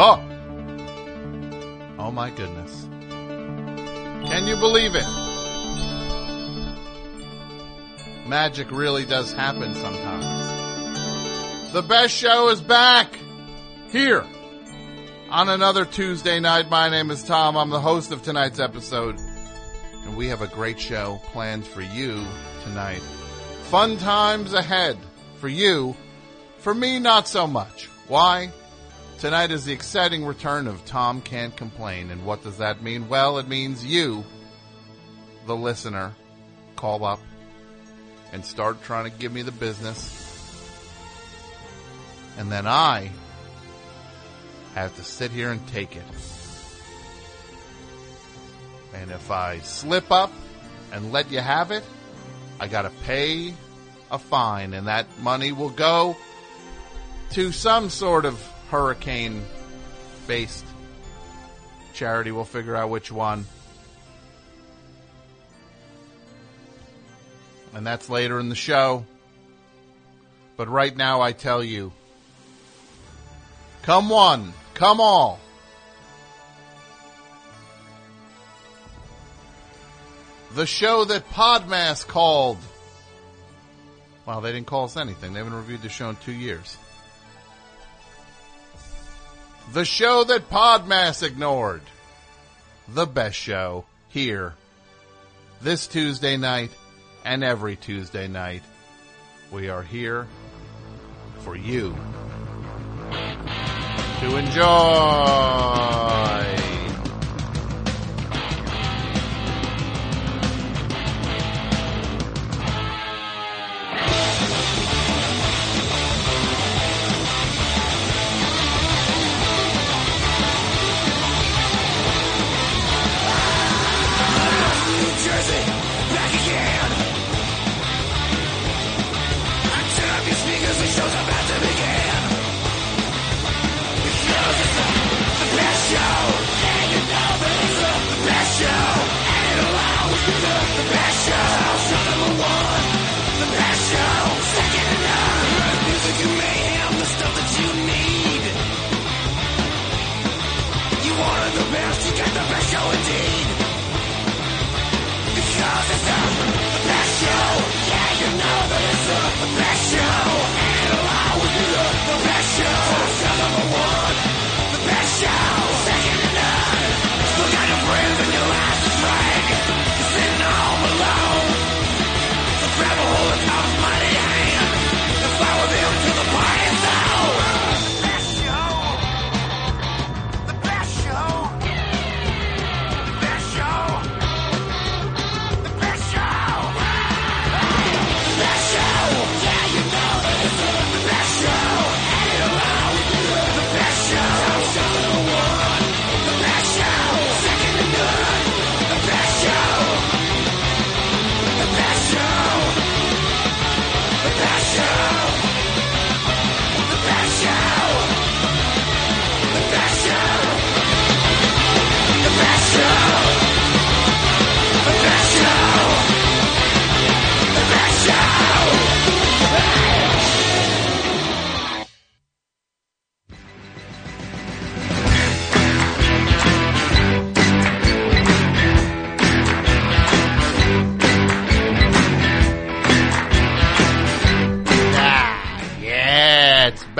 Oh! Oh my goodness. Can you believe it? Magic really does happen sometimes. The best show is back! Here! On another Tuesday night, my name is Tom. I'm the host of tonight's episode. And we have a great show planned for you tonight. Fun times ahead for you. For me, not so much. Why? Tonight is the exciting return of Tom Can't Complain. And what does that mean? Well, it means you, the listener, call up and start trying to give me the business. And then I have to sit here and take it. And if I slip up and let you have it, I gotta pay a fine and that money will go to some sort of hurricane based charity. We'll figure out which one. And that's later in the show. But right now I tell you, come one, come all. The show that Podmass called. Well, they didn't call us anything. They haven't reviewed the show in two years. The show that Podmass ignored. The best show here. This Tuesday night and every Tuesday night. We are here for you to enjoy.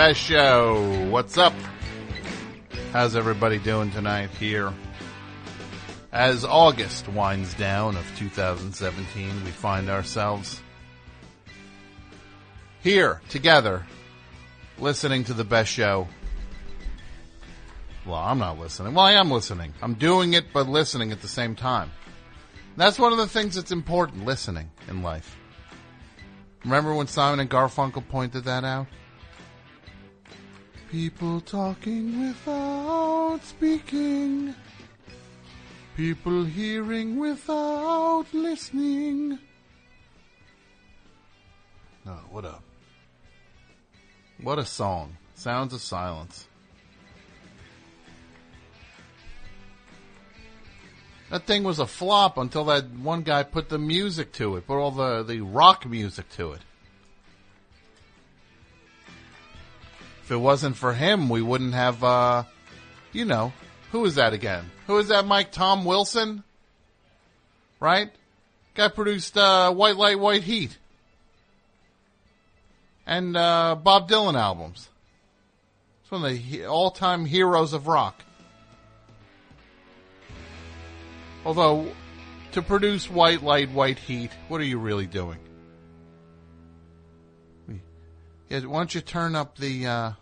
Best show. What's up? How's everybody doing tonight here? As August winds down of 2017, we find ourselves here together listening to the best show. Well, I'm not listening. Well, I am listening. I'm doing it, but listening at the same time. That's one of the things that's important, listening in life. Remember when Simon and Garfunkel pointed that out? People talking without speaking. People hearing without listening. Oh, what a what a song. Sounds of silence. That thing was a flop until that one guy put the music to it, put all the, the rock music to it. If it wasn't for him, we wouldn't have, uh, you know, who is that again? Who is that, Mike? Tom Wilson? Right? Guy produced, uh, White Light, White Heat. And, uh, Bob Dylan albums. It's one of the he- all-time heroes of rock. Although, to produce White Light, White Heat, what are you really doing? Yeah, why don't you turn up the, uh,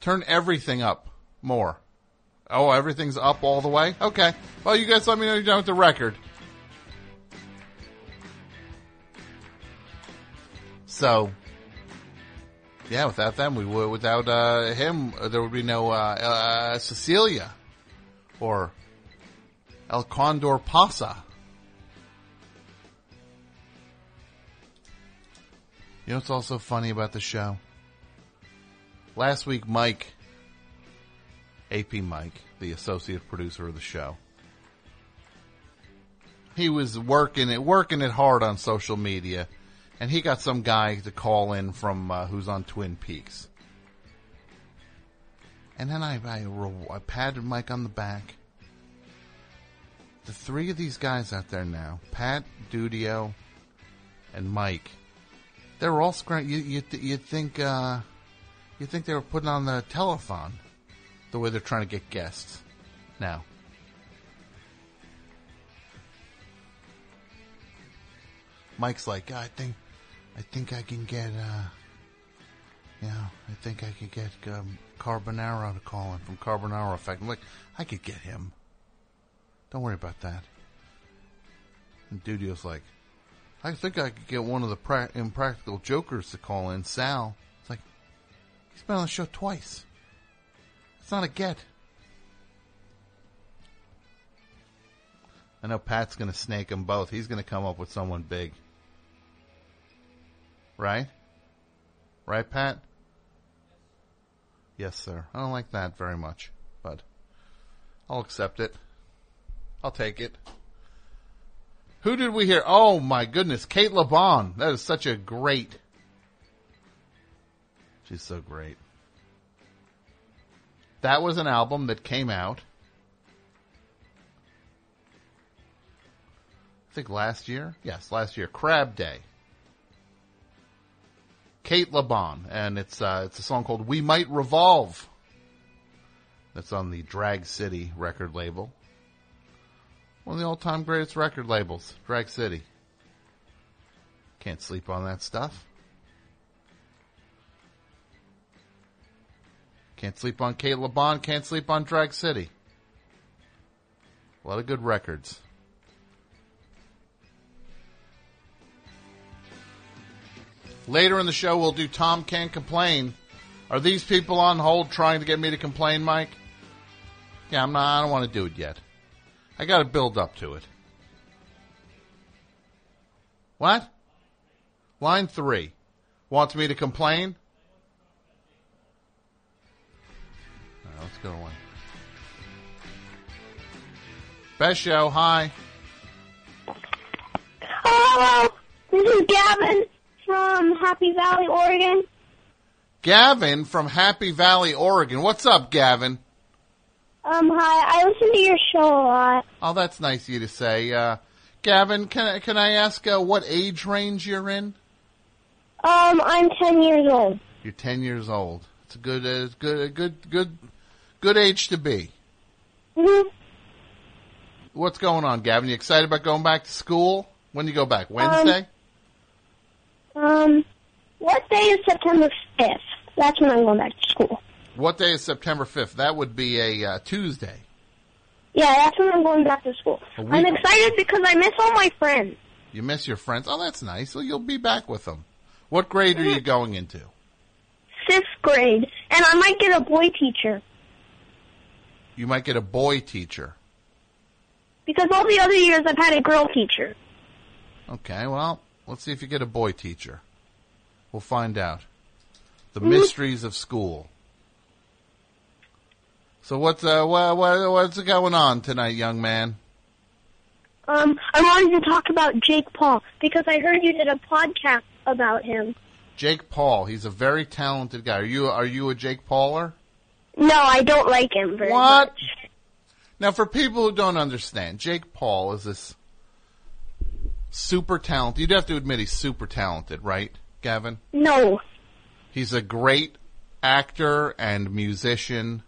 turn everything up more? Oh, everything's up all the way? Okay. Well, you guys let me know you're done with the record. So, yeah, without them, we would, without, uh, him, uh, there would be no, uh, uh, Cecilia or El Condor Pasa. You know what's also funny about the show? Last week, Mike, AP Mike, the associate producer of the show, he was working it, working it hard on social media, and he got some guy to call in from uh, who's on Twin Peaks. And then I, I, I patted Mike on the back. The three of these guys out there now, Pat, Dudio, and Mike, they're all scram. You you th- you think uh, you think they were putting on the telephone, the way they're trying to get guests now. Mike's like, I think, I think I can get, uh, yeah, I think I could get um, Carbonaro to call in from Carbonaro Effect. I'm like, I could get him. Don't worry about that. And Dudio's like, I think I could get one of the pra- impractical jokers to call in, Sal. It's like, he's been on the show twice. It's not a get. I know Pat's going to snake them both. He's going to come up with someone big. Right? Right, Pat? Yes, sir. I don't like that very much, but I'll accept it. I'll take it. Who did we hear? Oh my goodness, Cate Le Bon. That is such a great. She's so great. That was an album that came out. I think last year. Yes, last year. Crab Day. Cate Le Bon, and it's uh, it's a song called "We Might Revolve." That's on the Drag City record label. One of the all-time greatest record labels, Drag City. Can't sleep on that stuff. Can't sleep on Cate Le Bon. Can't sleep on Drag City. A lot of good records. Later in the show, we'll do Tom Can't Complain. Are these people on hold trying to get me to complain, Mike? Yeah, I'm not, I don't want to do it yet. I gotta build up to it. What? Line three. Wants me to complain? All right, let's go to one. Best show, hi. Hello, this is Gavin from Happy Valley, Oregon. Gavin from Happy Valley, Oregon. What's up, Gavin? Um, hi, I listen to your show a lot. Oh, that's nice of you to say. Uh, Gavin, can I, can I ask uh, what age range you're in? Um, I'm 10 years old. You're 10 years old. It's a good, uh, good, a good, good, good age to be. hmm What's going on, Gavin? You excited about going back to school? When do you go back? Wednesday? Um, what day is September 5th? That's when I'm going back to school. What day is September 5th? That would be a uh, Tuesday. Yeah, that's when I'm going back to school. I'm excited because I miss all my friends. You miss your friends. Oh, that's nice. Well, you'll be back with them. What grade are you going into? Fifth grade, and I might get a boy teacher You might get a boy teacher. because all the other years I've had a girl teacher. Okay, well, let's see if you get a boy teacher. We'll find out. The mysteries of school. So what's uh, what, what, what's going on tonight, young man? Um, I wanted to talk about Jake Paul because I heard you did a podcast about him. Jake Paul. He's a very talented guy. Are you are you a Jake Pauler? No, I don't like him very What? much. Now, for people who don't understand, Jake Paul is this super talented. You'd have to admit he's super talented, right, Gavin? No. He's a great actor and musician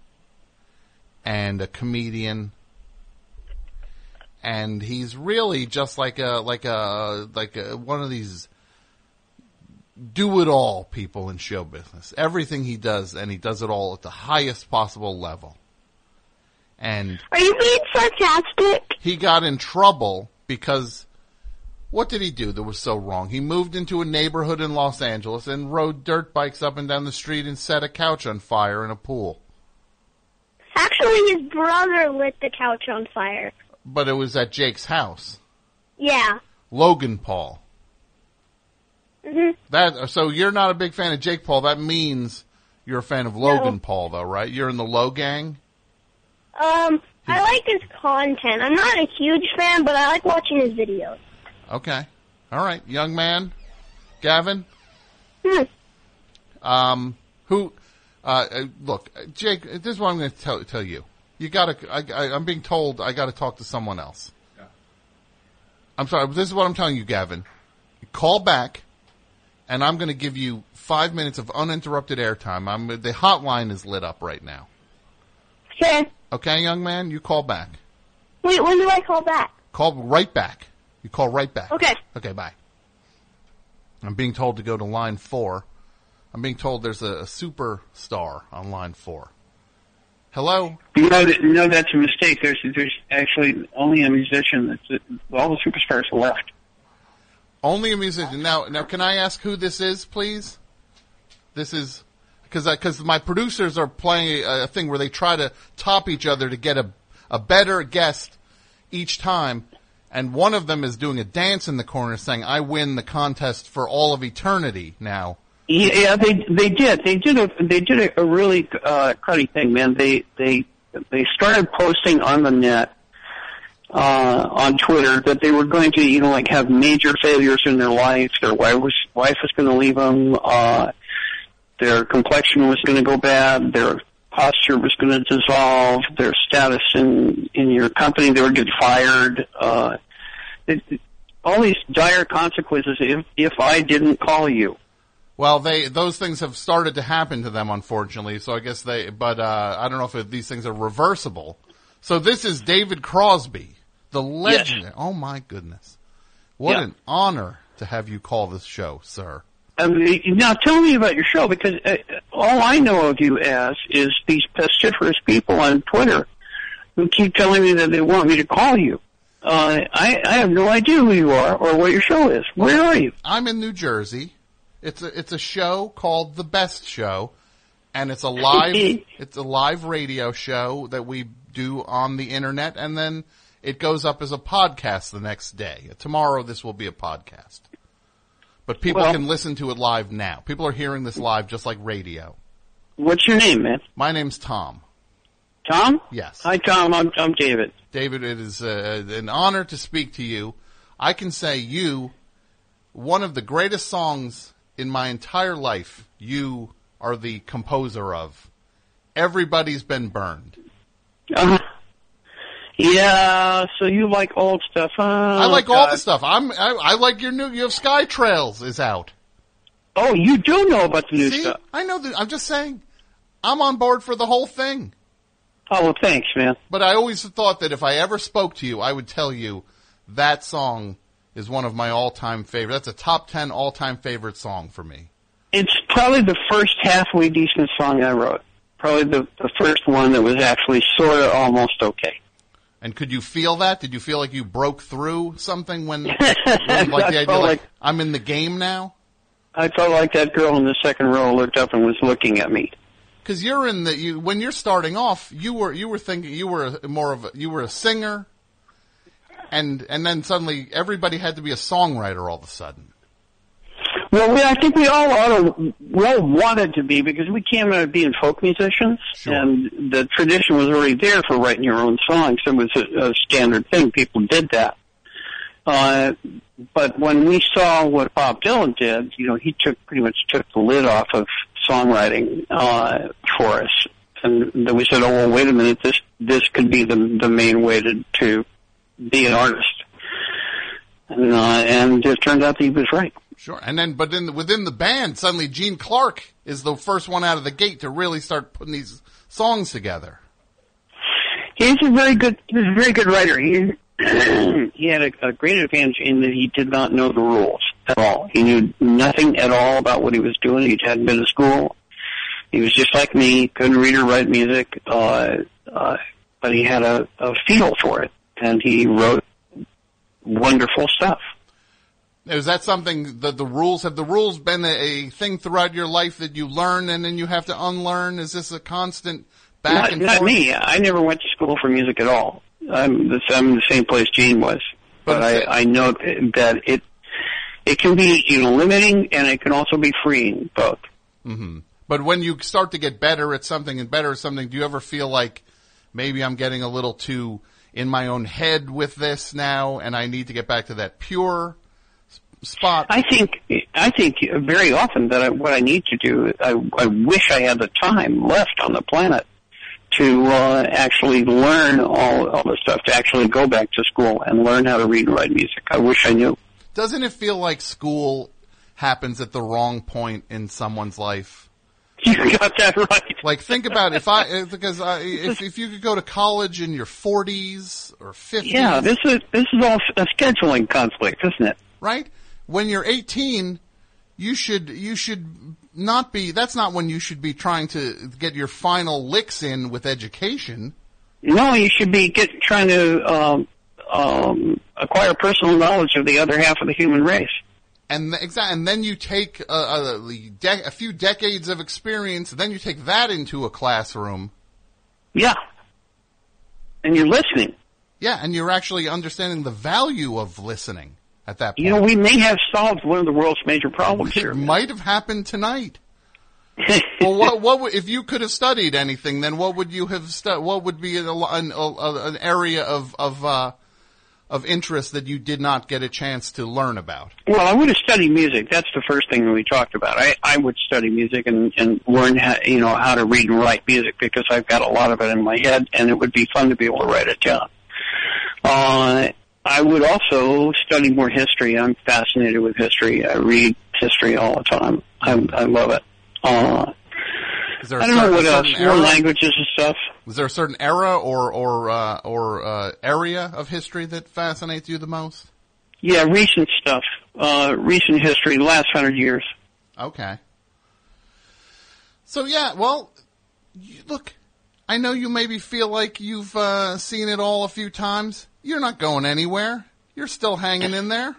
and a comedian. And he's really just like a like a like a, one of these do it all people in show business. Everything he does and he does it all at the highest possible level. And Are you being sarcastic? he got in trouble because what did he do that was so wrong? He moved into a neighborhood in Los Angeles and rode dirt bikes up and down the street and set a couch on fire in a pool. Actually, his brother lit the couch on fire. But it was at Jake's house. Yeah. Logan Paul. hmm That so you're not a big fan of Jake Paul. That means you're a fan of Logan Paul though, right? You're in the Logang? Um, I like his content. I'm not a huge fan, but I like watching his videos. Okay. All right, young man. Gavin? Hmm. Um, who? Uh, uh, look, uh, Jake. This is what I'm going to tell tell you. You got to. I, I, I'm being told I got to talk to someone else. I'm sorry. This is what I'm telling you, Gavin. Call back, and I'm going to give you five minutes of uninterrupted airtime. I'm the hotline is lit up right now. Okay. Okay, young man, you call back. Wait, when do I call back? Call right back. You call right back. Okay. Okay, bye. I'm being told to go to line four. I'm being told there's a, a superstar on line four. Hello? You know, that, you know that's a mistake. There's there's actually only a musician. That's all the superstars are left. Only a musician. Now, now, can I ask who this is, please? This is because because my producers are playing a, a thing where they try to top each other to get a a better guest each time, and one of them is doing a dance in the corner, saying, "I win the contest for all of eternity." Now, Yeah, they they did. They did a they did a, really uh, cruddy thing, man. They they they started posting on the net uh, on Twitter that they were going to, you know, like have major failures in their life. Their wife was wife was going to leave them. Uh, their complexion was going to go bad. Their posture was going to dissolve. Their status in in your company, they were get fired. Uh, it- all these dire consequences if if I didn't call you. Well, they those things have started to happen to them, unfortunately. So I guess they, but uh, I don't know if these things are reversible. So this is David Crosby, the legend. Oh my goodness, what Yeah. an honor to have you call this show, sir. Um, now tell me about your show because uh, all I know of you as is these pestiferous people on Twitter who keep telling me that they want me to call you. Uh, I, I have no idea who you are or what your show is. Where are you? I'm in New Jersey. It's a it's a show called The Best Show, and it's a live it's a live radio show that we do on the internet, and then it goes up as a podcast the next day. Tomorrow, this will be a podcast, but people Well- can listen to it live now. People are hearing this live just like radio. What's your name, man? My name's Tom. Tom? Yes. Hi, Tom. I'm, I'm David. David, it is uh, an honor to speak to you. I can say you, one of the greatest songs in my entire life, you are the composer of. Everybody's been burned. Uh, yeah, so you like old stuff. Oh, I like all the stuff. I'm, I, I like your new, you have Sky Trails is out. Oh, you do know about the new See, stuff. I know that, I'm just saying, I'm on board for the whole thing. Oh, well, thanks, man. But I always thought that if I ever spoke to you, I would tell you that song is one of my all-time favorite. That's a top 10 all-time favorite song for me. It's probably the first halfway decent song I wrote. Probably the, the first one that was actually sort of almost okay. And could you feel that? Did you feel like you broke through something when, when like the idea like, like- I'm in the game now? I felt like that girl in the second row looked up and was looking at me. Cause you're in the, you, when you're starting off, you were, you were thinking, you were more of a, you were a singer. And, and then suddenly everybody had to be a songwriter all of a sudden. Well, we, I think we all ought to, we all wanted to be because we came out of being folk musicians, Sure. and the tradition was already there for writing your own songs. It was a, a standard thing. People did that. Uh, but when we saw what Bob Dylan did, you know, he took pretty much took the lid off of songwriting uh, for us, and then we said, "Oh well, wait a minute, this this could be the the main way to to be an artist." And, uh, and it turned out that he was right. Sure. And then, but then within the band, suddenly Gene Clark is the first one out of the gate to really start putting these songs together. He's a very good, he was a very good writer. He, he had a, a great advantage in that he did not know the rules at all. He knew nothing at all about what he was doing. He hadn't been to school. He was just like me, couldn't read or write music, uh, uh, but he had a, a feel for it, and he wrote wonderful stuff. Is that something that the rules have the rules been a, thing throughout your life that you learn and then you have to unlearn? Is this a constant back Not, and not forth? me. I never went to school for music at all. I'm the, I'm in the same place Gene was, But but, I, I know that it it can be you know limiting and it can also be freeing both. Mm-hmm. But when you start to get better at something and better at something, do you ever feel like maybe I'm getting a little too in my own head with this now and I need to get back to that pure spot? I think I think very often that I, what I need to do, I, I wish I had the time left on the planet to uh, actually learn all all the stuff, to actually go back to school and learn how to read and write music. I wish I knew. Doesn't it feel like school happens at the wrong point in someone's life? You got that right. Like think about if I uh, because I, if if you could go to college in your 40s or 50s, Yeah, this is this is all a scheduling conflict, isn't it? right? When you're 18, you should you should not be. That's not when you should be trying to get your final licks in with education. No, you should be get trying to um, um, acquire personal knowledge of the other half of the human race. And th- exa- and then you take a, a, de- a few decades of experience, then you take that into a classroom. Yeah, and you're listening. Yeah, and you're actually understanding the value of listening at that point. You know, we may have solved one of the world's major problems it here. might have happened tonight. well, what, what would, if you could have studied anything, then what would you have stu- What would be an, an, an area of of uh, of interest that you did not get a chance to learn about? Well, I would have studied music. That's the first thing we talked about. I, I would study music and, and learn how, you know, how to read and write music because I've got a lot of it in my head and it would be fun to be able to write it down. Uh, I would also study more history. I'm fascinated with history. I read history all the time. I, I love it. Uh, Is there a I don't know what else. certain More era? languages and stuff. Was there a certain era or or uh, or uh, area of history that fascinates you the most? Yeah, recent stuff. Uh, recent history, the last hundred years. Okay. So yeah, well, you, look, I know you maybe feel like you've uh, seen it all a few times. You're not going anywhere. You're still hanging in there.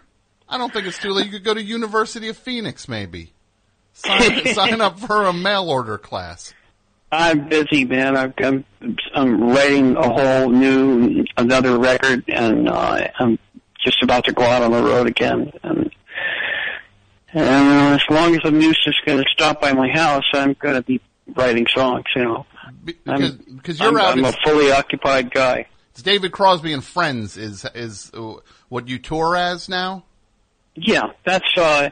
I don't think it's too late. You could go to University of Phoenix, maybe. Sign, sign up for a mail order class. I'm busy, man. I've, I'm I'm writing a whole new another record, and uh, I'm just about to go out on the road again. And and uh, as long as the noose is going to stop by my house, I'm going to be writing songs. You know, Be- I'm, Because because you're I'm, out. I'm a fully occupied guy. it's David Crosby and Friends is is uh, what you tour as now. Yeah, that's uh,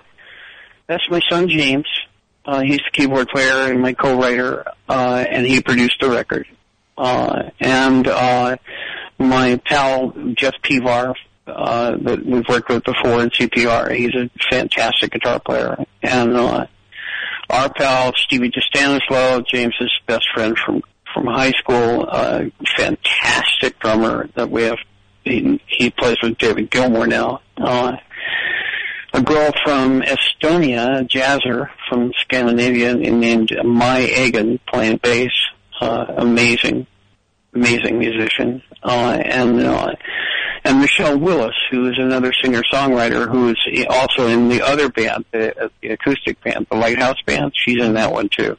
that's my son James. Uh, he's the keyboard player and my co-writer, uh, and he produced the record. Uh, and uh, my pal Jeff Pevar, uh, that we've worked with before in CPR. He's a fantastic guitar player, and uh, our pal Stevie DiStanislao, James's best friend from from high school, uh, fantastic drummer that we have. He, he plays with David Gilmour now. Uh, a girl from Estonia, a jazzer from Scandinavia, named Mai Agan, playing bass. Uh, amazing, amazing musician. Uh, and uh, and Michelle Willis, who is another singer-songwriter, who is also in the other band, the, the acoustic band, the Lighthouse Band. She's in that one too.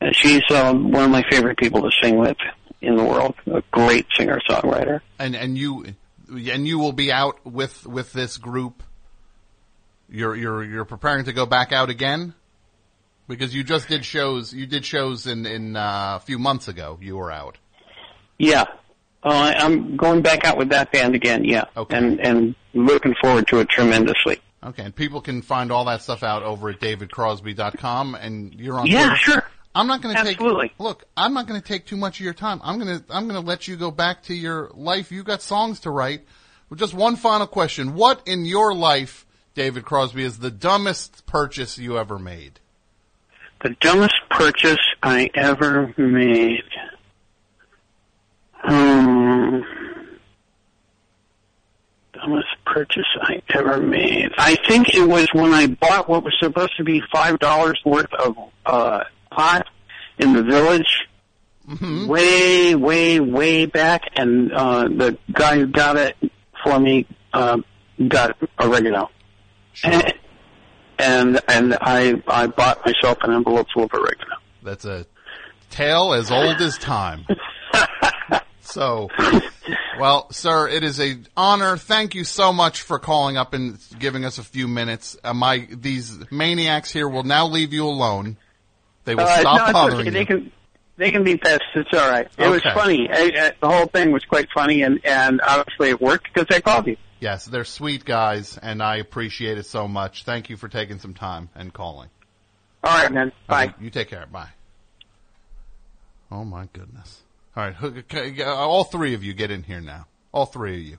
And she's um, one of my favorite people to sing with in the world. A great singer-songwriter. and and you and you will be out with with this group. You're you're you're preparing to go back out again because you just did shows. You did shows in in uh, a few months ago. You were out. Yeah, Uh, I'm going back out with that band again, yeah. Okay. And and looking forward to it tremendously. Okay, and people can find all that stuff out over at davidcrosby.com, and you're on. Yeah, Twitter. sure. I'm not going to take. Absolutely. Look, I'm not going to take too much of your time. I'm going to. I'm going to let you go back to your life. You got songs to write. Well, just one final question: What in your life, David Crosby, is the dumbest purchase you ever made? The dumbest purchase I ever made. Um, dumbest purchase I ever made. I think it was when I bought what was supposed to be five dollars worth of uh, pot in the village. Way, way, way back, and uh, the guy who got it for me uh, got oregano. And, and and I I bought myself an envelope full of oregano. That's a tale as old as time. So, well, sir, it is a honor. Thank you so much for calling up and giving us a few minutes. Uh, my these maniacs here will now leave you alone. They will Uh, stop no, bothering okay. you. They can they can be pests. It's all right. It was funny. I, I, the whole thing was quite funny, and and obviously it worked because I called you. Yes, they're sweet guys, and I appreciate it so much. Thank you for taking some time and calling. All right, man. Bye. You take care. Bye. Oh my goodness. All right, all three of you get in here now. All three of you.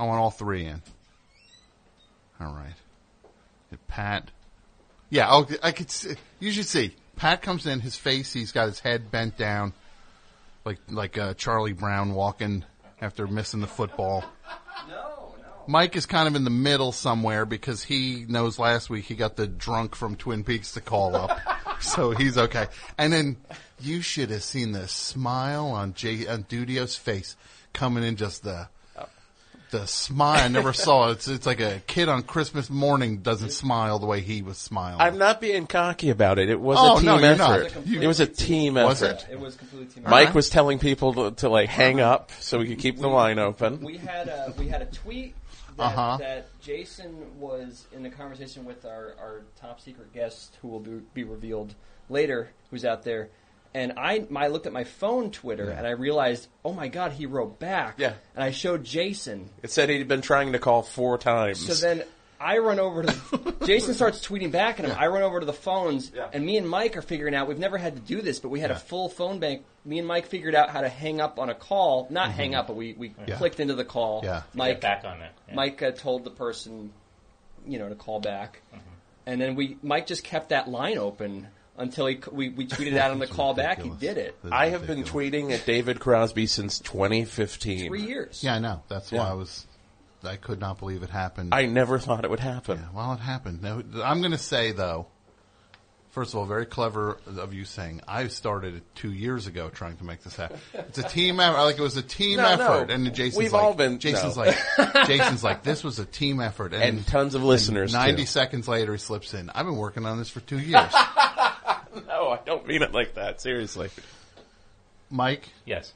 I want all three in. All right. Pat. Yeah, oh, I could see, you should see. Pat comes in, his face, he's got his head bent down, like, like, uh, Charlie Brown walking after missing the football. Mike is kind of in the middle somewhere because he knows last week he got the drunk from Twin Peaks to call up. so he's okay. And then you should have seen the smile on Jay, on Dudio's face coming in just the, the smile. I never saw it. It's, it's like a kid on Christmas morning doesn't smile the way he was smiling. I'm not being cocky about it. It was Oh, a team no, you're not. effort. You- it was a team Was effort. it? It was completely team. Mike was telling people to, to like hang up so we could keep the line open. We had a we had a tweet that, Uh-huh. that Jason was in a conversation with our, our top secret guest, who will be, be revealed later, who's out there. And I, I looked at my phone Twitter and I realized, oh my god, he wrote back. Yeah. And I showed Jason. It said he'd been trying to call four times. So then I run over to Jason starts tweeting back at him. I run over to the phones, Yeah. and me and Mike are figuring out. We've never had to do this, but we had Yeah. a full phone bank. Me and Mike figured out how to hang up on a call. Not hang up, but we, we Mm-hmm. Yeah. clicked into the call. Yeah. Mike back on that. Yeah. Mike uh, told the person, you know, to call back, Mm-hmm. and then we Mike just kept that line open until he we, we tweeted out on the It's call back. He did it. This I have been tweeting at David Crosby since 2015. Three years. Yeah, I know. That's why I was. I could not believe it happened. I never thought it would happen. Yeah, well, it happened. Now, I'm going to say though. First of all, very clever of you saying I started two years ago trying to make this happen. It's a team effort. Like it was a team No, no. effort, and Jason's We've like, all been- Jason's no. like, Jason's like, this was a team effort, and, And tons of listeners, Ninety too. seconds later, he slips in. I've been working on this for two years. No, I don't mean it like that. Seriously. Mike, Yes.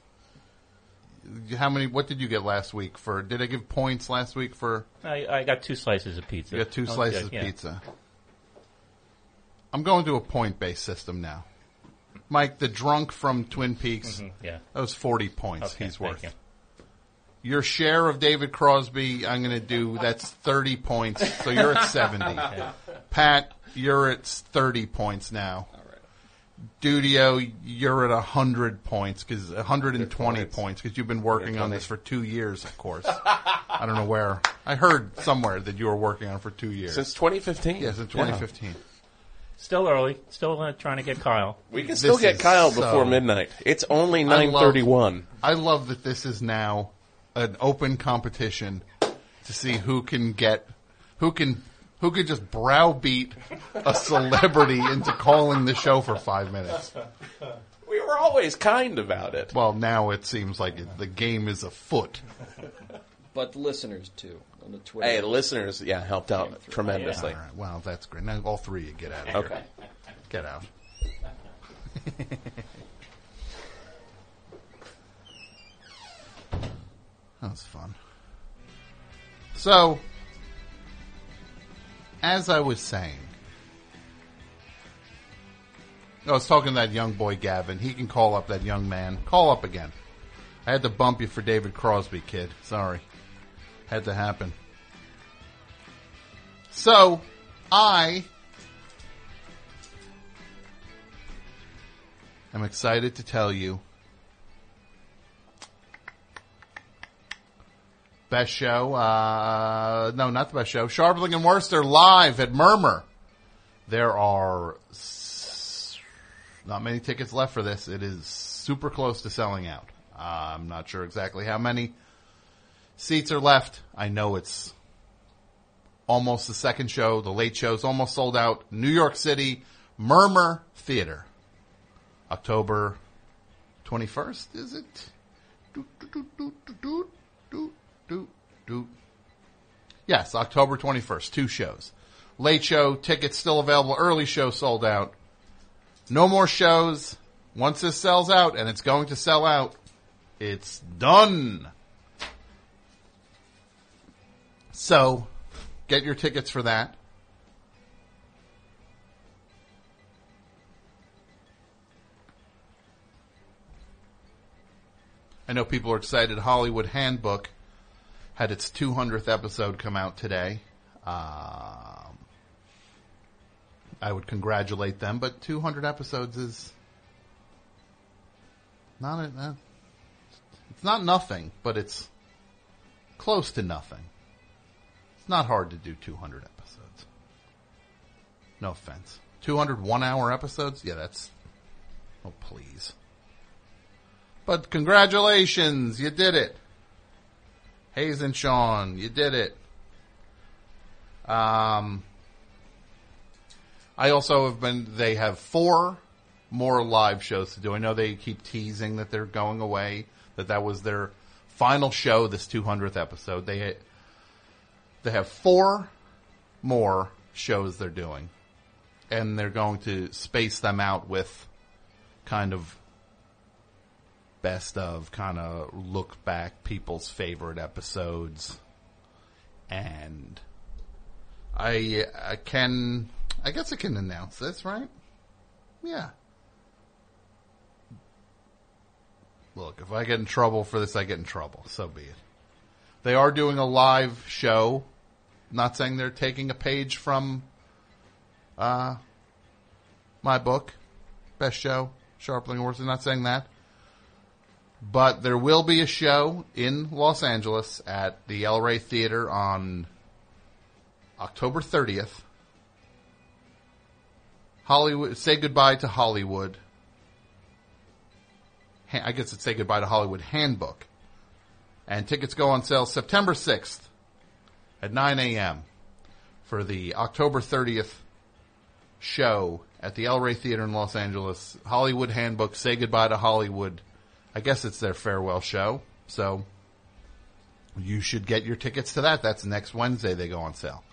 how many? What did you get last week for? Did I give points last week for? I, I got two slices of pizza. You got two Oh, slices yeah, of yeah. pizza. I'm going to a point based system now. Mike, the drunk from Twin Peaks, Mhm, yeah. that was 40 points Okay, he's thank worth. you. Your share of David Crosby, I'm going to do, that's 30 points, so you're at 70. Pat, you're at 30 points now. Dudio, you're at 100 points, because 120 points. points, because you've been working on this for two years, of course. I don't know where. I heard somewhere that you were working on it for two years. Since 2015. Yes, in 2015. Still early. Still uh, trying to get Kyle. We can still This get is Kyle so- before midnight. It's only I love- 931. I love that this is now an open competition to see who can get, who can, who could just browbeat a celebrity into calling the show for five minutes. We were always kind about it. Well, now it seems like it, the game is afoot. But the listeners too on the Twitter. Hey, the listeners, yeah, helped out tremendously. All right, well, that's great. Now all three of you get out of here. Get out. that was fun. So, as I was saying, I was talking to that young boy Gavin. He can call up that young man. Call up again. I had to bump you for David Crosby, kid. Sorry. Had to happen. So, I am excited to tell you best show. Uh, no, not the best show. Scharpling and Wurster live at Murmrr. There are not many tickets left for this. It is super close to selling out. Uh, I'm not sure exactly how many seats are left. I know it's almost the second show. The late show's almost sold out. New York City, Murmrr Theater. October 21st, is it? Doot, doot, doot, doot, doot, doot, Yes, October 21st, two shows. Late show, tickets still available. Early show sold out. No more shows. Once this sells out, and it's going to sell out, it's done. So, get your tickets for that. I know people are excited. Hollywood Handbook had its 200th episode come out today. Um, I would congratulate them, but 200 episodes is not a, uh, it's not nothing, but it's close to nothing. It's not hard to do 200 episodes. No offense. 200 one hour episodes? Yeah, that's. Oh, please. But congratulations, you did it. Hayes and Sean, you did it. Um, I also have been, they have four more live shows to do. I know they keep teasing that they're going away, that that was their final show, this 200th episode. They, they have four more shows they're doing. And they're going to space them out with kind of best of kind of look back people's favorite episodes and I I can I guess I can announce this, right? Yeah. Look, if I get in trouble for this, I get in trouble. So be it. They are doing a live show. Not saying they're taking a page from uh, my book, best show, Scharpling Horses. Not saying that. But there will be a show in Los Angeles at the El Rey Theater on October 30th. Hollywood, say goodbye to Hollywood. I guess it's say goodbye to Hollywood Handbook. And tickets go on sale September 6th at 9 a.m. for the October 30th show at the El Rey Theater in Los Angeles. Hollywood Handbook, say goodbye to Hollywood. I guess it's their farewell show. So you should get your tickets to that. That's next Wednesday they go on sale.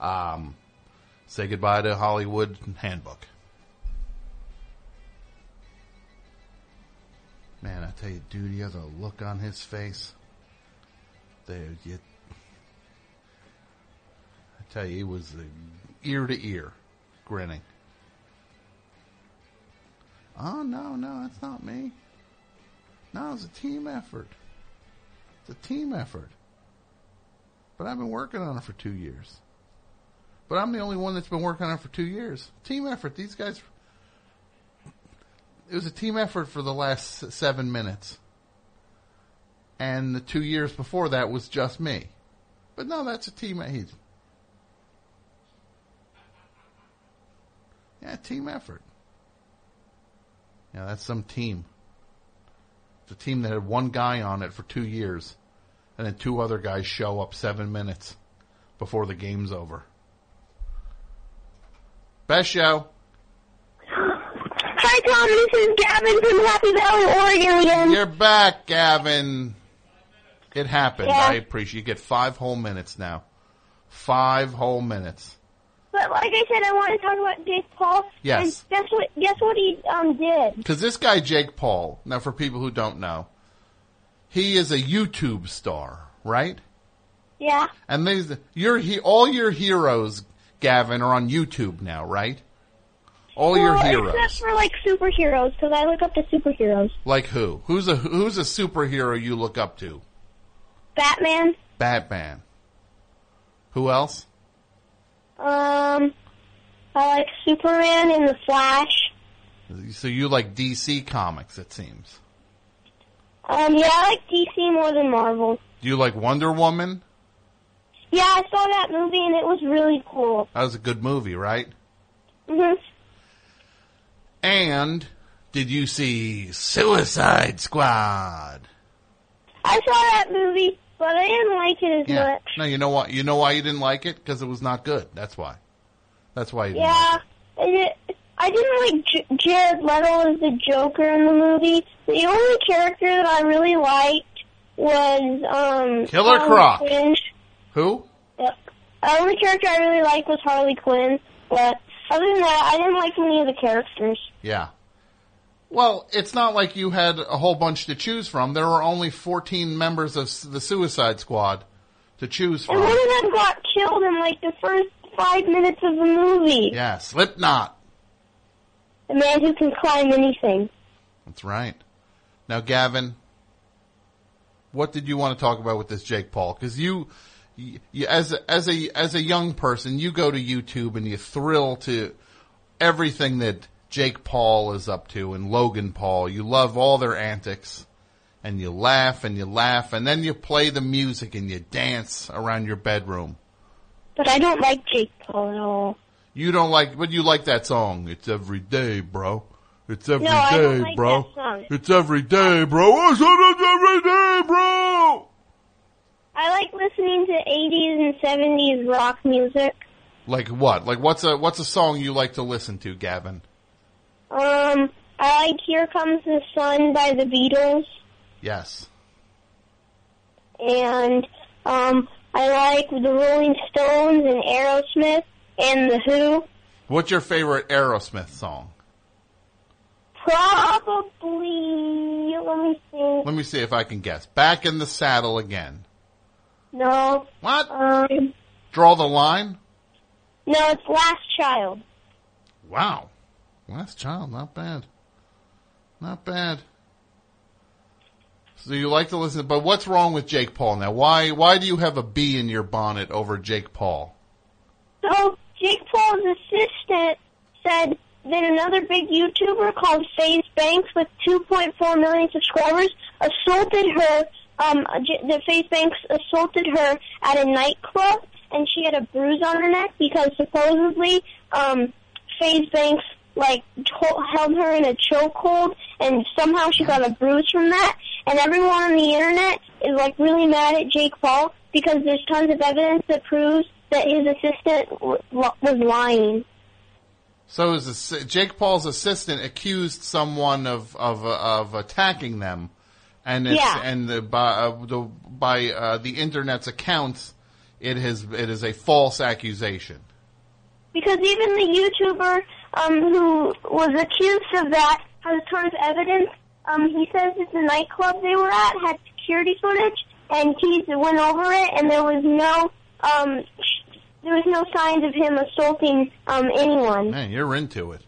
Um, say goodbye to Hollywood Handbook. Man, I tell you, dude, he has a look on his face. There, you. I tell you, he was ear to ear, grinning. Oh no, no, that's not me. No, it's a team effort. It's a team effort. But I've been working on it for two years. But I'm the only one that's been working on it for two years. Team effort. These guys. It was a team effort for the last seven minutes. And the two years before that was just me. But no, that's a team. He's, yeah, team effort. Yeah, that's some team. A team that had one guy on it for two years, and then two other guys show up seven minutes before the game's over. Best show. Hi, Tom. This is Gavin from Happy Valley, Oregon again. You're back, Gavin. It happened. Yeah. I appreciate. You get five whole minutes now. Five whole minutes. But like I said, I want to talk about Jake Paul. Yes. And guess what? Guess what he um did? Because this guy Jake Paul. Now, for people who don't know, he is a YouTube star, right? Yeah. And these, your he, all your heroes, Gavin, are on YouTube now, right? All your heroes. except for like superheroes, because I look up to superheroes. Like who? Who's a who's a superhero you look up to? Batman. Batman. Who else? Um, I like Superman and the Flash. So you like DC comics, it seems. Um, yeah, I like DC more than Marvel. Do you like Wonder Woman? Yeah, I saw that movie and it was really cool. That was a good movie, right? hmm And did you see Suicide Squad? I saw that movie, but I didn't like it as Yeah. much. No, you know what? You know why you didn't like it? Because it was not good. That's why. That's why you didn't Yeah, like it, I didn't like J- Jared Leto as the Joker in the movie. The only character that I really liked was um Killer Harley Croc. Quinn. Who? Yep. The only character I really liked was Harley Quinn, but other than that, I didn't like any of the characters. Yeah. Well, it's not like you had a whole bunch to choose from. There were only 14 members of the Suicide Squad to choose from. And one of them got killed in like the first five minutes of the movie. Yeah, Slipknot. The man who can climb anything. That's right. Now, Gavin, what did you want to talk about with this Jake Paul? Because you, you, you, as a, as a as a young person, you go to YouTube and you thrill to everything that Jake Paul is up to and Logan Paul. You love all their antics, and you laugh and you laugh, and then you play the music and you dance around your bedroom. But I don't like Jake Paul at all. You don't like, but you like that song. It's every day, bro. It's every day, No, I don't like bro. that song. It's every day, bro. It's every day, bro. I like listening to 80s and 70s rock music. Like what? Like what's a what's a song you like to listen to, Gavin? Um, I like Here Comes the Sun by the Beatles, Yes. and um, I like the Rolling Stones and Aerosmith and the Who. What's your favorite Aerosmith song? Probably, let me see. Let me see if I can guess. Back in the saddle again. No. What? Um, Draw the line. no, it's Last Child. Wow. Last child, not bad. Not bad. So you like to listen, but what's wrong with Jake Paul now? Why why do you have a bee in your bonnet over Jake Paul? So Jake Paul's assistant said that another big YouTuber called FaZe Banks with 2.4 million subscribers assaulted her. Um, the FaZe Banks assaulted her at a nightclub, and she had a bruise on her neck because supposedly um, FaZe Banks like held her in a chokehold, and somehow she got a bruise from that. And everyone on the internet is like really mad at Jake Paul because there's tons of evidence that proves that his assistant w- was lying. So his Jake Paul's assistant accused someone of of of attacking them, and Yeah. and the, by uh, the by uh, the internet's accounts, it has it is a false accusation. Because even the YouTuber um, who was accused of that has tons of evidence. Um, he says that the nightclub they were at had security footage, and he went over it, and there was no um, there was no signs of him assaulting um, anyone. Man, you're into it.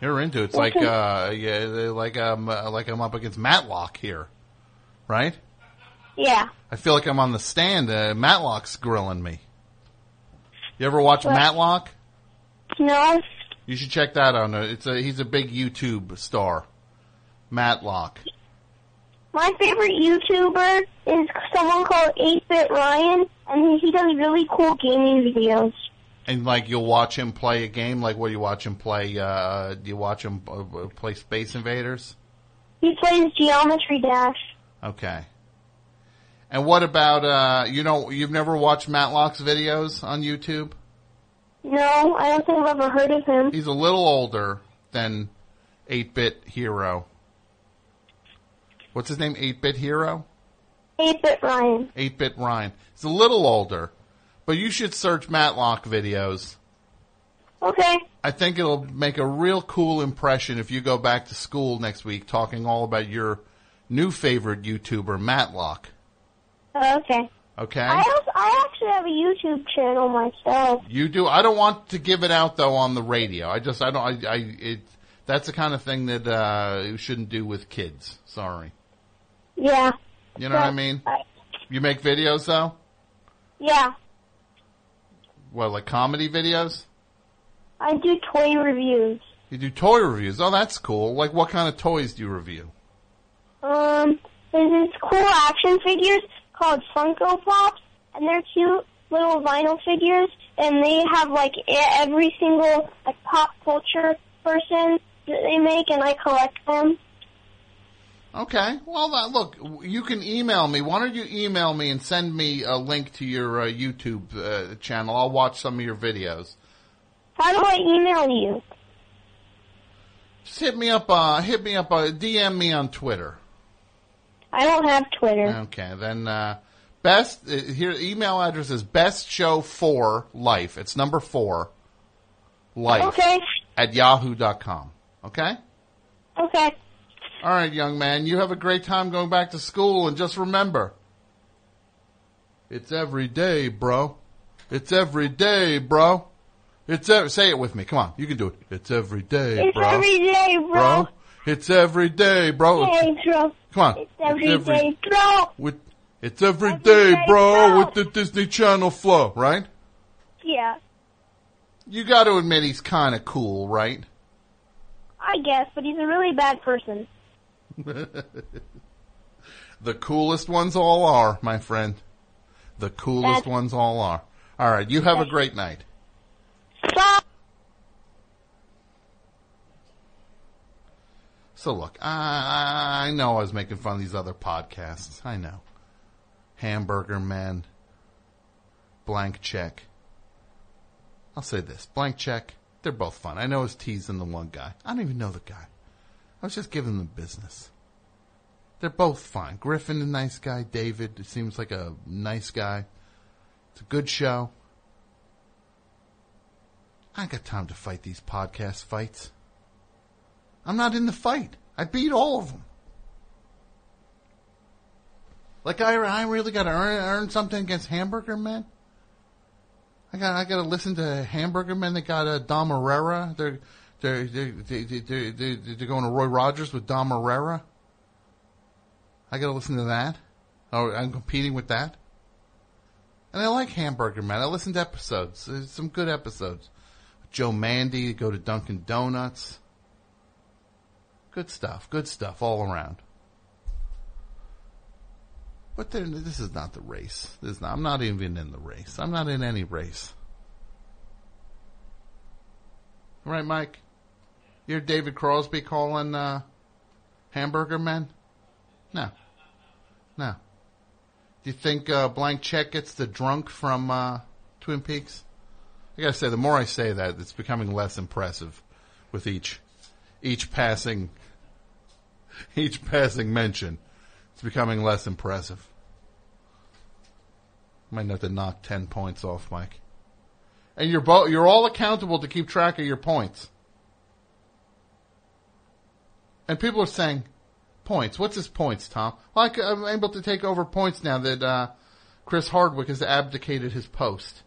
You're into it. It's like uh, yeah, like um, uh, like I'm up against Matlock here, right? Yeah. I feel like I'm on the stand. Uh, Matlock's grilling me. You ever watch What? Matlock? No. You should check that out. Uh, It's a he's a big YouTube star. Matlock. My favorite YouTuber is someone called 8-Bit Ryan, and he, he does really cool gaming videos. And like you'll watch him play a game. Like what do you watch him play? Uh, do you watch him uh, uh, play Space Invaders? He plays Geometry Dash. Okay. And what about uh, you know you've never watched Matlock's videos on YouTube? No, I don't think I've ever heard of him. He's a little older than 8 Bit Hero. What's his name? 8 Bit Hero? 8 Bit Ryan. 8 Bit Ryan. He's a little older, but you should search Matlock videos. Okay. I think it'll make a real cool impression if you go back to school next week talking all about your new favorite YouTuber, Matlock. Oh, okay. Okay? I also, I actually have a YouTube channel myself. You do. I don't want to give it out though on the radio. I just I don't I, I it that's the kind of thing that uh you shouldn't do with kids. Sorry. Yeah. You know what I mean? I, You make videos though? yeah. What like comedy videos? I do toy reviews. You do toy reviews. Oh, that's cool. Like what kind of toys do you review? Um, there's cool action figures called Funko Pops, and they're cute little vinyl figures, and they have like every single like pop culture person that they make, and I collect them. Okay. Well, uh, look, you can email me. Why don't you email me and send me a link to your uh, YouTube uh, channel? I'll watch some of your videos. How do I email you? Just hit me up. Uh, hit me up. Uh, DM me on Twitter. I don't have Twitter. Okay, then uh, best uh, here email address is best show for life. It's number four life Okay. at yahoo.com. Okay? Okay. All right, young man, you have a great time going back to school and just remember it's every day, bro. It's every day, bro. It's say it with me. Come on, you can do it. It's every day, It's bro. every day, bro. bro. It's every day, bro. It's- Hey, bro. Come on. It's every day, bro. with it's every Every day, day, bro, bro. with the Disney Channel flow, right? Yeah, You got to admit he's kind of cool, right? I guess, but he's a really bad person. The coolest ones all are, my friend. The coolest That's- ones all are. All right, you have a great night. Stop. So look, I, I know I was making fun of these other podcasts. I know. Hamburger Man, Blank Check. I'll say this, Blank Check, they're both fun. I know I was teasing the one guy. I don't even know the guy. I was just giving them business. They're both fine. Griffin, a nice guy. David, it seems like a nice guy. It's a good show. I got time to fight these podcast fights. I'm not in the fight. I beat all of them. Like I, I really got to earn, earn something against Hamburger Men. I got, I got to listen to Hamburger Men. They got uh, Dom Irrera. They're, they're, they're, they they they they they're going to Roy Rogers with Dom Irrera. I got to listen to that. Oh, I'm competing with that. And I like Hamburger Man. I listened to episodes. There's some good episodes. Joe Mande, go to Dunkin' Donuts. Good stuff. Good stuff all around. But this is not the race. Not, I'm not even in the race. I'm not in any race. Right, Mike? You're David Crosby calling uh, Hamburger Men? No. No. Do you think uh, Blank Check gets the drunk from uh, Twin Peaks? I gotta say, the more I say that, it's becoming less impressive with each each passing each passing mention. It's becoming less impressive. Might have to knock ten points off, Mike. And you're both you're all accountable to keep track of your points. And people are saying, points. What's his points, Tom? Like I'm able to take over points now that uh, Chris Hardwick has abdicated his post.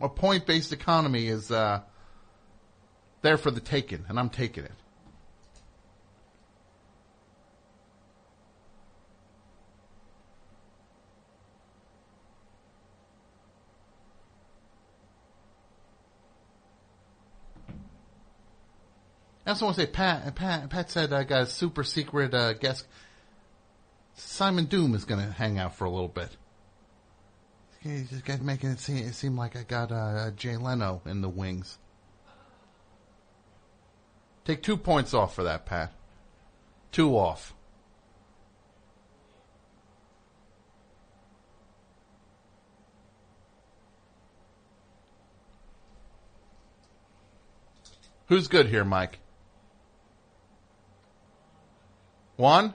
A point-based economy is uh, there for the taking, and I'm taking it. I also want to say, Pat. Pat, Pat said I got a super secret uh, guest. Simon Doom is going to hang out for a little bit. He's just making it seem, it seem like I got uh, Jay Leno in the wings. Take two points off for that, Pat. Two off. Who's good here, Mike? One?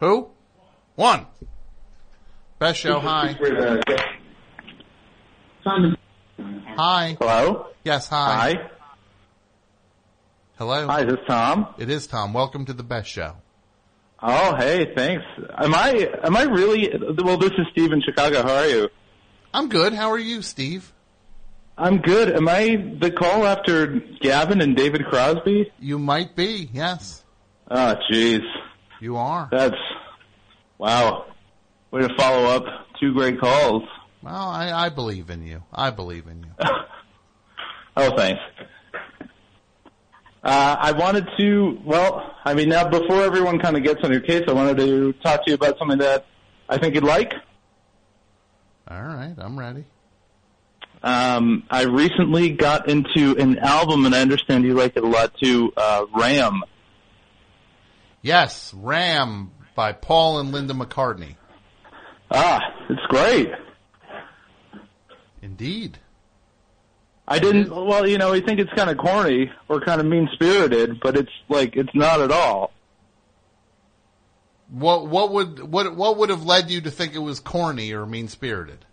Who? One. Best show, hi. Hi. Hello? Yes, hi. Hi. Hello. Hi, this is this Tom? It is Tom. Welcome to the best show. Oh, hey, thanks. Am I, am I really, well, this is Steve in Chicago. How are you? I'm good. How are you, Steve? I'm good. Am I the call after Gavin and David Crosby? You might be, yes. Oh, jeez. You are. That's, wow. Way to follow up two great calls. Well, I, I believe in you. I believe in you. Oh, thanks. Uh, I wanted to, well, I mean, now before everyone kind of gets on your case, I wanted to talk to you about something that I think you'd like. All right, I'm ready. Um, I recently got into an album, and I understand you like it a lot too. Uh, Ram. Yes, Ram by Paul and Linda McCartney. Ah, it's great. Indeed. I didn't. Well, you know, we think it's kind of corny or kind of mean spirited, but it's like it's not at all. What what would what what would have led you to think it was corny or mean spirited?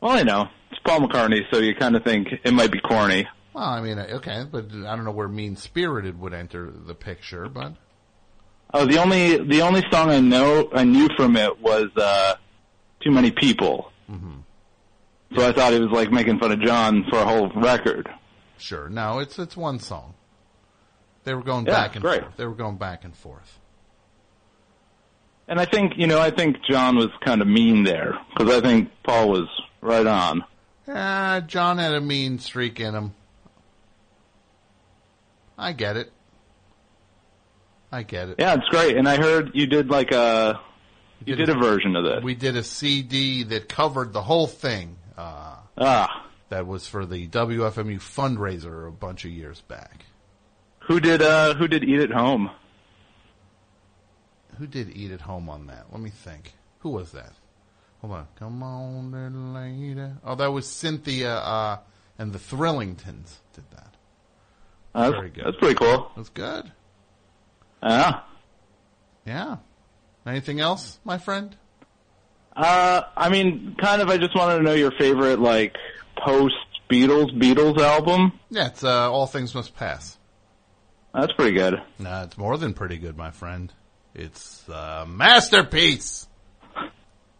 Well, you know it's Paul McCartney, so you kind of think it might be corny. Well, I mean, okay, but I don't know where mean spirited would enter the picture, but Oh, the only the only song I know I knew from it was uh, "Too Many People." Mhm. So I thought he was like making fun of John for a whole record. sure, no, it's it's one song. They were going Yeah, back and great. forth. They were going back and forth. And I think you know I think John was kind of mean there because I think Paul was right on. Ah, John had a mean streak in him. I get it. I get it. Yeah, it's great. And I heard you did like a you did a version of this. We did a CD that covered the whole thing. Uh, Ah, that was for the WFMU fundraiser a bunch of years back. who did uh who did Eat at Home? Who did Eat at Home on that? Let me think. Who was that? Hold on. Come on, little lady. Oh, that was Cynthia uh, and the Thrillingtons did that. Uh, Very that's, good. that's pretty cool. That's good. Yeah. Yeah. Anything else, my friend? Uh, I mean, kind of. I just wanted to know your favorite like post Beatles Beatles album. Yeah, it's uh, All Things Must Pass. That's pretty good. No, it's more than pretty good, my friend. It's a masterpiece.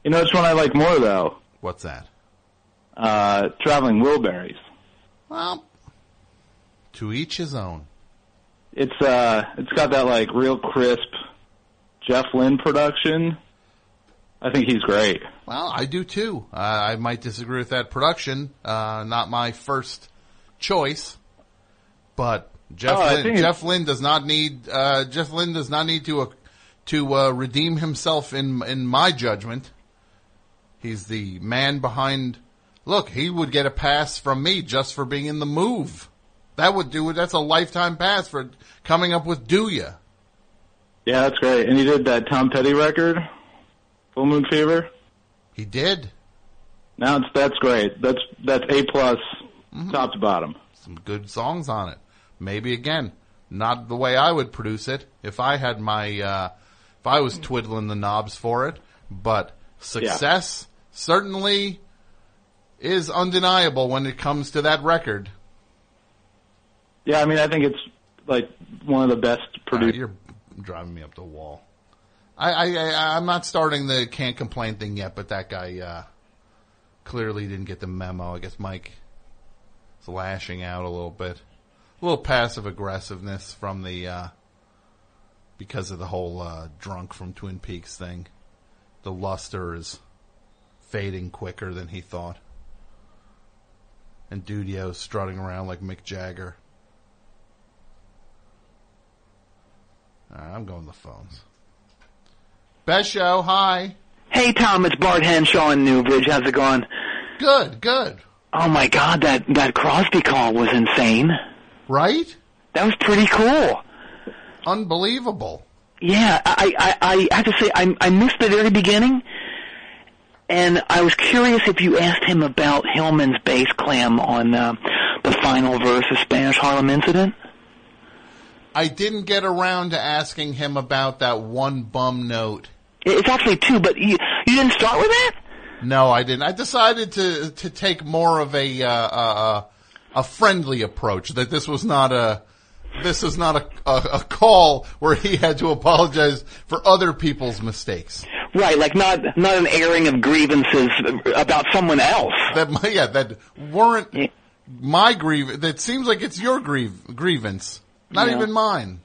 You know which one I like more though? What's that? Uh, Traveling Wilburys. Well, to each his own. It's uh, it's got that like real crisp Jeff Lynne production. I think he's great. Well, I do too. Uh, I might disagree with that production. Uh, not my first choice, but Jeff Oh, think Jeff Lynne does not need uh, Jeff Lynne does not need to uh, to uh, redeem himself in in my judgment. He's the man behind. Look, he would get a pass from me just for being in the move. That would do it. That's a lifetime pass for coming up with "Do Ya." Yeah, that's great. And he did that Tom Petty record, Full Moon Fever. He did Now it's that's great. That's that's a plus, top to bottom. some good songs on it. Maybe again, not the way I would produce it if I had my uh, if I was twiddling the knobs for it, but success certainly is undeniable when it comes to that record. Yeah, I mean, I think it's like one of the best produced. you're driving me up the wall. I, I, I I'm not starting the can't complain thing yet, but that guy uh, clearly didn't get the memo. I guess Mike is lashing out a little bit, a little passive aggressiveness from the uh, because of the whole uh, drunk from Twin Peaks thing. The luster is fading quicker than he thought, and Dudio's strutting around like Mick Jagger. Right, I'm going to the phones. Best show, hi. Hey Tom, it's Bart Henshaw in Newbridge. How's it going? Good, good. Oh my God, that that Crosby call was insane. Right? That was pretty cool. Unbelievable. Yeah, I I, I have to say I I missed the very beginning, and I was curious if you asked him about Hillman's bass clam on uh, the final verse of Spanish Harlem Incident? I didn't get around to asking him about that one bum note. It's actually two, but you you didn't start with that. No, I didn't. I decided to to take more of a uh, uh, a friendly approach. That this was not a this is not a, a a call where he had to apologize for other people's mistakes. Right, like not not an airing of grievances about someone else. That yeah, that weren't my grievance. That seems like it's your grieve, grievance, not Yeah. even mine.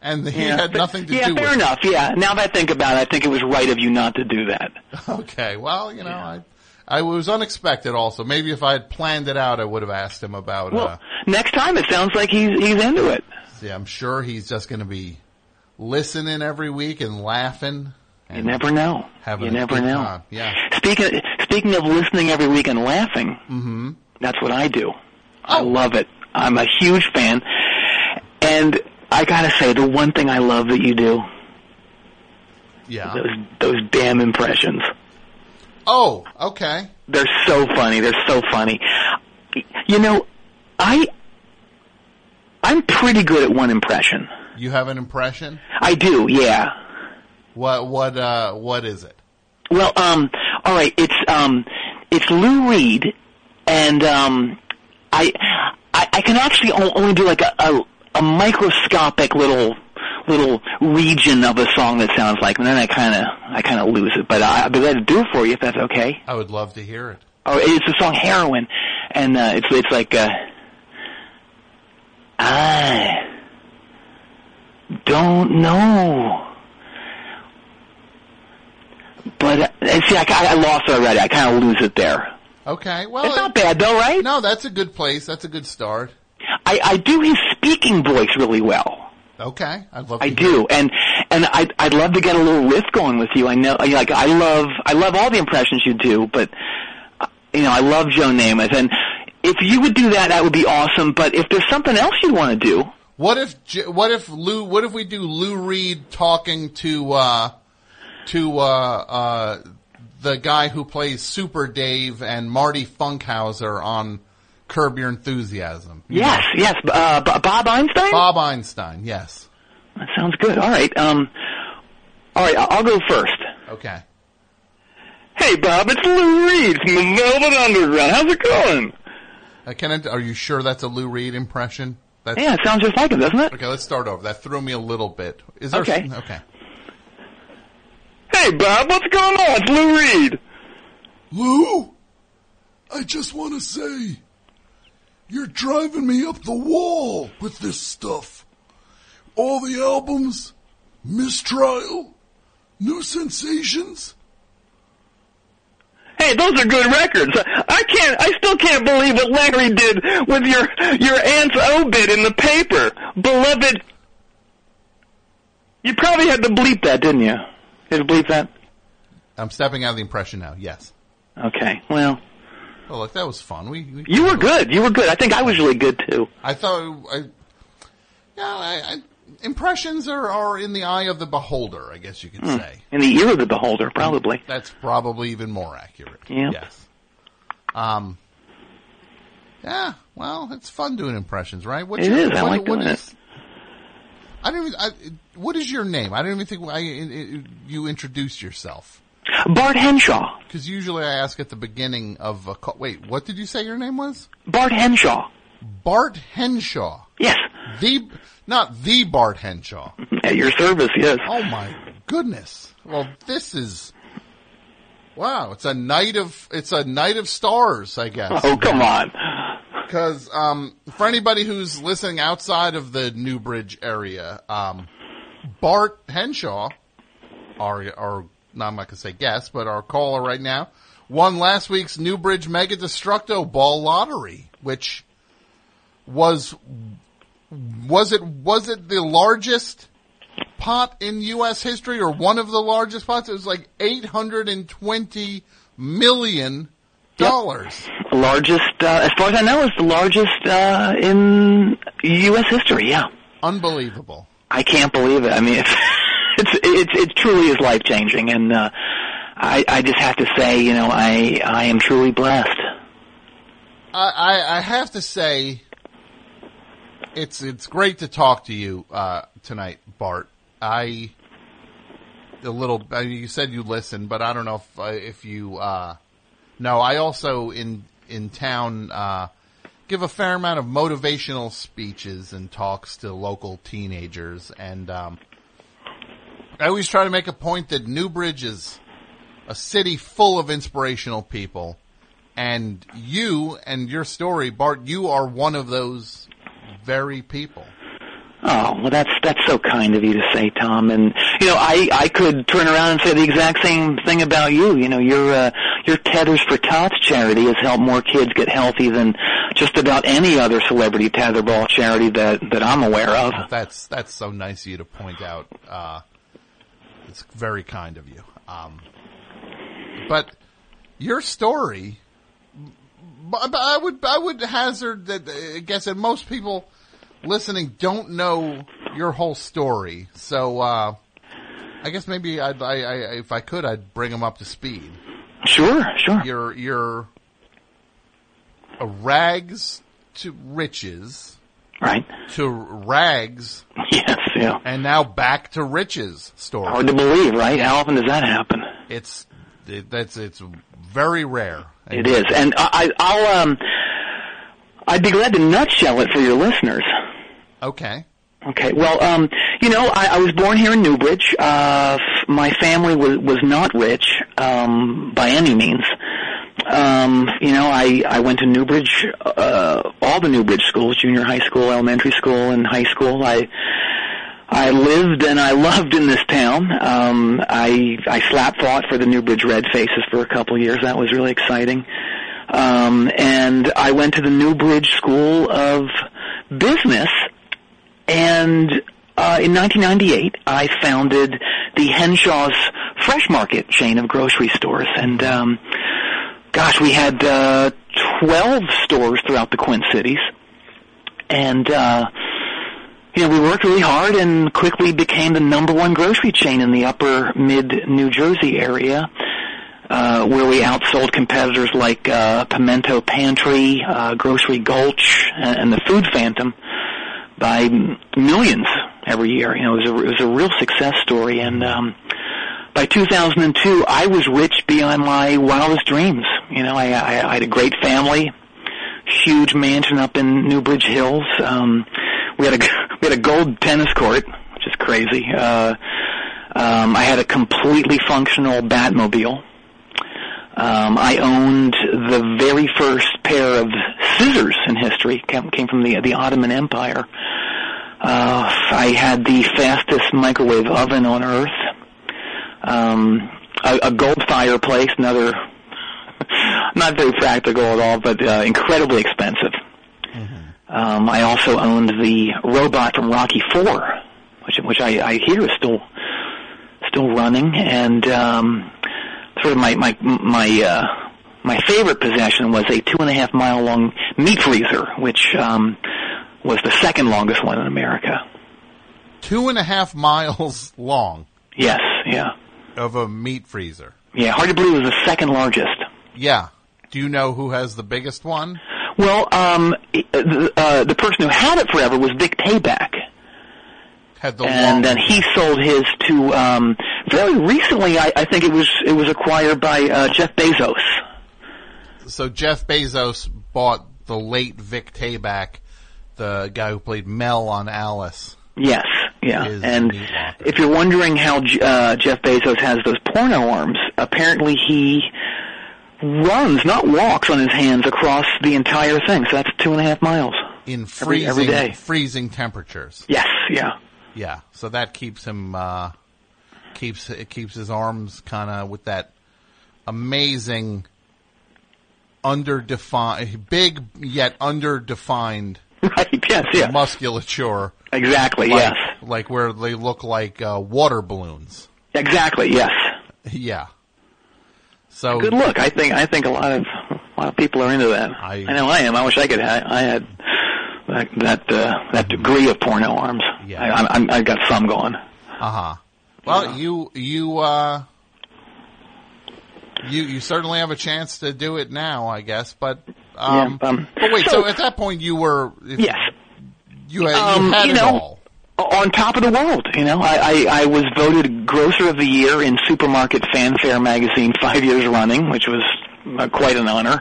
And he Yeah, had nothing to do. yeah, fair enough. Yeah. Now that I think about it, I think it was right of you not to do that. Okay, well, you know, I I was unexpected. Also, maybe if I had planned it out, I would have asked him about. Well, uh, next time it sounds like he's he's into it. yeah, I'm sure he's just going to be listening every week and laughing. You never know. You a never know. time. Yeah. Speaking speaking of listening every week and laughing, Mm-hmm. that's what I do. Oh. I love it. I'm a huge fan, and I gotta say, the one thing I love that you do Yeah. those those damn impressions. Oh, okay. They're so funny. They're so funny. You know, I I'm pretty good at one impression. You have an impression? I do, yeah. What what uh what is it? Well, um, all right. It's um, it's Lou Reed, and um, I, I I can actually only do like a, a a microscopic little little region of a song that sounds like, and then I kind of I kind of lose it. But I, I'd be glad to do it for you if that's okay. I would love to hear it. Oh, it's the song Heroin, and uh, it's it's like uh, I don't know. But uh, see, I, I lost it already. I kind of lose it there. Okay, well It's not bad though, right? No, that's a good place. That's a good start. I, I do his speaking voice really well. Okay, I'd love. To. I do, and and I'd I'd love to get a little riff going with you. I know, like I love I love all the impressions you do, but uh, you know I love Joe Namath, and if you would do that, that would be awesome. But if there's something else you want to do, What if J- what if Lou what if we do Lou Reed talking to uh to uh uh the guy who plays Super Dave and Marty Funkhauser on Curb Your Enthusiasm? yes, yes, uh, Bob Einstein. Bob Einstein, yes. That sounds good. All right, um, all right, I- I'll go first. Okay. Hey, Bob, it's Lou Reed from the Velvet Underground. How's it going? Uh, can I, are you sure that's a Lou Reed impression? That's, Yeah, it sounds just like him, doesn't it? Okay, let's start over. That threw me a little bit. Is there Okay. okay. Hey, Bob, what's going on? It's Lou Reed. Lou, I just want to say, you're driving me up the wall with this stuff. All the albums, Mistrial, New Sensations. Hey, those are good records. I can't. I still can't believe what Larry did with your your aunt's obit in the paper, beloved. You probably had to bleep that, didn't you? Did you bleep that? I'm stepping out of the impression now. Yes. Okay. Well, Oh, look, that was fun. We, we you were good. You were good. I think I was really good too. I thought, I, yeah, I, I, impressions are, are in the eye of the beholder, I guess you could Hmm. say. In the ear of the beholder, probably. That's probably even more accurate. Yeah. Yes. Um. Yeah. Well, it's fun doing impressions, right? What's It your, is. I what- like what doing is- I don't even. I, what is your name? I don't even think I, I, you introduced yourself. Bart Henshaw. Because usually I ask at the beginning of a call. Wait, what did you say your name was? Bart Henshaw. Bart Henshaw. Yes. The not the Bart Henshaw. At your service, yes. Oh my goodness. Well, this is wow. It's a night of it's a night of stars, I guess. Oh, come on. Because um, for anybody who's listening outside of the Newbridge area, um, Bart Henshaw, our our no, I'm not gonna say guest, but our caller right now, won last week's Newbridge Mega Destructo Ball Lottery, which was was it was it the largest pot in U.S. history or one of the largest pots? It was like eight hundred and twenty million dollars. Largest, uh, as far as I know, it's the largest uh, in U.S. history. Yeah. Unbelievable. I can't believe it. I mean, it's it's it's it truly is life changing, and uh, I I just have to say, you know, I I am truly blessed. I, I, have to say, it's it's great to talk to you uh, tonight, Bart. I a little. Mean, you said you listen, but I don't know if uh, if you. Uh, no, I also in in town uh, give a fair amount of motivational speeches and talks to local teenagers, and um, I always try to make a point that Newbridge is a city full of inspirational people. And you and your story, Bart, you are one of those very people. Oh, well, that's that's so kind of you to say, Tom. And you know, I I could turn around and say the exact same thing about you. You know, your uh, your Tethers for Tots charity has helped more kids get healthy than just about any other celebrity tetherball charity that that I'm aware of. That's that's so nice of you to point out. Uh, it's very kind of you. Um, but your story, but but I would I would hazard that I guess that most people listening don't know your whole story. So uh, I guess maybe I'd, I, I if I could I'd bring them up to speed. Sure, sure. You're you're a rags to riches. Right. To rags. Yes, yeah. And now back to riches story. Hard to believe, right? How often does that happen? It's it, that's it's very rare. It is, and I, I- I'll um, I'd be glad to nutshell it for your listeners. Okay. Okay. Well, um, you know, I, I was born here in Newbridge. Uh, my family was was not rich um, by any means. Um, you know, I I went to Newbridge, uh, all the Newbridge schools, junior high school, elementary school, and high school. I I lived and I loved in this town. Um, I I slap fought for the Newbridge Red Faces for a couple of years. That was really exciting. Um, and I went to the Newbridge School of Business, and uh, in 1998 I founded the Henshaw's Fresh Market chain of grocery stores, and um, gosh, we had uh, 12 stores throughout the Quint Cities, and. Uh, you know, we worked really hard and quickly became the number one grocery chain in the upper mid New Jersey area, uh, where we outsold competitors like uh, Pimento Pantry, uh, Grocery Gulch, and, and the Food Phantom by millions every year. You know, it was a, it was a real success story. And um, by 2002, I was rich beyond my wildest dreams. You know, I, I, I had a great family, huge mansion up in Newbridge Hills. Um, we had a we had a gold tennis court, which is crazy. Uh, um, I had a completely functional Batmobile. Um, I owned the very first pair of scissors in history. Came, came from the the Ottoman Empire. Uh, I had the fastest microwave oven on earth. Um, a, a gold fireplace, another not very practical at all, but uh, incredibly expensive. Um, I also owned the robot from Rocky Four, which which I, I hear is still still running, and um, sort of my my my uh, my favorite possession was a two and a half mile long meat freezer, which um, was the second longest one in America. Two and a half miles long. Yes, yeah, Of a meat freezer. yeah. Hard to believe it was the second largest. Yeah. Do you know who has the biggest one? Well, um, the, uh, the person who had it forever was Vic Tayback. Had the and then he sold his to um, very recently. I, I think it was it was acquired by uh, Jeff Bezos. So Jeff Bezos bought the late Vic Tayback, the guy who played Mel on Alice. Yes, yeah. And if you're wondering how uh, Jeff Bezos has those porno arms, apparently he runs, not walks, on his hands across the entire thing. So that's two and a half miles. in Every- freezing every day. freezing temperatures. Yes, yeah. Yeah, so that keeps him uh, keeps it keeps his arms kind of with that amazing underdefined, big yet underdefined right. Yes, yeah. musculature. Exactly. Like, yes. like where they look like uh, water balloons. Exactly. Yes. Yeah. So Good look. I think I think a lot of a lot of people are into that. I- I know I am. I wish I could. Ha- I had that that uh, that degree of porno arms. Yeah. I, I'm, I got some going. Uh huh. Well, you you uh you you certainly have a chance to do it now, I guess. But Um, Yeah, um, but wait, so, so- at that point you were Yes. you had, Um, you had you it know, all. on top of the world. You know, I, I, I was voted Grocer of the Year in Supermarket Fanfare magazine five years running, which was uh, quite an honor.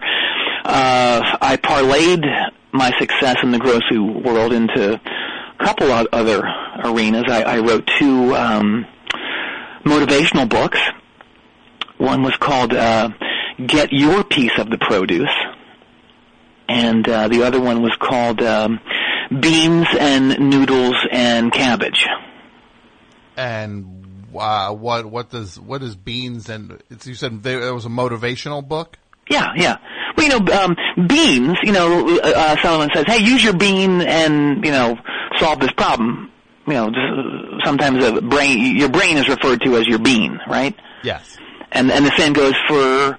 Uh, I parlayed my success in the grocery world into a couple of other arenas. I, I wrote two um, motivational books. One was called uh, "Get Your Piece of the Produce," and uh, the other one was called um, "Beans and Noodles and Cabbage." And uh, what what does what is beans and it's, you said there, it was a motivational book. Yeah, yeah. Well, you know, um, beans. You know, uh, uh, someone says, "Hey, use your bean and you know solve this problem." You know, just, sometimes a brain, your brain is referred to as your bean, right? Yes. And and the same goes for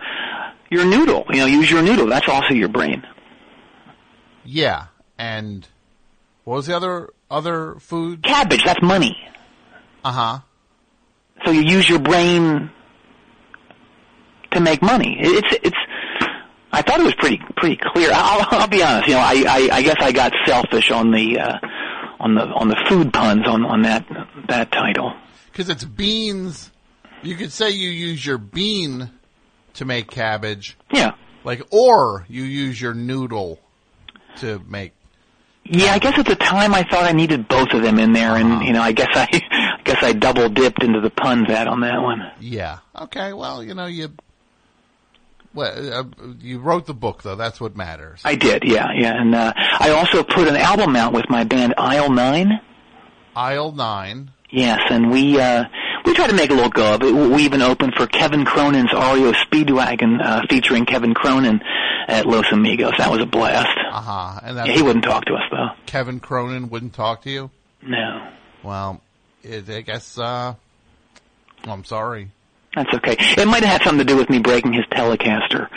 your noodle. You know, use your noodle. That's also your brain. Yeah, and what was the other other food? Cabbage. That's money. Uh huh. So you use your brain to make money. It's it's. I thought it was pretty pretty clear. I'll, I'll be honest. You know, I, I I guess I got selfish on the uh, on the on the food puns on on that that title. Because it's beans. You could say you use your bean to make cabbage. Yeah. Like, or you use your noodle to make. Yeah, I guess at the time I thought I needed both of them in there, and you know, I guess I, I guess I double dipped into the puns vat on that one. Yeah. Okay. Well, you know, you. Well, uh, you wrote the book though. That's what matters. I did, yeah, yeah, and uh, I also put an album out with my band Aisle Nine. Aisle nine. Yes, and we uh, we tried to make a little go of it. We even opened for Kevin Cronin's REO Speedwagon, uh, featuring Kevin Cronin at Los Amigos. That was a blast. Uh huh. And Yeah, he wouldn't talk to us though. Kevin Cronin wouldn't talk to you. No, Well, it, I guess. uh well, I'm sorry that's okay. It might have had something to do with me breaking his Telecaster.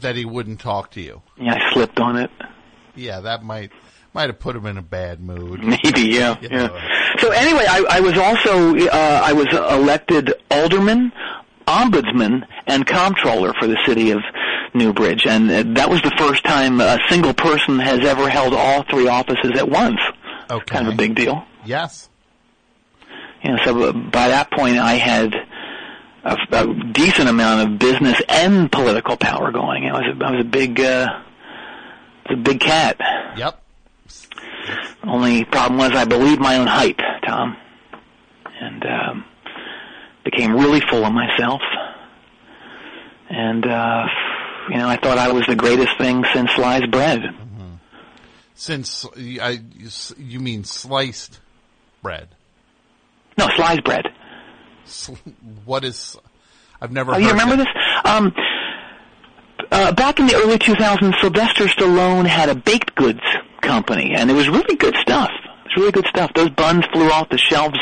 that he wouldn't talk to you. Yeah, I slipped on it. Yeah, that might might have put him in a bad mood. Maybe, yeah, yeah. So anyway, I, I was also uh, I was elected alderman, ombudsman, and comptroller for the city of Newbridge, and uh, that was the first time a single person has ever held all three offices at once. Okay. Kind of a big deal. Yes. You know, so uh, by that point, I had a, a decent amount of business and political power going. I was a, I was a big, uh, a big cat. Yep. Only problem was I believed my own hype, Tom, and um, became really full of myself. And uh, you know, I thought I was the greatest thing since sliced bread. Since I, you mean sliced bread? No, sliced bread. What is? I've never. Oh, heard you remember that. this? Um, uh, back in the early 2000s, Sylvester Stallone had a baked goods company, and it was really good stuff. It was really good stuff. Those buns flew off the shelves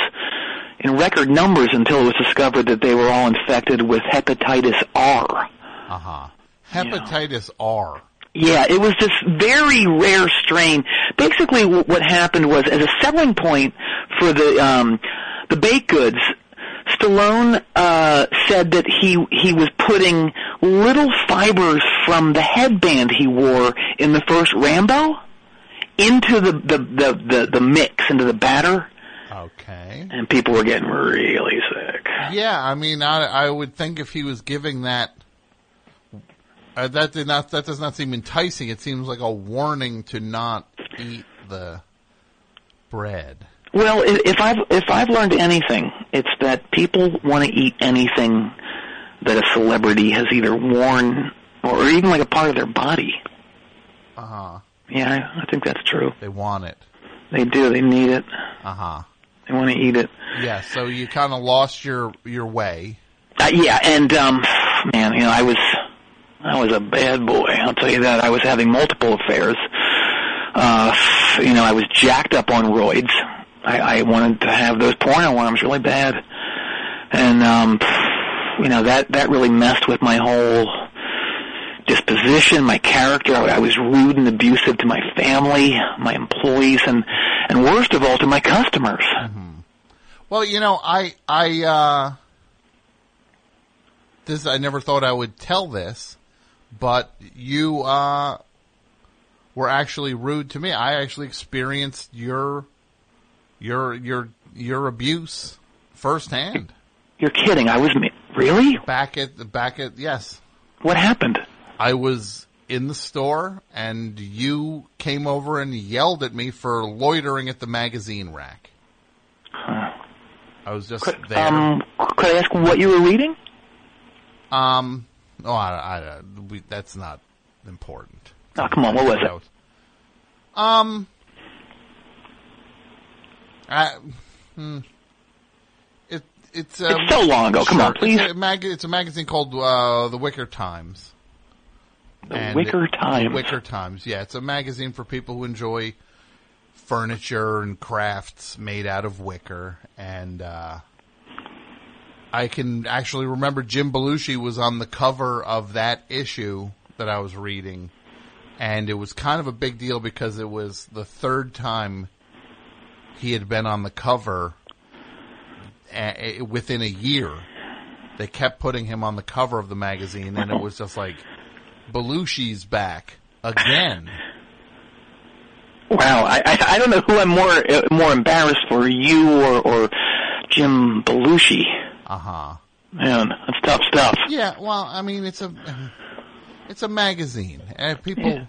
in record numbers until it was discovered that they were all infected with hepatitis R. Uh huh. Hepatitis R. Yeah, it was this very rare strain. Basically, what happened was, as a selling point for the um, the baked goods, Stallone uh, said that he he was putting little fibers from the headband he wore in the first Rambo into the the the the, the mix into the batter, Okay. and people were getting really sick. Yeah, I mean, I I would think if he was giving that, uh, that did not that does not seem enticing. It seems like a warning to not eat the bread. Well, if I've if I've learned anything, it's that people want to eat anything that a celebrity has either worn or even like a part of their body. Uh huh. Yeah, I, think that's true. They want it. They do. They need it. Uh huh. They want to eat it. Yeah. So you kind of lost your your way. Uh, yeah, and um, man, you know, I was I was a bad boy. I'll tell you that. I was having multiple affairs. Uh, you know, I was jacked up on roids. I, I wanted to have those porno arms really bad, and um, you know that that really messed with my whole disposition, my character. I, I was rude and abusive to my family, my employees, and and worst of all, to my customers. Well, you know, I I uh this I never thought I would tell this, but you uh, were actually rude to me. I actually experienced your your your your abuse firsthand. You're kidding. I was really. Back at the back at yes. What happened? I was in the store and you came over and yelled at me for loitering at the magazine rack. I was just there. Um, could I ask what you were reading? Um, oh, I, I, we, that's not important. Oh, come on. What was it? Um, I, hmm, it it's um, It's so long ago. Come on, please. It's a, mag- it's a magazine called uh, The Wicker Times. The Wicker Times. Wicker Times. Yeah, it's a magazine for people who enjoy furniture and crafts made out of wicker. And uh, I can actually remember Jim Belushi was on the cover of that issue that I was reading, and it was kind of a big deal because it was the third time he had been on the cover within a year. They kept putting him on the cover of the magazine, and it was just like Belushi's back again. Wow, I, I I don't know who I'm more uh, more embarrassed for, you or or Jim Belushi. Uh huh. Man, that's tough stuff. Yeah, well, I mean, it's a it's a magazine, and people.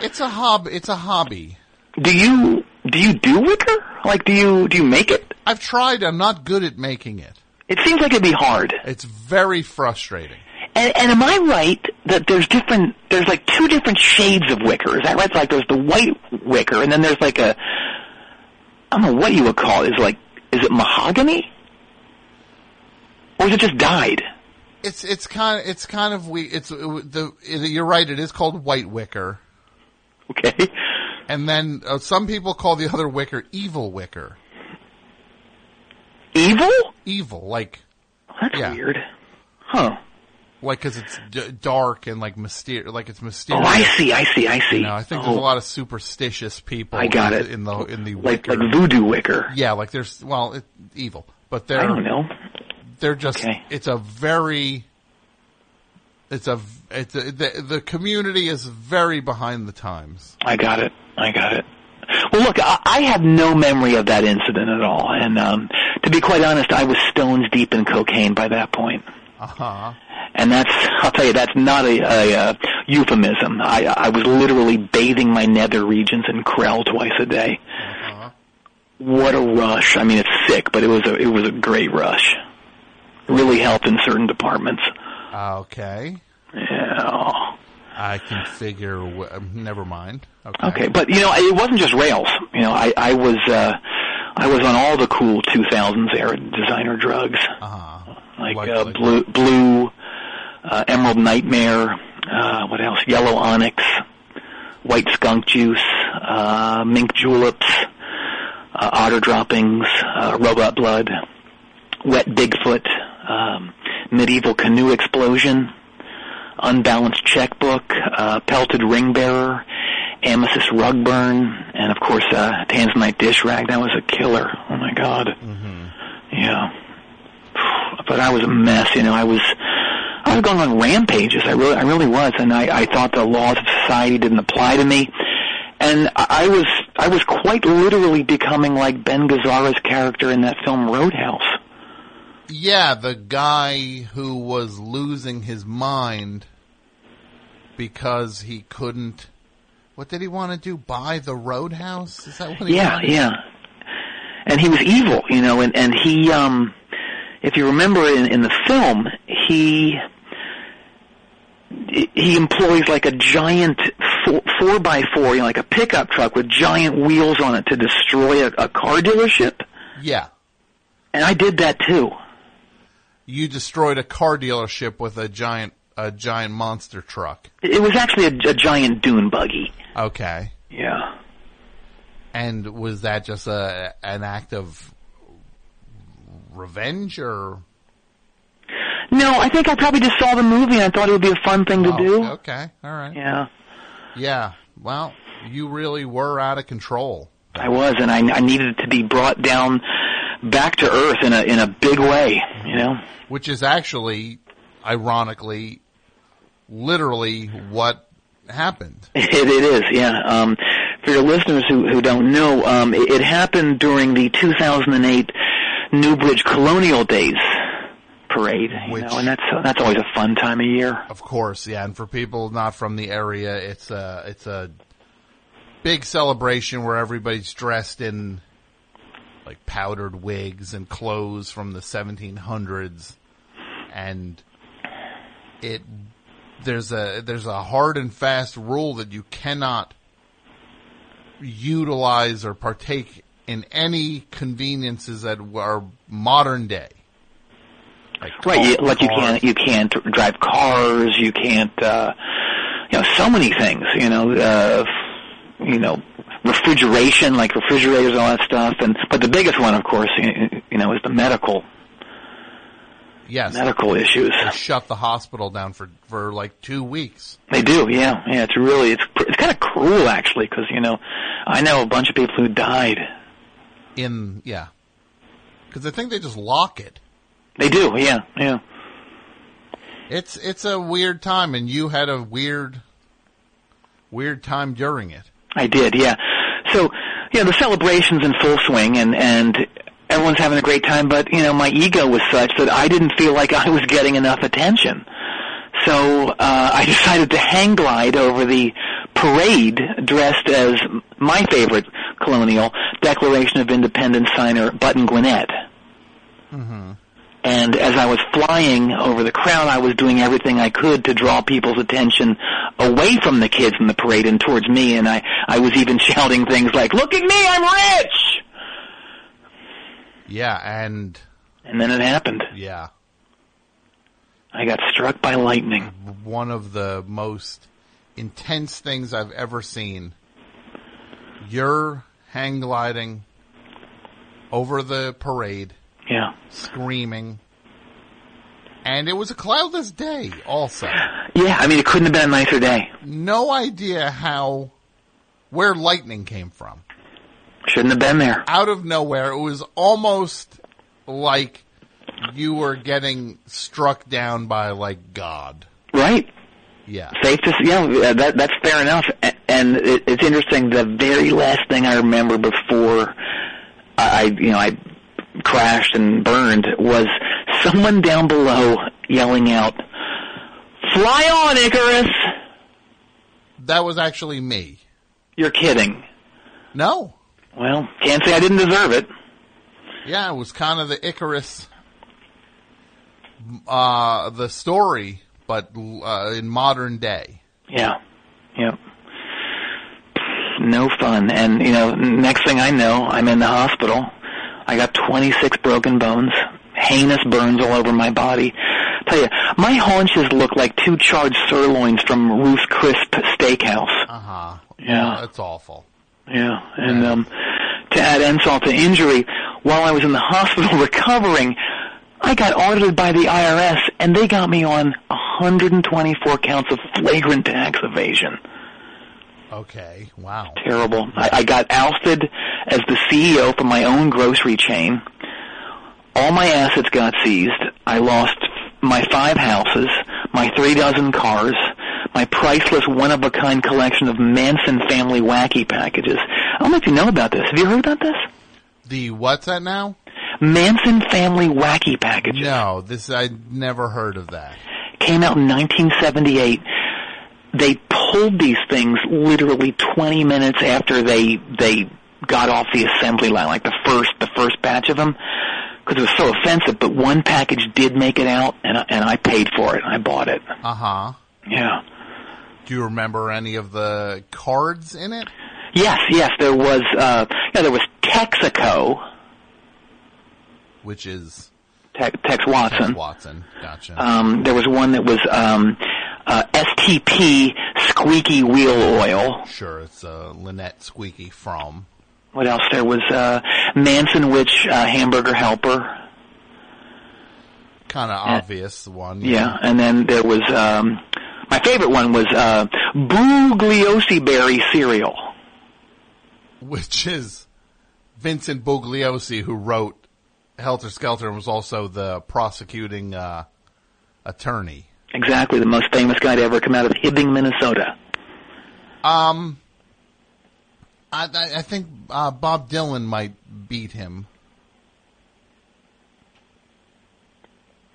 It's a hob. It's a hobby. Do you do you do wicker? Like, do you do you make it? I've tried. I'm not good at making it. It seems like it'd be hard. It's very frustrating. And, and am I right that there's different? There's like two different shades of wicker. Is that right? It's like there's the white wicker, and then there's like a I don't know what you would call it. Is it like is it mahogany, or is it just dyed? It's it's kind of it's kind of we it's it, the you're right. It is called white wicker. Okay. And then uh, some people call the other wicker evil wicker. Evil? Evil, like That's yeah. weird. Huh. Like because it's d- dark and like mysterious, like it's mysterious. Oh. I see. I see. I see. You know, I think there's a Oh. lot of superstitious people. I got in, it. in the in the like wicker. like voodoo wicker. Yeah, like there's well, it, evil, but they're I don't know. they're just Okay. it's a very it's a it's a, the the community is very behind the times. I got it. I got it. Well, look, I, I have no memory of that incident at all, and um, to be quite honest, I was stones deep in cocaine by that point. Uh huh. And that's, I'll tell you, that's not a, a, uh euphemism. I, I was literally bathing my nether regions in Krell twice a day. What a rush! I mean, it's sick, but it was a, it was a great rush. It really helped in certain departments. Okay. Yeah. I can figure. wh- Never mind. Okay. Okay, but you know, it wasn't just rails. You know, I, I was, uh, I was on all the cool 2000s era designer drugs. Uh-huh. Like, Like- uh, like blue, blue, uh, emerald nightmare, uh, what else? Yellow onyx, white skunk juice, uh, mink juleps, uh, otter droppings, uh, robot blood, wet Bigfoot, um, medieval canoe explosion, unbalanced checkbook, uh, pelted ring bearer, amethyst rug burn, and of course, uh, tanzanite dish rag. That was a killer. Oh my god. Yeah. But I was a mess, you know, I was, I was going on rampages. I really, I really was, and I, I thought the laws of society didn't apply to me. And I I was, I was quite literally becoming like Ben Gazzara's character in that film Roadhouse. Yeah, the guy who was losing his mind because he couldn't. What did he want to do? Buy the roadhouse? Is that what he Yeah, wanted? yeah. And he was evil, you know, and, and he, um, if you remember in, in the film, he, he employs like a giant four, four by four, you know, like a pickup truck with giant wheels on it to destroy a, a car dealership. Yeah. And I did that too. You destroyed a car dealership with a giant a giant monster truck. It was actually a, a giant dune buggy. Okay. Yeah. And was that just a an act of revenge or No, I think I probably just saw the movie and I thought it would be a fun thing to Oh, do. Okay. All right. Yeah. Yeah. Well, you really were out of control. I was, and I, I needed to be brought down back to earth in a in a big way. You know. Which is actually, ironically, literally what happened. It, it is, yeah. Um, for your listeners who, who don't know, um, it, it happened during the 2008 Newbridge Colonial Days parade, you Which- know, and that's that's always a fun time of year. Of course, yeah. And for people not from the area, it's a it's a big celebration where everybody's dressed in like powdered wigs and clothes from the 1700s, and it there's a there's a hard and fast rule that you cannot utilize or partake in any conveniences that are modern day. Like Right, you, like you can't you can't drive cars, you can't, uh, you know, so many things. You know, uh, you know, refrigeration, like refrigerators, all that stuff. And but the biggest one, of course, you, you know, is the medical Yes. medical issues. They shut the hospital down for for like two weeks. They do, yeah, yeah. It's really it's it's kind of cruel actually, because you know, I know a bunch of people who died. In yeah, because I think they just lock it. They do, yeah, yeah. It's it's a weird time, and you had a weird weird time during it. I did, yeah. So, yeah, the celebration's in full swing and, and everyone's having a great time, but, you know, my ego was such that I didn't feel like I was getting enough attention. So, uh, I decided to hang glide over the parade dressed as my favorite colonial Declaration of Independence signer, Button Gwinnett. Mm-hmm. And as I was flying over the crowd, I was doing everything I could to draw people's attention away from the kids in the parade and towards me. And I, I was even shouting things like, look at me, I'm rich! Yeah, and And then it happened. yeah, I got struck by lightning. one of the most intense things I've ever seen. You're hang gliding over the parade, Yeah. screaming, and it was a cloudless day. Also, Yeah, I mean, it couldn't have been a nicer day. no idea how where lightning came from. Shouldn't have been there. out of nowhere. It was almost like you were getting struck down by like God. Right? Yeah. Safe to, yeah, uh, that, that's fair enough. And it, it's interesting, the very last thing I remember before I, you know, I crashed and burned was someone down below yelling out, fly on, Icarus! That was actually me. You're kidding. No. Well, can't say I didn't deserve it. Yeah, it was kind of the Icarus, uh, the story, but uh, in modern day. Yeah. Yeah. No fun. And, you know, next thing I know, I'm in the hospital. I got 26 broken bones, heinous burns all over my body. Tell you, my haunches look like two charred sirloins from Ruth's Chris Steakhouse. Uh huh. Yeah. That's awful. Yeah, and um, to add insult to injury, while I was in the hospital recovering, I got audited by the IRS, and they got me on 124 counts of flagrant tax evasion. Okay. Wow. Terrible. I, I got ousted as the CEO from my own grocery chain. All my assets got seized. I lost my five houses, my three dozen cars, my priceless one-of-a-kind collection of Manson family wacky packages. I don't know if you know about this. Have you heard about this? The what's that now? Manson family wacky packages. No, this I never heard of that. Came out in 1978. They pulled these things literally 20 minutes after they they got off the assembly line, like the first the first batch of them, because it was so offensive. But one package did make it out, and I, and I paid for it. And I bought it. Uh huh. Yeah. Do you remember any of the cards in it? Yes, yes. There was uh, yeah, there was Texaco, Which is Tex, Tex Watson. Tex Watson. Gotcha. Um, there was one that was um, uh, STP Squeaky Wheel Oil. Sure, it's uh, Lynette Squeaky Fromme. What else? There was uh, Manson Witch uh, Hamburger Helper. Kind of obvious one. Yeah, and then there was um, my favorite one was uh, Bugliosi Berry cereal. Which is Vincent Bugliosi, who wrote Helter Skelter and was also the prosecuting uh, attorney. Exactly, the most famous guy to ever come out of Hibbing, Minnesota. Um, I, I, I think uh, Bob Dylan might beat him.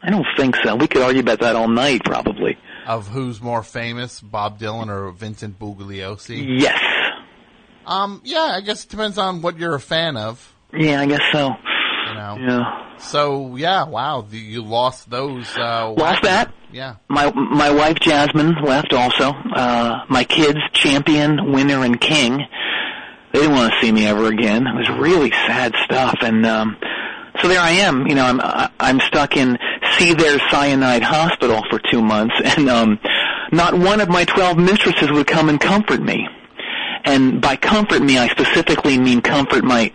I don't think so. We could argue about that all night, probably. Of who's more famous, Bob Dylan or Vincent Bugliosi? Yes. Um, yeah, I guess it depends on what you're a fan of. Yeah, I guess so. You know. Yeah. So yeah, wow, the, you lost those. Uh, Lost that? Yeah. My my wife Jasmine left also. Uh, my kids, Champion, Winner, and King. They didn't want to see me ever again. It was really sad stuff, and um, so there I am. You know, I'm I'm stuck in See There Cyanide Hospital for two months, and um, not one of my twelve mistresses would come and comfort me. And by comfort me, I specifically mean comfort my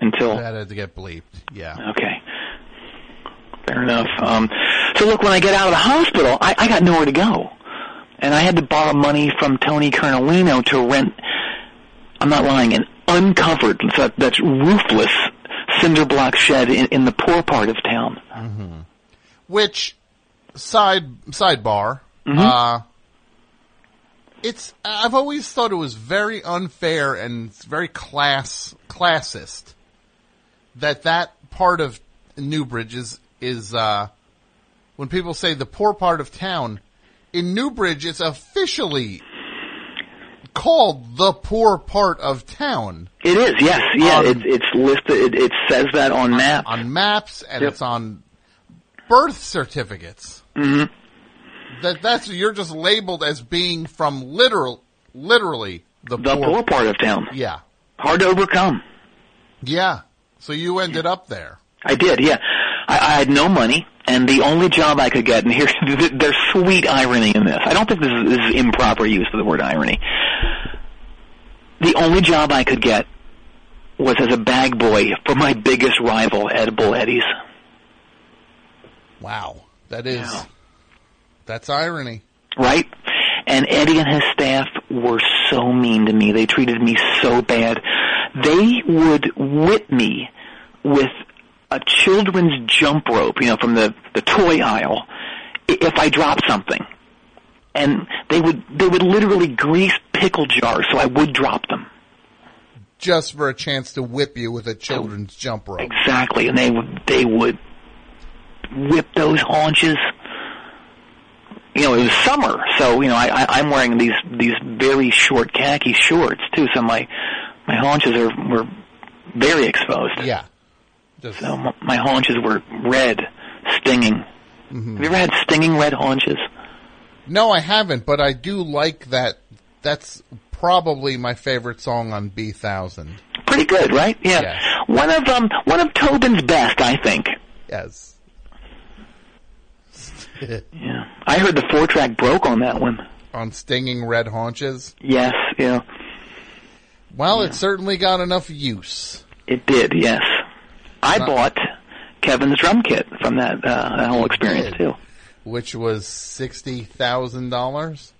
until That had to get bleeped. Yeah. Okay. Fair enough. Um, so look, when I get out of the hospital, I, I got nowhere to go. And I had to borrow money from Tony Carnolino to rent, I'm not lying, an uncovered, so that's roofless cinder block shed in, in the poor part of town. hmm Which side sidebar? Mhm. Uh, it's I've always thought it was very unfair and very class classist that that part of Newbridge is is uh, when people say the poor part of town in Newbridge, it's officially called the poor part of town. It is, yes, yeah. Um, it's it's listed. It, it says that on maps. on maps and Yep. it's on birth certificates. hmm That that's you're just labeled as being from literal, literally the, The poor part of town. Yeah, Hard to overcome. yeah. So you ended up there. I did, yeah. I, I had no money, and the only job I could get, and here's there's sweet irony in this. I don't think this is, this is improper use of the word irony. The only job I could get was as a bag boy for my biggest rival, Edible Eddie's. Wow, that is that's irony. right? And Eddie and his staff were so mean to me. They treated me so bad. They would whip me with a children's jump rope, you know, from the the toy aisle, if I dropped something. And they would they would literally grease pickle jars so I would drop them. Just for a chance to whip you with a children's jump rope. Exactly, and they would they would whip those haunches. You know, it was summer, so you know I, I I'm wearing these these very short khaki shorts too, so my my haunches are were very exposed. Yeah. So m- my haunches were red, stinging. Mm-hmm. Have you ever had stinging red haunches? No, I haven't, but I do like that. That's probably my favorite song on Bee Thousand. Pretty good, right? Yeah. One of um one of Tobin's best, I think. Yes. Yeah. I heard the four track broke on that one. on stinging red haunches. Yes, yeah. Well, it certainly got enough use. It did, yes. I Not- bought Kevin's drum kit from that uh, that whole experience too. Which was sixty thousand dollars.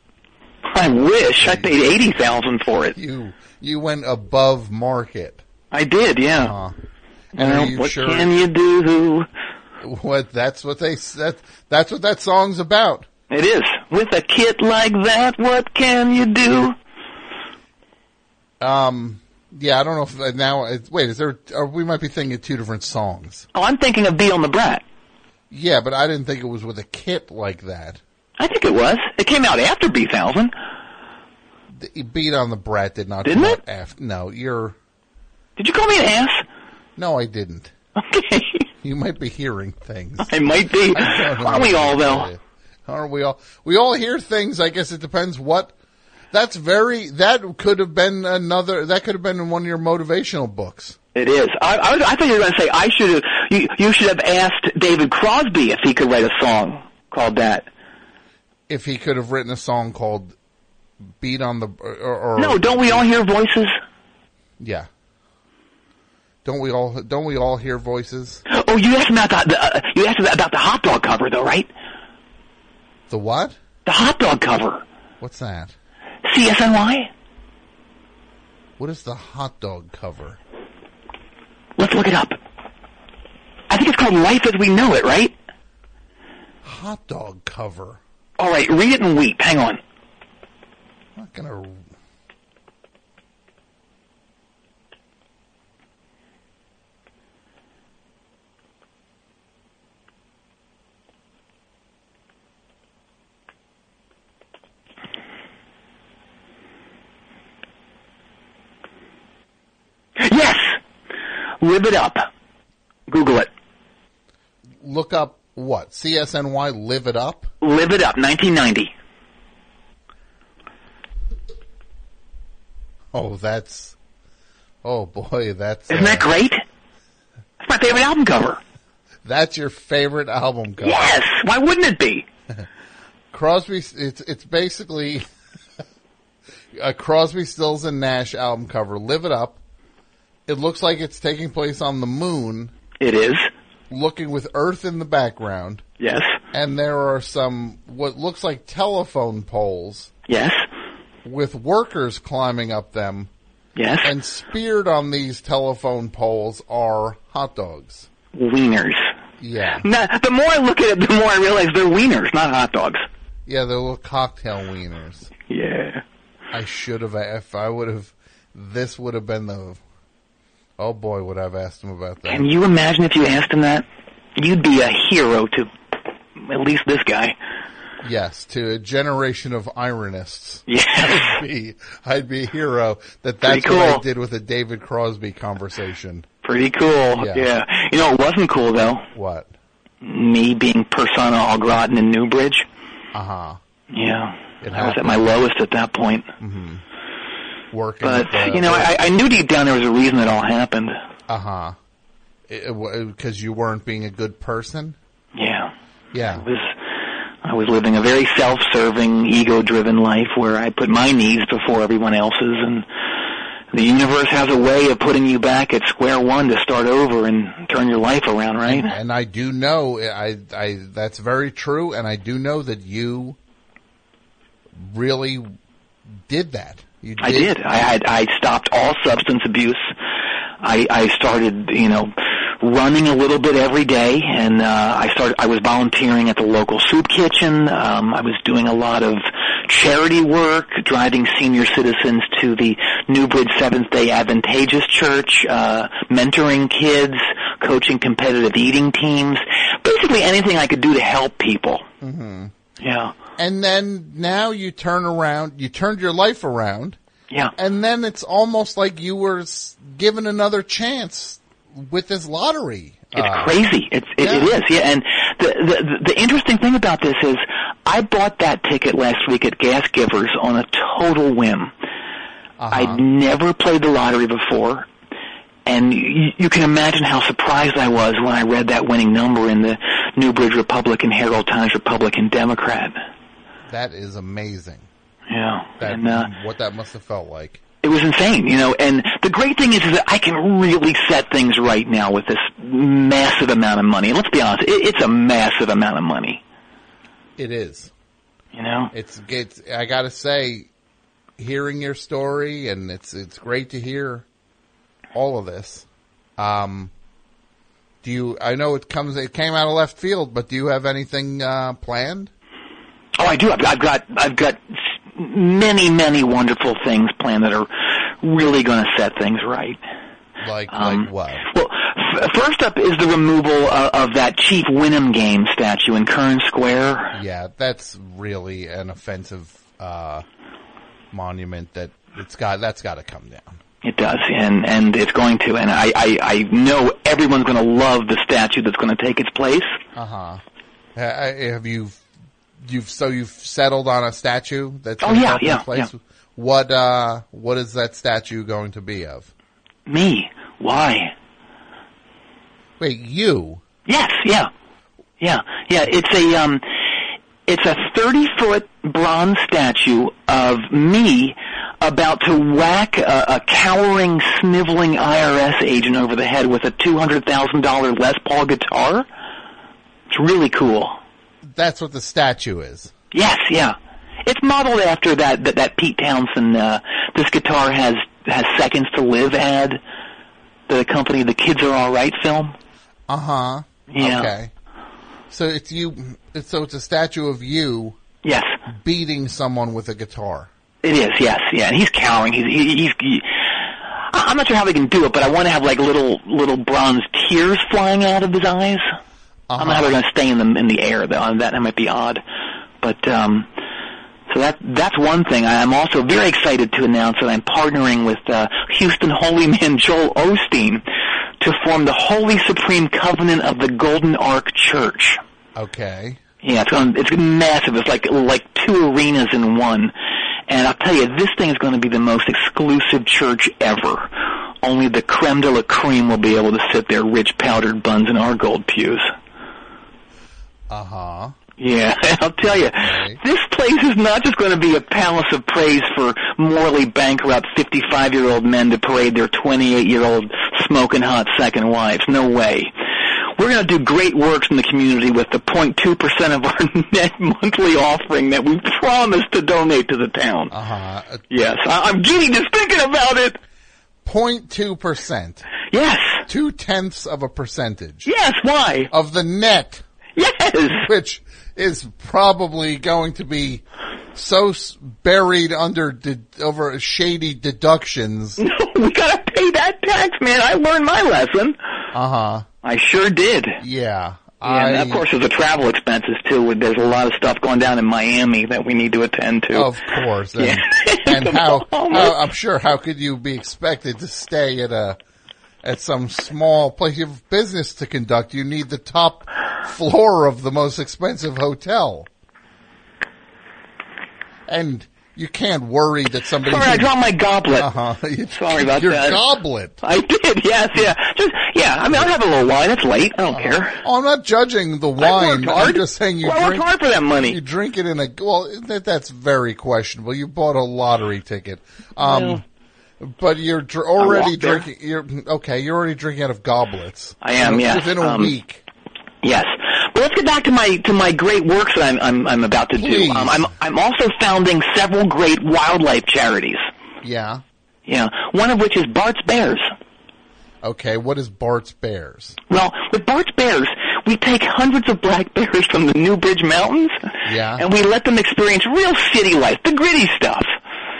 I wish I paid eighty thousand for it. You you went above market. I did, yeah. Uh, And and are uh, you what sure? can you do? What that's what they that that's what that song's about. It is with a kit like that. What can you do? Um. Yeah, I don't know if uh, now. uh, Wait, is there? Or we might be thinking of two different songs. Oh, I'm thinking of Beat on the Brat. Yeah, but I didn't think it was with a kit like that. I think it was. It came out after Bee Thousand. Beat on the Brat did not. Didn't come it? out After, no, you're. Did you call me an ass? No, I didn't. Okay. You might be hearing things. I might be. I Aren't we all though? Aren't we all? We all hear things. I guess it depends what. That's very. That could have been another. That could have been in one of your motivational books. It is. I, I, was, I thought you were going to say I should have. You, you should have asked David Crosby if he could write a song called that. If he could have written a song called "Beat on the," or, or No, don't we all hear voices? Yeah. Don't we all? Don't we all hear voices? Oh, you asked about the, the uh, you asked about the hot dog cover though, right? The what? The hot dog cover. What's that? CSNY. What is the hot dog cover? Let's look it up. I think it's called Life as We Know It, right? hot dog cover. All right, read it and weep. Hang on. I'm not gonna. Yes. Live it up. Google it. Look up what CSNY. Live it up. Live it up. 1990. Oh, that's. Oh boy, that's. Isn't uh, that great? That's my favorite album cover. That's your favorite album cover. Yes. Why wouldn't it be? Crosby. It's it's basically a Crosby, Stills, and Nash album cover. Live it up. It looks like it's taking place on the moon. It is. Looking with Earth in the background. Yes. And there are some what looks like telephone poles. Yes. With workers climbing up them. Yes. And speared on these telephone poles are hot dogs. Wieners. Yeah. Now, the more I look at it, the more I realize they're wieners, not hot dogs. Yeah, they're little cocktail wieners. Yeah. I should have, if I would have, this would have been the, oh boy, would I have asked him about that. Can you imagine if you asked him that? You'd be a hero to at least this guy. Yes, to a generation of ironists. Yeah. I'd be, I'd be a hero that that's Pretty what I did with a David Crosby conversation. Pretty cool. Yeah. Yeah. You know, it wasn't cool though. What? Me being persona au gratin in Newbridge. Uh huh. Yeah. It I was at my lowest at that point. Mm-hmm. Working. But, uh, you know, I, I knew deep down there was a reason it all happened. Uh huh. Because you weren't being a good person. Yeah. Yeah. I was, I was living a very self-serving, ego-driven life where I put my needs before everyone else's and the universe has a way of putting you back at square one to start over and turn your life around, right? And, and I do know, I, I, that's very true, and I do know that you really did that. Did. I did. I had I stopped all substance abuse. I I started, you know, running a little bit every day, and uh, I started. I was volunteering at the local soup kitchen. Um, I was doing a lot of charity work, driving senior citizens to the Newbridge Seventh Day Advantageous Church, uh, mentoring kids, coaching competitive eating teams. Basically, anything I could do to help people. hmm Yeah. And then now you turn around, you turned your life around. Yeah. And then it's almost like you were given another chance with this lottery. It's Uh, crazy. It's it, it is. Yeah, and the, the the interesting thing about this is I bought that ticket last week at Gas Givers on a total whim. I'd never played the lottery before, and you, you can imagine how surprised I was when I read that winning number in the Newbridge Republican Herald Times Republican Democrat. That is amazing. Yeah, That, and uh, what that must have felt like. it was insane, you know. And the great thing is, is that I can really set things right now with this massive amount of money. Let's be honest, it, it's a massive amount of money. It is. You know, It's it's. I gotta say, hearing your story, and it's it's great to hear all of this. Um, do you? I know it comes. It came out of left field, but do you have anything uh, planned? Oh, I do. I've, I've got I've got many many wonderful things planned that are really going to set things right. Like Um, like what? Well, f- first up is the removal of, of that Chief Wynnum game statue in Kern Square. Yeah, that's really an offensive uh, monument. That it's got. That's got to come down. It does, and and it's going to, and I I, I know everyone's going to love the statue that's going to take its place. Uh huh. Have you? You've so you've settled on a statue that's Oh, yeah, yeah, place? yeah. What uh what is that statue going to be of? Me? Why? Wait, you? Yes, yeah, yeah, yeah. It's a um, it's a thirty foot bronze statue of me about to whack a, a cowering, sniveling IRS agent over the head with a two hundred thousand dollar Les Paul guitar. It's really cool. That's what the statue is. Yes, yeah. It's modeled after that that, that Pete Townshend. Uh, this guitar has has seconds to live ad. The company, the Kids Are All Right film. Uh huh. Yeah. Okay. So it's you. It's, so it's a statue of you. Yes. Beating someone with a guitar. It is, yes, yeah, and he's cowering. He's he, he's. He, I'm not sure how they can do it, but I want to have like little little bronze tears flying out of his eyes. I don't know how they're going to stay in the in the air though. That that might be odd, but um, so that that's one thing. I- I'm also very excited to announce that I'm partnering with uh, Houston holy man Joel Osteen to form the Holy Supreme Covenant of the Golden Ark Church. Okay. Yeah, it's going it's massive. It's like like two arenas in one. And I'll tell you, this thing is going to be the most exclusive church ever. Only the creme de la creme will be able to sit there, rich powdered buns in our gold pews. Uh huh. Yeah, I'll tell you, this place is not just going to be a palace of praise for morally bankrupt 55-year-old men to parade their 28-year-old smoking hot second wives. No way. We're going to do great works in the community with the 0.2% of our net monthly offering that we promised to donate to the town. Uh huh. Yes, I- I'm giddy just thinking about it. 0.2 percent. Yes. Two tenths of a percentage. Yes. Why? Of the net. Yes. Which is probably going to be so buried under de- over shady deductions. No, we got to pay that tax, man. I learned my lesson. Uh huh. I sure did. Yeah. Yeah, and of course, there's the travel expenses too. There's a lot of stuff going down in Miami that we need to attend to. Of course. And, Yeah. and how, how, I'm sure, how could you be expected to stay at a, at some small place? You have business to conduct. You need the top floor of the most expensive hotel. And you can't worry that somebody. Sorry, I dropped my goblet. Uh-huh. Sorry about Your that. goblet. I did. Yes, yeah. Just yeah. I mean, I'll have a little wine. It's late. I don't care. Oh, I'm not judging the wine. I'm just saying you Well, I worked drink hard for that money. You drink it in a well. That, that's very questionable. You bought a lottery ticket. Um, but you're dr- already drinking. You're okay. You're already drinking out of goblets. I am. Yeah. Within a Um, week. Yes. Well, let's get back to my to my great works that I'm I'm, I'm about to Please. do. Um, I'm I'm also founding several great wildlife charities. Yeah. Yeah. One of which is Bart's Bears. Okay. What is Bart's Bears? Well, with Bart's Bears, we take hundreds of black bears from the Newbridge Mountains, Yeah. and we let them experience real city life, the gritty stuff.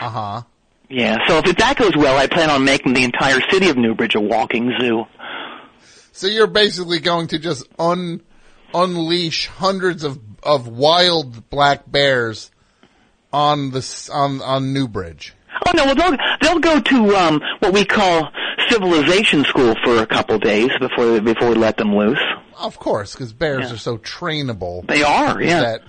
Uh huh. Yeah. So if that goes well, I plan on making the entire city of Newbridge a walking zoo. So you're basically going to just un unleash hundreds of of wild black bears on the s- on on Newbridge. Oh no, well they'll they'll go to um what we call civilization school for a couple days before before we let them loose. Of course, because bears are so trainable. They are, yeah. That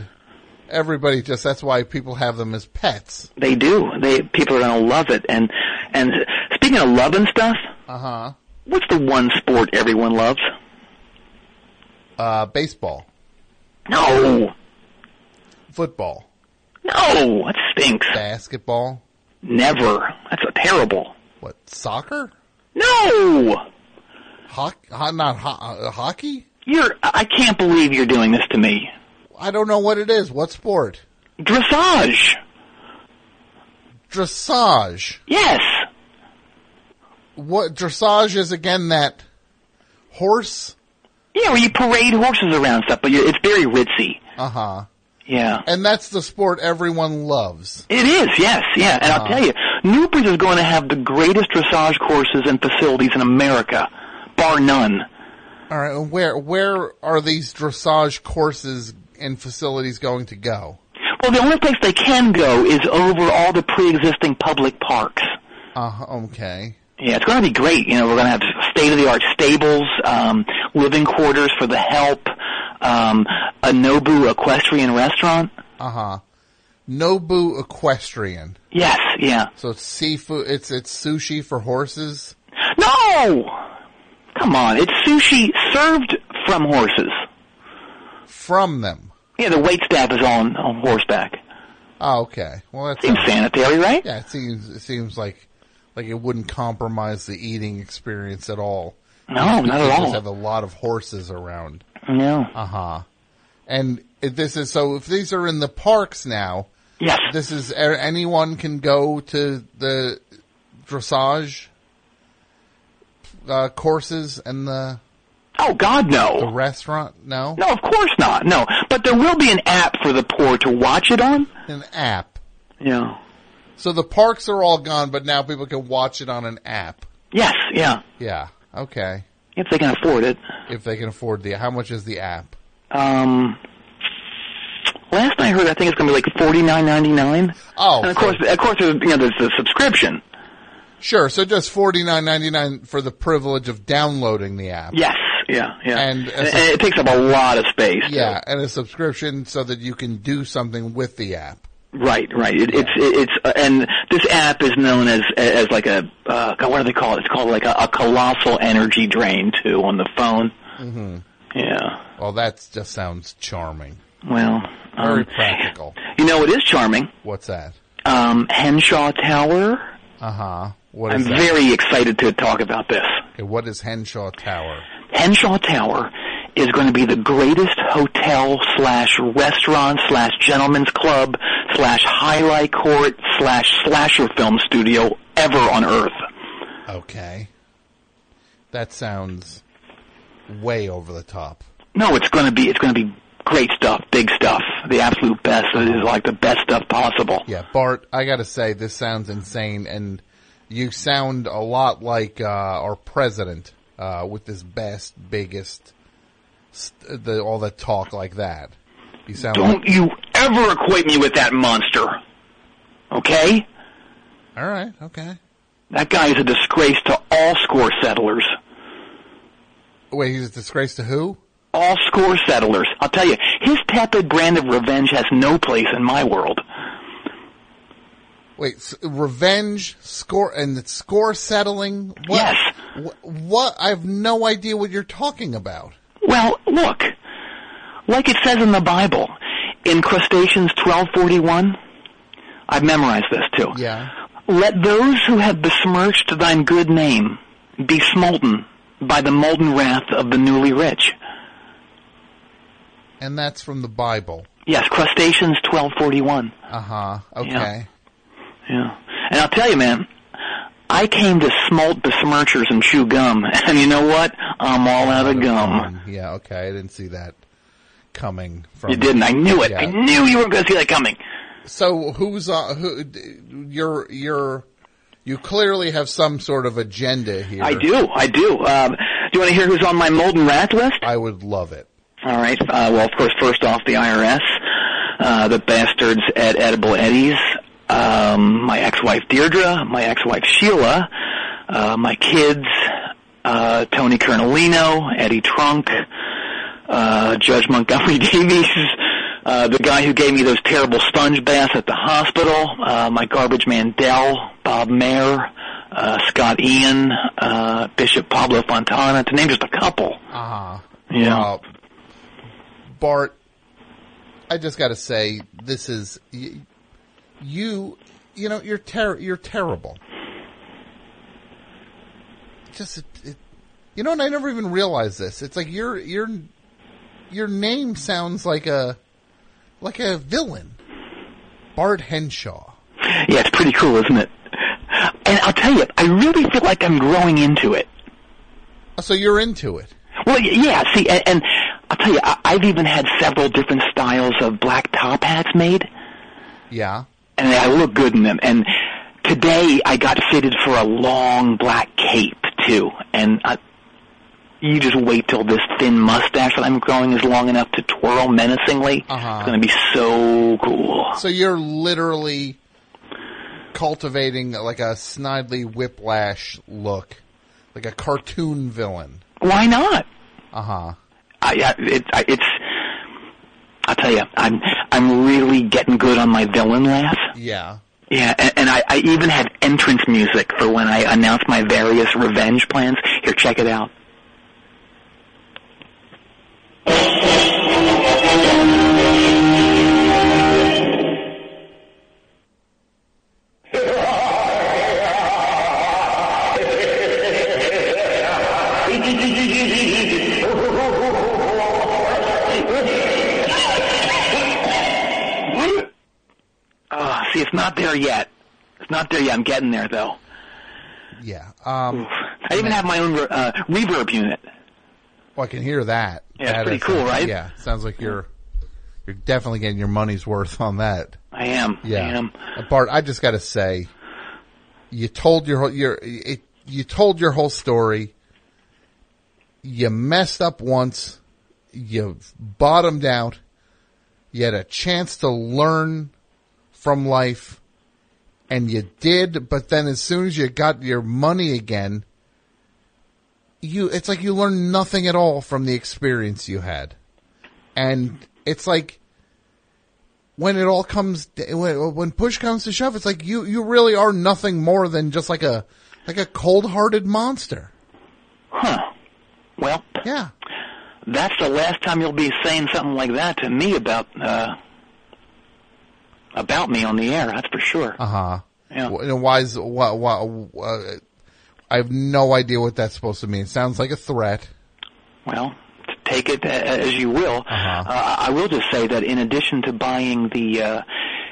everybody just that's why people have them as pets. They do. They people are gonna love it. And and speaking of loving stuff, Uh huh. What's the one sport everyone loves? Uh, baseball, No, football, no, that stinks. basketball. Never. That's a terrible. What soccer? No, Hockey? Not ho- uh, hockey? you're. I can't believe you're doing this to me. I don't know what it is. What sport? Dressage. Dressage. Yes. What dressage is again? That horse? Yeah, where you parade horses around stuff, but it's very ritzy. Uh huh. Yeah. And that's the sport everyone loves. It is, yes, yeah. And I'll Uh-huh. tell you, Newbridge is going to have the greatest dressage courses and facilities in America, bar none. All right. Where where are these dressage courses and facilities going to go? Well, the only place they can go is over all the pre-existing public parks. Uh, okay. Yeah, it's going to be great. You know, we're going to have state-of-the-art stables, um, living quarters for the help, um, a Nobu equestrian restaurant. Uh huh. Nobu Equestrian. Yes, yeah. So it's seafood. It's it's sushi for horses. No! Come on, it's sushi served from horses. From them. Yeah, the wait staff is on, on horseback. Oh, okay. Well, that Seems sanitary, right? Yeah, it seems it seems like like it wouldn't compromise the eating experience at all. No, not at all. Just have a lot of horses around. No. Uh huh. And this is so. If these are in the parks now, yes, this is er, anyone can go to the dressage uh, courses and the. Oh God, no. The restaurant? No. No, of course not. No, but there will be an app for the poor to watch it on. An app. Yeah. So the parks are all gone, but now people can watch it on an app. Yes. Yeah. Yeah. Okay. If they can afford it. If they can afford the, how much is the app? Um. Last I heard, I think it's going to be like forty nine ninety nine. Oh, and of course, of course, there's, you know, there's the subscription. Sure. So just forty nine ninety nine for the privilege of downloading the app. Yes. Yeah. Yeah. And, And it takes up a lot of space. too. Yeah, and a subscription so that you can do something with the app. Right, right. It, It's it's uh, and this app is known as as like a uh, what do they call it? It's called like a, a colossal energy drain too on the phone. Mm-hmm. Yeah. Well, that just sounds charming. Well, Very um, practical. you know it is charming? What's that? Um, Henshaw Tower. Uh huh. What I'm that? very excited to talk about this. Okay, what is Henshaw Tower? Henshaw Tower is going to be the greatest hotel slash restaurant slash gentleman's club slash highlight court slash slasher film studio ever on earth. Okay. That sounds way over the top. No, it's going to be it's going to be great stuff, big stuff, the absolute best. It is like the best stuff possible. Yeah, Bart, I gotta say, this sounds insane, and you sound a lot like uh, our president uh, with this best, biggest, st- the, all that talk like that. You sound Don't you ever equate me with that monster. Okay? All right, okay. That guy is a disgrace to all score settlers. Wait, he's a disgrace to who? All score settlers. I'll tell you, his tepid brand of revenge has no place in my world. Wait, s- revenge score and the score settling. What, Yes. Wh- what? I have no idea what you're talking about. Well, look, like it says in the Bible, in Crustaceans 1241, I've memorized this too. Yeah. Let those who have besmirched thine good name be smolten by the molten wrath of the newly rich. And that's from the Bible. Yes, Crustaceans 1241. Uh huh. Okay. Yeah. And I'll tell you, man, I came to smolt besmirchers and chew gum, and you know what? I'm all out of gum. Um, yeah. Okay. I didn't see that coming from. You didn't. I knew it. Yeah. I knew you were going to see that coming. So who's uh, who? You're you're you clearly have some sort of agenda here. I do. I do. Um, do you want to hear who's on my mold and rat list? I would love it. All right. Uh, well, of course, first off, the IRS, uh, the bastards at Edible Eddie's, um, my ex-wife Deirdre, my ex-wife Sheila, uh, my kids, uh, Tony Kernolino, Eddie Trunk, uh, Judge Montgomery Davies, uh, the guy who gave me those terrible sponge baths at the hospital, uh, my garbage man Dell, Bob Mayer, uh, Scott Ian, uh, Bishop Pablo Fontana, to name just a couple. Uh huh. Yeah. Bart, I just got to say, this is you. You know, you're ter- you're terrible. Just, it, it, you know, and I never even realized this. It's like your your your name sounds like a like a villain, Bart Henshaw. Yeah, it's pretty cool, isn't it? And I'll tell you, I really feel like I'm growing into it. Oh, so you're into it. Well, yeah, see, and, and I'll tell you, I, I've even had several different styles of black top hats made, Yeah. And I look good in them. And today I got fitted for a long black cape, too. And I, you just wait till this thin mustache that I'm growing is long enough to twirl menacingly. Uh-huh. It's going to be so cool. So you're literally cultivating like a snidely whiplash look, like a cartoon villain. Why not? Uh huh. I, I, it, I, it's. I'll tell you, I'm I'm really getting good on my villain laugh. Yeah. Yeah, and, and I, I even have entrance music for when I announce my various revenge plans. Here, check it out. See, it's not there yet. It's not there yet. I'm getting there though. Yeah. Um. I even have my own uh, reverb unit. Well, I can hear that. Yeah, it's pretty is- cool, right? Yeah, sounds like you're you're definitely getting your money's worth on that. I am. Yeah, I am. Uh, Bart, I just got to say, you told your whole your it, you told your whole story. You messed up once. You bottomed out. You had a chance to learn from life, and you did. But then, as soon as you got your money again, you it's like you learned nothing at all from the experience you had, and it's like when it all comes when, when push comes to shove, it's like you you really are nothing more than just like a like a cold hearted monster. Huh. Well, yeah. That's the last time you'll be saying something like that to me about uh about me on the air. That's for sure. Uh huh. Yeah. And why is why, why, uh, I have no idea what that's supposed to mean. It sounds like a threat. Well, take it as you will. Uh-huh. Uh, I will just say that in addition to buying the uh,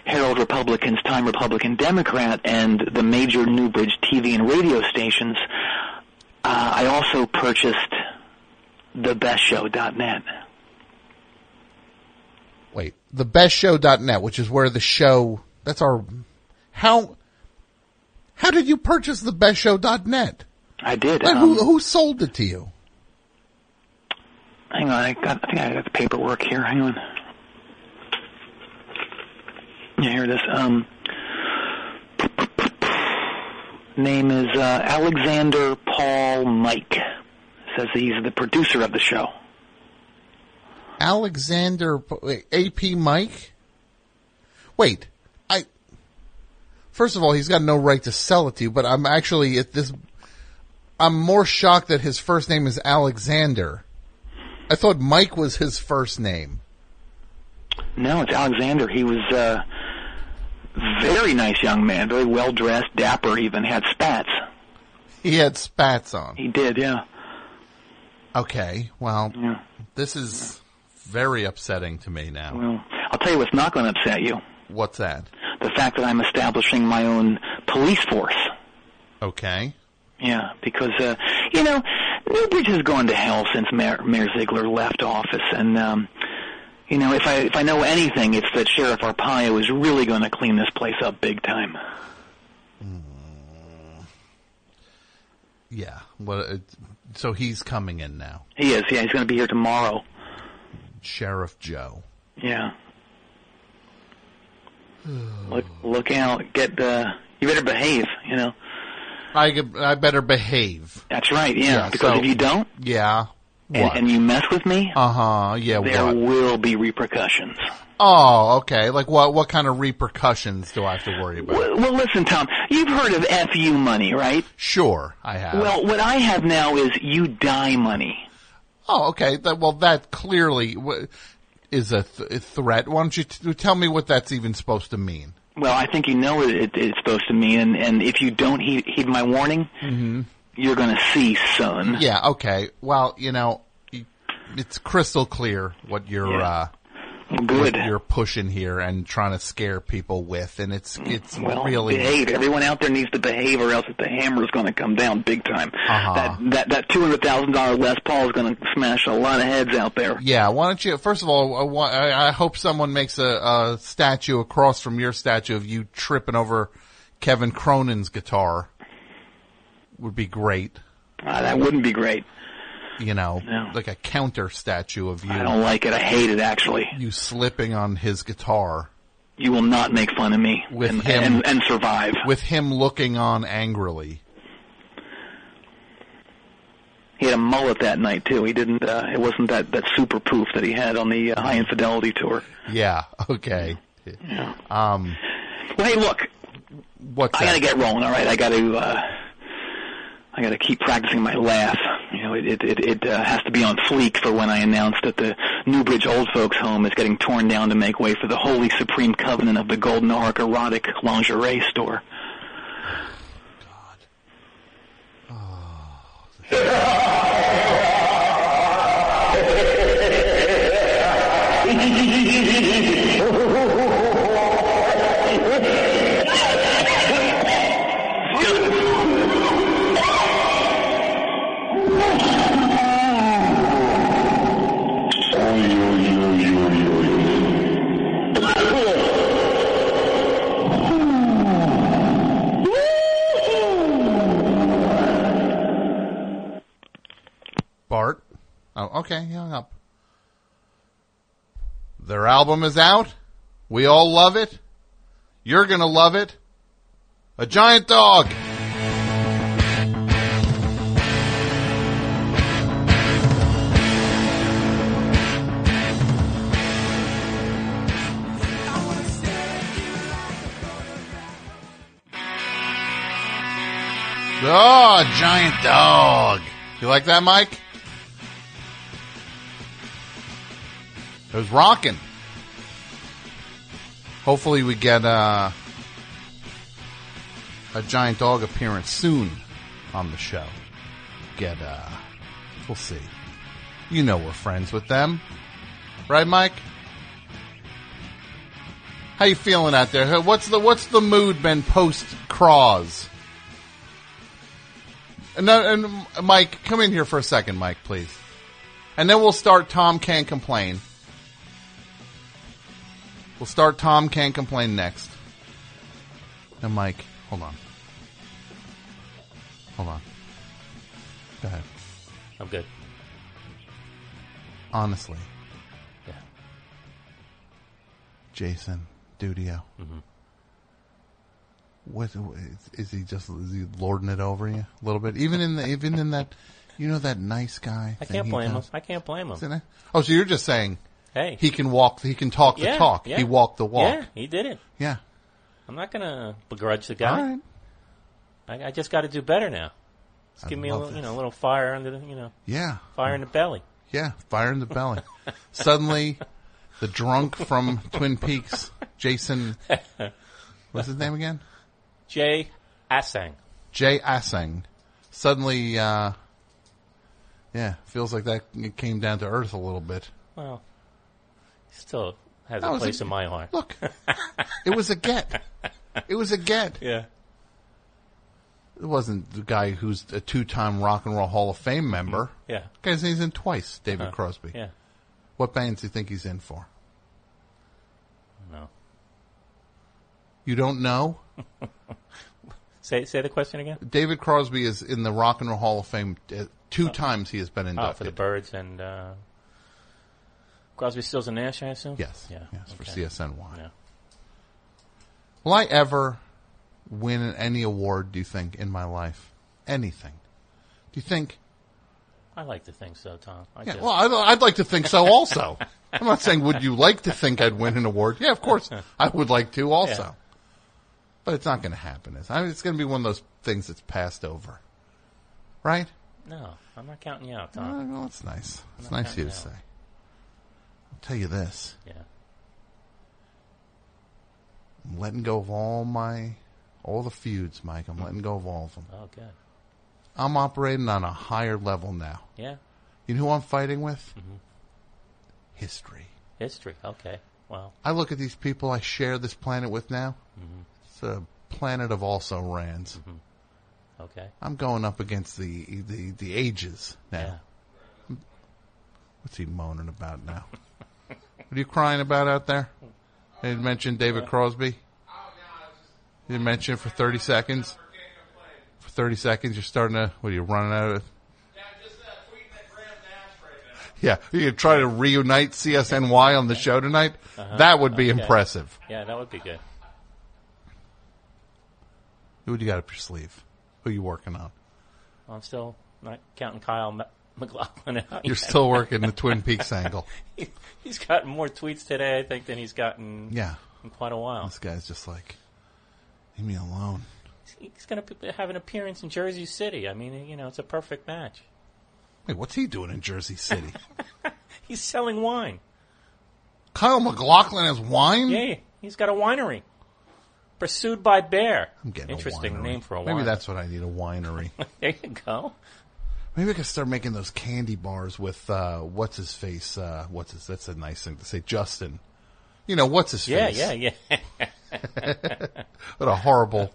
Herald Republicans, Time Republican Democrat, and the major Newbridge TV and radio stations, uh, I also purchased thebestshow.net. Thebestshow.net, which is where the show. That's our. How. How did you purchase thebestshow.net? I did. Like, um, who who sold it to you? Hang on, I got. I think I got the paperwork here. Hang on. Yeah, here it is. Um, name is uh, Alexander Paul Mike. Says he's the producer of the show. Alexander wait, AP Mike. Wait, I. First of all, he's got no right to sell it to you, but I'm actually at this. I'm more shocked that his first name is Alexander. I thought Mike was his first name. No, it's Alexander. He was uh, very nice young man, very well dressed, dapper. Even had spats. He had spats on. He did, yeah. Okay, well, this is very upsetting to me now. Well, I'll tell you what's not going to upset you: What's that? the fact that I'm establishing my own police force. Okay. Yeah, because uh, you know, Newbridge has gone to hell since Mayor, Mayor Ziegler left office, and um, you know, if I if I know anything, it's that Sheriff Arpaio is really going to clean this place up big time. Yeah. Well, So he's coming in now, He is. Yeah, he's going to be here tomorrow. Sheriff Joe. Yeah. look look out! Get uh, you better behave. You know. I I better behave. That's right. Yeah, because so- if you don't, yeah. and, and you mess with me, Uh huh. Yeah. there What? will be repercussions. Oh, okay. Like what? What kind of repercussions do I have to worry about? Well, well, listen, Tom. You've heard of FU money, right? Sure, I have. Well, what I have now is you die money. Oh, okay. That, well, that clearly w- is a, th- a threat. Why don't you t- tell me what that's even supposed to mean? Well, I think you know what it, it's supposed to mean, and, and if you don't heed, heed my warning, Mm-hmm. you're going to see, son. Yeah. Okay. Well, you know, it's crystal clear what you're uh, Good. you're pushing here and trying to scare people with, and it's it's Well, really behave. Everyone out there needs to behave, or else the hammer is going to come down big time. Uh-huh. That that that two hundred thousand dollar Les Paul is going to smash a lot of heads out there. Yeah, why don't you? First of all, I I hope someone makes a, a statue across from your statue of you tripping over Kevin Cronin's guitar. Would be great. Ah, that wouldn't be great. You know, like a counter statue of you. I don't like it. I hate it. Actually, You slipping on his guitar you will not make fun of me with and, him and, and survive. With him looking on angrily. He had a mullet that night too. He didn't. Uh, it wasn't that that super poof that he had on the uh, Hi Infidelity tour. Yeah. Okay. Um. Well, hey, look. What's I got to get rolling. All right, I got to. Uh, I got to keep practicing my laugh. You know, it it it, it uh, has to be on fleek for when I announce that the Newbridge Old Folks Home is getting torn down to make way for the Holy Supreme Covenant of the Golden Ark Erotic Lingerie Store. God. Oh. Oh, okay, he hung up. Their album is out. We all love it. You're gonna love it. A giant dog. Oh, giant dog. You like that, Mike? It was rocking. Hopefully we get uh, a giant dog appearance soon on the show. Get uh we'll see. You know we're friends with them. Right, Mike? How you feeling out there? What's the what's the mood been post Craws? And, and Mike, come in here for a second, Mike, please. And then we'll start Tom Can't Complain. We'll start Tom Can't Complain next. And Mike, hold on. Hold on. Go ahead. I'm good. Honestly. Yeah. Jason Dudio. Mhm. What is he just is he lording it over you a little bit? Even in the even in that you know that nice guy. I can't blame him. I can't blame him. Oh, so you're just saying Hey. he can walk he can talk the Yeah, talk. yeah. He walked the walk. Yeah, he did it. Yeah. I'm not gonna begrudge the guy. Right. I, I just got to do better now. Just I give me a little, you know, a little fire under the, you know, Yeah. fire in the belly. Yeah, fire in the belly. Suddenly, the drunk from Twin Peaks, Jason, what's his name again? Jay Aaseng. Jay Aaseng. Suddenly, uh, yeah, feels like that came down to earth a little bit. Well, still has That a place a- in my heart. Look, it was a get. It was a get. Yeah. It wasn't the guy who's a two-time Rock and Roll Hall of Fame member. Yeah. Guys, he's in twice. David Uh-huh. Crosby. Yeah. What bands do you think he's in for? No. You don't know? Say say the question again. David Crosby is in the Rock and Roll Hall of Fame. Uh, two times he has been Oh, inducted. for the Byrds and uh, Crosby, Stills and Nash, I assume. Yes. Yeah. Yes, for okay. CSNY. Yeah. Will I ever win any award, do you think, in my life? Anything? Do you think? I like to think so, Tom. I Yeah, well, I'd, I'd like to think so also. I'm not saying would you like to think I'd win an award. Yeah, of course, I would like to also. Yeah. But it's not going to happen. It's, I mean, it's going to be one of those things that's passed over. Right? no, I'm not counting you out, Uh, Tom. well, that's nice. It's nice of you to counting say. Tell you this. Yeah. I'm letting go of all my, all the feuds, Mike. I'm letting go of all of them. Oh, good. I'm operating on a higher level now. Yeah. You know who I'm fighting with? Mm-hmm. History. History. Okay. Wow. I look at these people I share this planet with now. Mhm. It's a planet of also rans. Mm-hmm. Okay. I'm going up against the the, the ages now. What's he moaning about now? what are you crying about out there? You didn't mention David Crosby? You didn't mention for 30 seconds? For 30 seconds, you're starting to, what are you running out of? Yeah, you could try to reunite CSNY on the show tonight. Uh-huh. That would be Okay. impressive. Yeah, that would be good. Who do you got up your sleeve? Who are you working on? I'm still not counting Kyle MacLachlan out. You're yet. still working the Twin Peaks angle. He- he's gotten more tweets today, I think, than he's gotten Yeah. in quite a while. This guy's just like, leave me alone. He's going to have an appearance in Jersey City. I mean, you know, it's a perfect match. Wait, what's he doing in Jersey City? He's selling wine. Kyle MacLachlan has wine? Yeah, he's got a winery. Pursued by Bear. I'm getting Interesting name for a winery. Maybe that's what I need, a winery. there you go. Maybe I could start making those candy bars with, uh, what's his face, uh, what's his, that's a nice thing to say, Justin. You know, what's his Yeah, face? yeah, yeah. Yeah. what a horrible,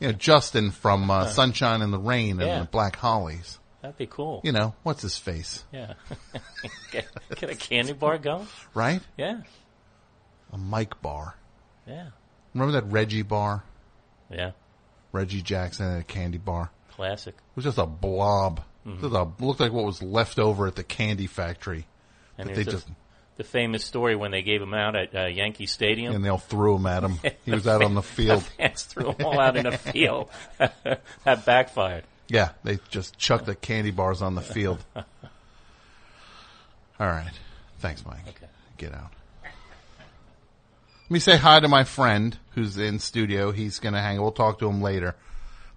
you know, Justin from uh, Sunshine and the Rain and Yeah. the Black Hollies. That'd be cool. You know, what's his face? Yeah. get, get a candy bar going? Right? Yeah. A Mike bar. Yeah. Remember that Reggie bar? Yeah. Reggie Jackson had a candy bar. Classic. It was just a blob. Is a- looked like what was left over at the candy factory. And they just the famous story when they gave him out at uh, Yankee Stadium. and they all threw him at him. He was out on the field. fans threw him all out in the field. that backfired. Yeah, they just chucked the candy bars on the field. All right. Thanks, Mike. Get out. Let me say hi to my friend who's in studio. He's going to hang. We'll talk to him later.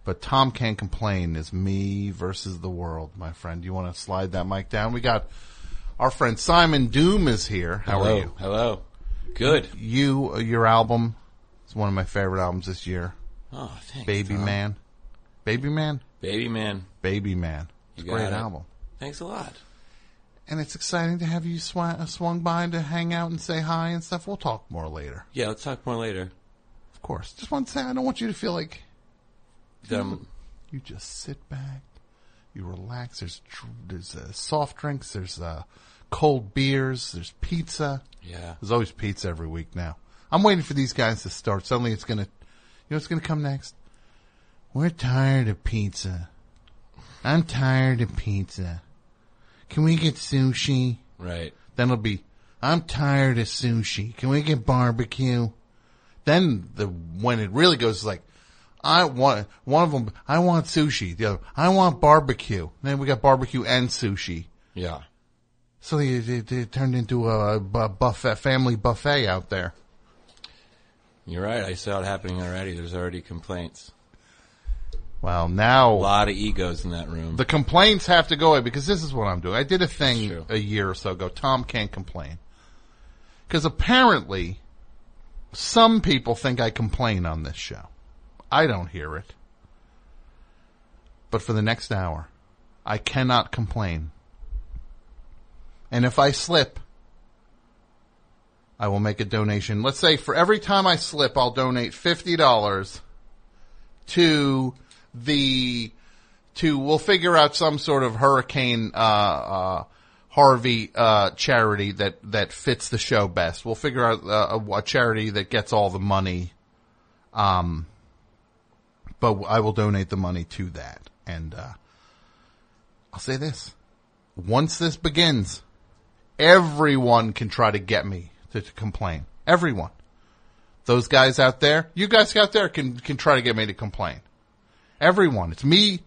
But Tom can't complain is me versus the world, my friend. You want to slide that mic down? We got our friend Simon Doom is here. How Hello. are you? Hello. Good. You, your album is one of my favorite albums this year. Oh, thanks, Baby Tom. Man. Baby Man? Baby Man. Baby Man. It's a great it. album. Thanks a lot. And it's exciting to have you sw- swung by to hang out and say hi and stuff. We'll talk more later. Yeah, let's talk more later. Of course. Just want to say, I don't want you to feel like Um, you just sit back, you relax. There's there's uh, soft drinks, there's uh, cold beers, there's pizza. Yeah. There's always pizza every week now. I'm waiting for these guys to start. Suddenly it's gonna, you know what's gonna come next? We're tired of pizza. I'm tired of pizza. Can we get sushi? Right. Then it'll be, I'm tired of sushi. Can we get barbecue? Then the when it really goes like, I want one of them. I want sushi. The other, I want barbecue. Then we got barbecue and sushi. Yeah. So it, it, it turned into a bu- buffet, family buffet out there. You're right. I saw it happening already. There's already complaints. Well, now A lot of egos in that room. the complaints have to go away because this is what I'm doing. I did a thing a year or so ago. Tom can't complain because apparently some people think I complain on this show. I don't hear it. But for the next hour, I cannot complain. And if I slip, I will make a donation. Let's say for every time I slip, I'll donate $50 to the, to, we'll figure out some sort of hurricane, uh, uh, Harvey, uh, charity that, that fits the show best. We'll figure out uh, a, a charity that gets all the money. Um, but I will donate the money to that. And, uh, I'll say this. Once this begins, everyone can try to get me to, to complain. Everyone. Those guys out there, you guys out there can, can try to get me to complain. Everyone. It's me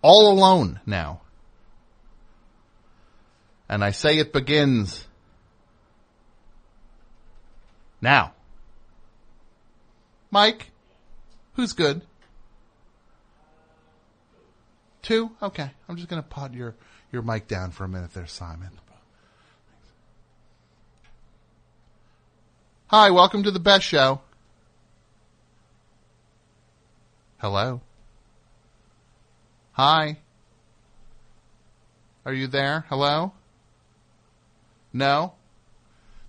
all alone now. And I say it begins now. Mike, who's good? Two? Okay. I'm just going to pod your, your mic down for a minute there, Simon. Hi, welcome to the best show. Hello. Hi. Are you there? Hello? No?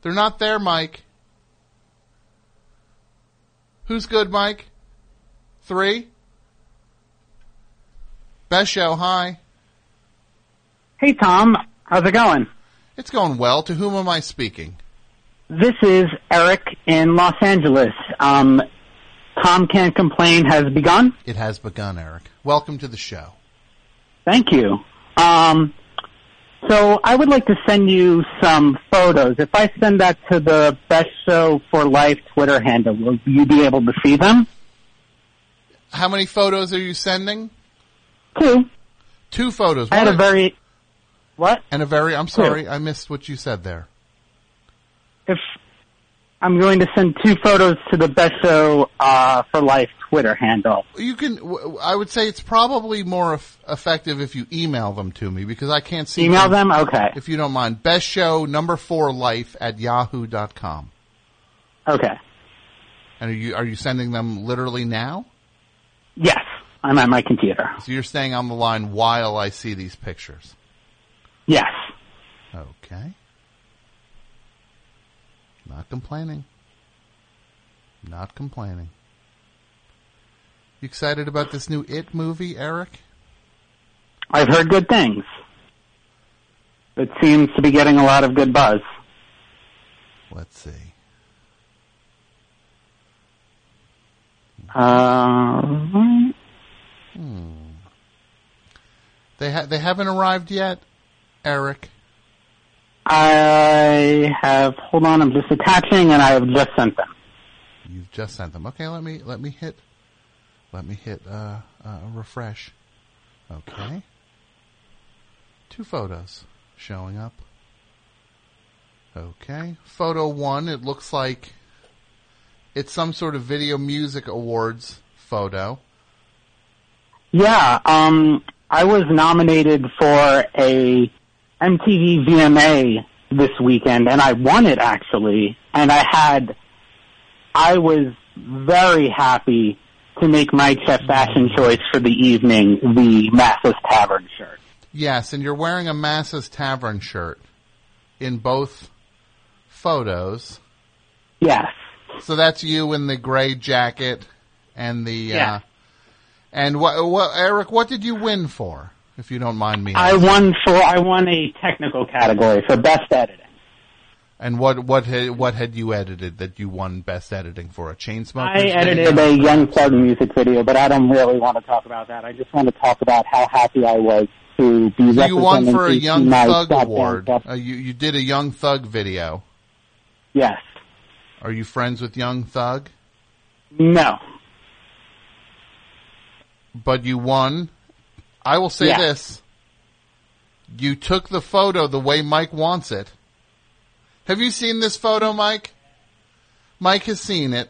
They're not there, Mike. Who's good, Mike? Three? Best show, hi. Hey Tom, how's it going? It's going well. To whom am I speaking? This is Eric in Los Angeles. Um, Tom Can't Complain has begun. It has begun, Eric. Welcome to the show. Thank you. Um, so I would like to send you some photos. If I send that to the Best Show for Life Twitter handle, will you be able to see them? How many photos are you sending? Two. Two photos. I had a very what? And a very, I'm sorry, I missed what you said there. If I'm going to send two photos to the Best Show uh, for Life Twitter handle. You can, I would say it's probably more eff- effective if you email them to me because I can't see Email them? Okay. If you don't mind. Best show number four life at yahoo.com. Okay. And are you, are you sending them literally now? Yes, I'm at my computer. So you're staying on the line while I see these pictures. Yes. Okay. Not complaining. Not complaining. You excited about this new It movie, Eric? I've heard good things. It seems to be getting a lot of good buzz. Let's see. Uh, Hmm. They ha- they haven't arrived yet, Eric. I have. Hold on, I'm just attaching, and I have just sent them. You've just sent them. Okay, let me let me hit let me hit uh, uh, refresh. Okay. Two photos showing up. Okay. Photo one, it looks like it's some sort of video music awards photo. Yeah, um, I was nominated for a MTV VMA this weekend, and I won it actually. And I had, I was very happy to make my chef fashion choice for the evening, the Massa's Tavern shirt. Yes, and you're wearing a Massa's Tavern shirt in both photos. Yes. So that's you in the gray jacket and the Yeah. uh and what what Eric, what did you win for? If you don't mind me. Asking? I won for, I won a technical category for best editing. And what what had, what had you edited that you won best editing for a chain smoker? I edited a Young Thug music video, but I don't really want to talk about that. I just want to talk about how happy I was to be So you won for a Young Thug award. Uh, you you did a Young Thug video. Yes. Are you friends with Young Thug? No. But you won. I will say Yeah. this. You took the photo the way Mike wants it. Have you seen this photo, Mike? Mike has seen it.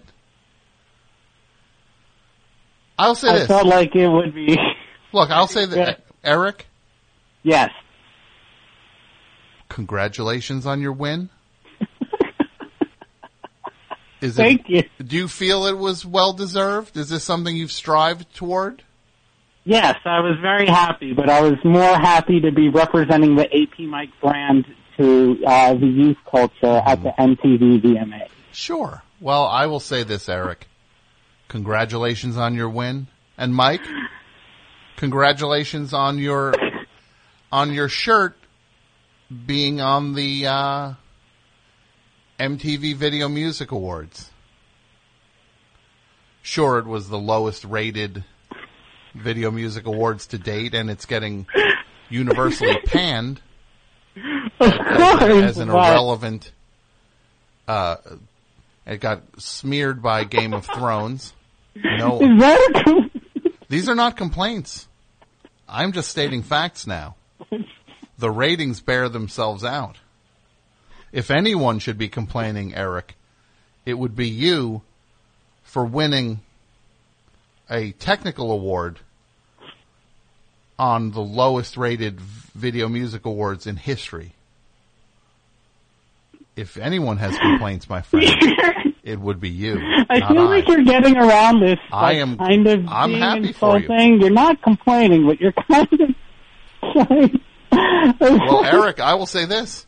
I'll say I this. felt like it would be. Look, I'll say that. Eric, Yes. congratulations on your win. Is Thank it, you. Do you feel it was well deserved? Is this something you've strived toward? Yes, I was very happy, but I was more happy to be representing the AP Mike brand to uh, the youth culture at the MTV VMA. Sure. Well, I will say this, Eric. Congratulations on your win. And Mike, congratulations on your on your shirt being on the uh, MTV Video Music Awards. Sure, it was the lowest rated Video Music Awards to date, and it's getting universally panned Of as, course, as an irrelevant. Uh, it got smeared by Game of Thrones. No, Is that a these are not complaints. I'm just stating facts now. The ratings bear themselves out. If anyone should be complaining, Eric, it would be you for winning a technical award on the lowest rated video music awards in history. If anyone has complaints, my friend, it would be you. I feel like you're getting around this I am- kind of I'm being happy for you. You're not complaining, but you're kind of well, Eric, I will say this.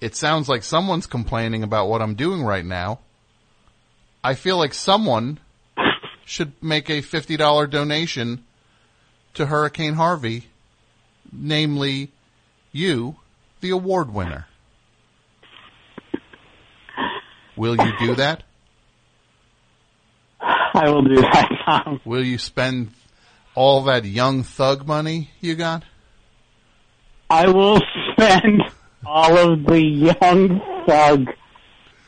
It sounds like someone's complaining about what I'm doing right now. I feel like someone should make a $50 donation to Hurricane Harvey, namely you, the award winner. Will you do that? I will do that, Tom. Will you spend all that young thug money you got? I will spend all of the young thug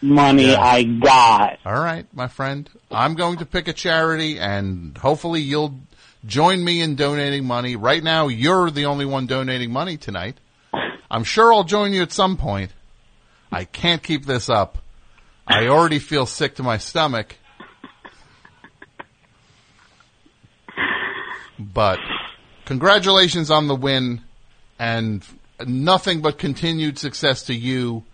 money Yeah. I got. All right, my friend. I'm going to pick a charity and hopefully you'll join me in donating money. Right now, you're the only one donating money tonight. I'm sure I'll join you at some point. I can't keep this up. I already feel sick to my stomach. But congratulations on the win and nothing but continued success to you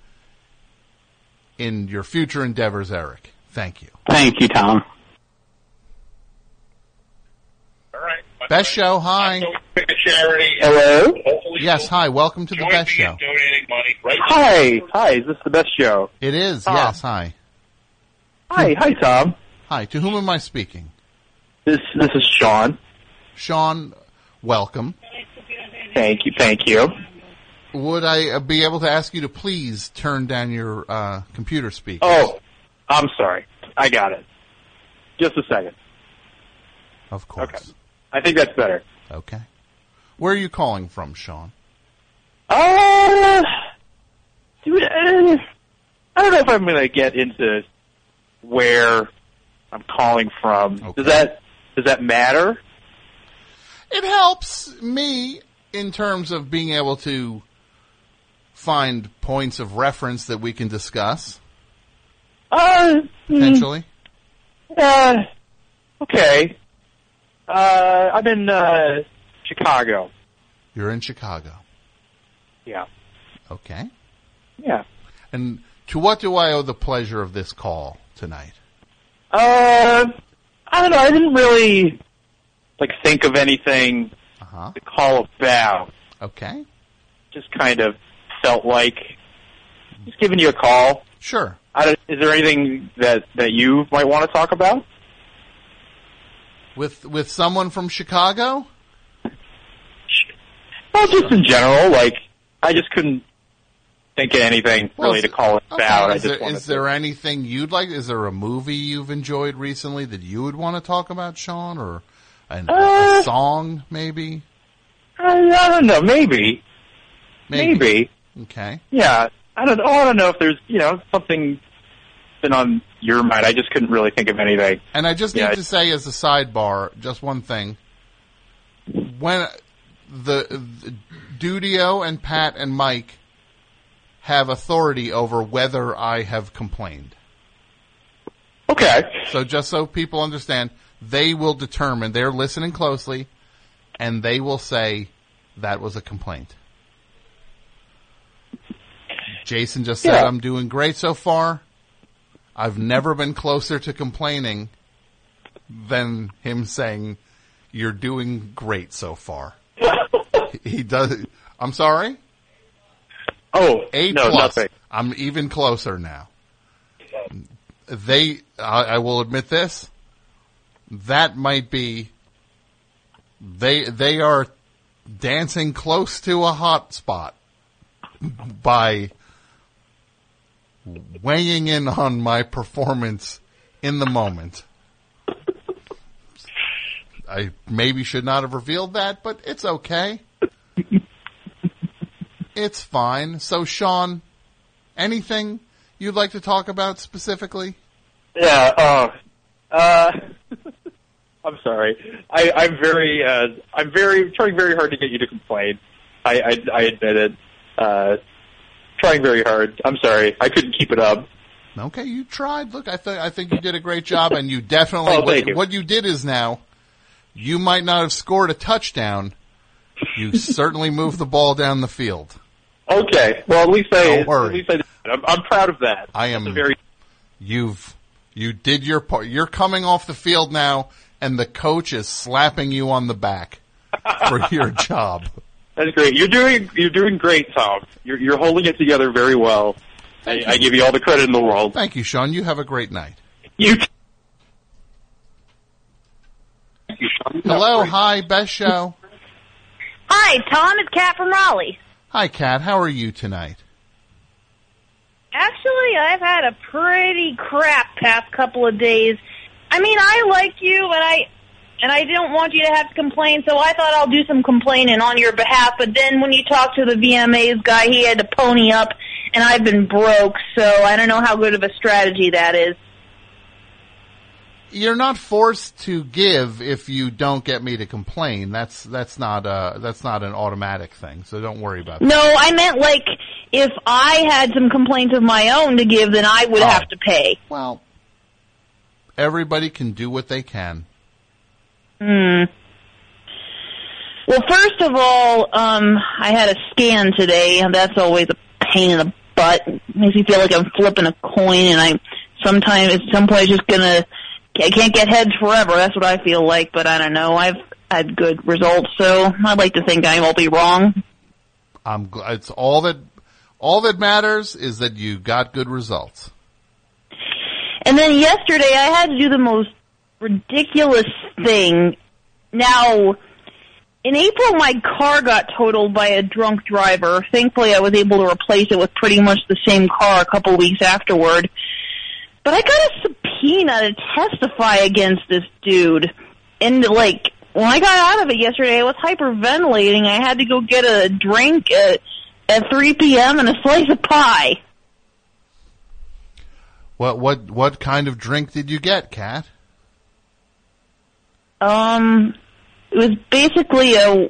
in your future endeavors, Eric. Thank you. Thank you, Tom. Best show, hi. Hello? Yes, hi. Welcome to the best show. Hi, hi. Is this the best show? It is. Tom. Yes, hi. Hi, hi, Tom. Hi. To whom am I speaking? This this is Sean. Sean, welcome. Thank you, thank you. Would I uh, be able to ask you to please turn down your uh, computer speaker? Oh, I'm sorry. I got it. Just a second. Of course. I think that's better. Okay. Where are you calling from, Sean? Uh, dude, uh, I don't know if I'm going to get into where I'm calling from. Does that does that matter? It helps me in terms of being able to find points of reference that we can discuss. Uh, Potentially. Uh, okay. Uh, I'm in uh, Chicago. You're in Chicago. Yeah. Okay. Yeah. And to what do I owe the pleasure of this call tonight? Uh, I don't know. I didn't really like think of anything Uh-huh. to call about. Okay. Just kind of felt like just giving you a call. Sure. I don't, is there anything that that you might want to talk about? With with someone from Chicago? Well, just in general, like I just couldn't think of anything Well, really to call it Okay, about. Is, just there, wanted is there anything you'd like? Is there a movie you've enjoyed recently that you would want to talk about, Sean, or an, Uh, a song maybe? I, I don't know. Maybe. Maybe. maybe. Okay. Yeah, I don't. Oh, I don't know if there's you know something been on your mind. I just couldn't really think of anything. And I just need Yeah, to say as a sidebar, just one thing. When the, the Dudio and Pat and Mike have authority over whether I have complained. Okay. So just so people understand, they will determine, they're listening closely, and they will say that was a complaint. Jason just said Yeah. I'm doing great so far. I've never been closer to complaining than him saying you're doing great so far. he does. I'm sorry. Oh, A no, plus. nothing. I'm even closer now. They, I, I will admit this. That might be. They they are dancing close to a hot spot by weighing in on my performance in the moment. I maybe should not have revealed that, but it's okay. it's fine. So, Sean, anything you'd like to talk about specifically? Yeah. Oh. Uh. I'm sorry. I, I'm very. Uh, I'm very trying very hard to get you to complain. I I, I admit it. Uh, trying very hard. I'm sorry. I couldn't keep it up. Okay, you tried. Look, I think I think you did a great job, and you definitely Oh, what, thank you. what you did is now you might not have scored a touchdown. You certainly moved the ball down the field. Okay. Well, at least I. Don't worry. At least I. Did. I'm, I'm proud of that. I am very. You've you did your part. You're coming off the field now, and the coach is slapping you on the back for your job. That's great. You're doing. You're doing great, Tom. You're you're holding it together very well. I, I give you all the credit in the world. Thank you, Sean. You have a great night. You. Too. Hello, hi, best show. Hi, Tom. It's Kat from Raleigh. Hi, Kat. How are you tonight? Actually, I've had a pretty crap past couple of days. I mean, I like you, and I and I don't want you to have to complain, so I thought I'll do some complaining on your behalf. But then when you talk to the VMAs guy, he had to pony up, and I've been broke, so I don't know how good of a strategy that is. You're not forced to give if you don't get me to complain. That's that's not uh that's not an automatic thing. So don't worry about that. No, I meant like if I had some complaints of my own to give, then I would Oh. have to pay. Well, everybody can do what they can. Hmm. Well, first of all, um, I had a scan today, and that's always a pain in the butt. Makes me feel like I'm flipping a coin, and I sometimes at some point just gonna I can't get heads forever. That's what I feel like, but I don't know. I've had good results, so I'd like to think I will be wrong. I'm it's all that all that matters is that you got good results. And then yesterday I had to do the most ridiculous thing. Now, in April my car got totaled by a drunk driver. Thankfully I was able to replace it with pretty much the same car a couple weeks afterward. But I got a subpoena to testify against this dude. And like, when I got out of it yesterday, I was hyperventilating. I had to go get a drink at at 3 p.m. and a slice of pie. What what what kind of drink did you get, Kat? Um, it was basically a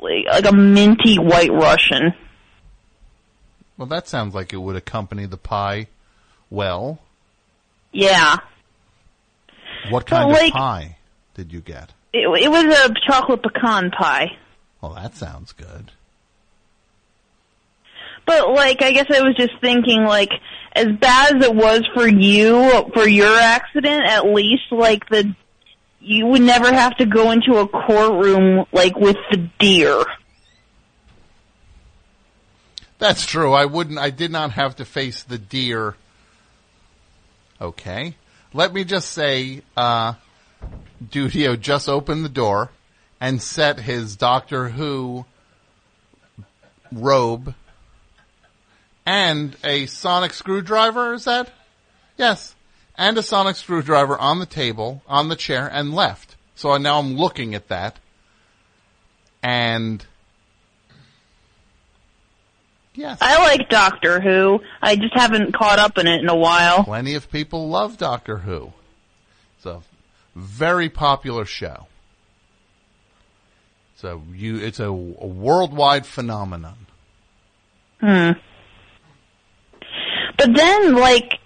like, a minty White Russian. Well, that sounds like it would accompany the pie well. Yeah, What kind like- of pie did you get? it, it was a chocolate pecan pie. Well, that sounds good. But like, I guess I was just thinking, like, as bad as it was for you for your accident, at least like the you would never have to go into a courtroom like with the deer. That's true. I wouldn't. I did not have to face the deer. Okay. Let me just say, uh, Dudio just opened the door and set his Doctor Who robe and a sonic screwdriver. Is that? Yes. And a sonic screwdriver on the table, on the chair, and left. So now I'm looking at that. And yes. I like Doctor Who. I just haven't caught up in it in a while. Plenty of people love Doctor Who. It's a very popular show. So you, it's a, a worldwide phenomenon. Hmm. But then, like,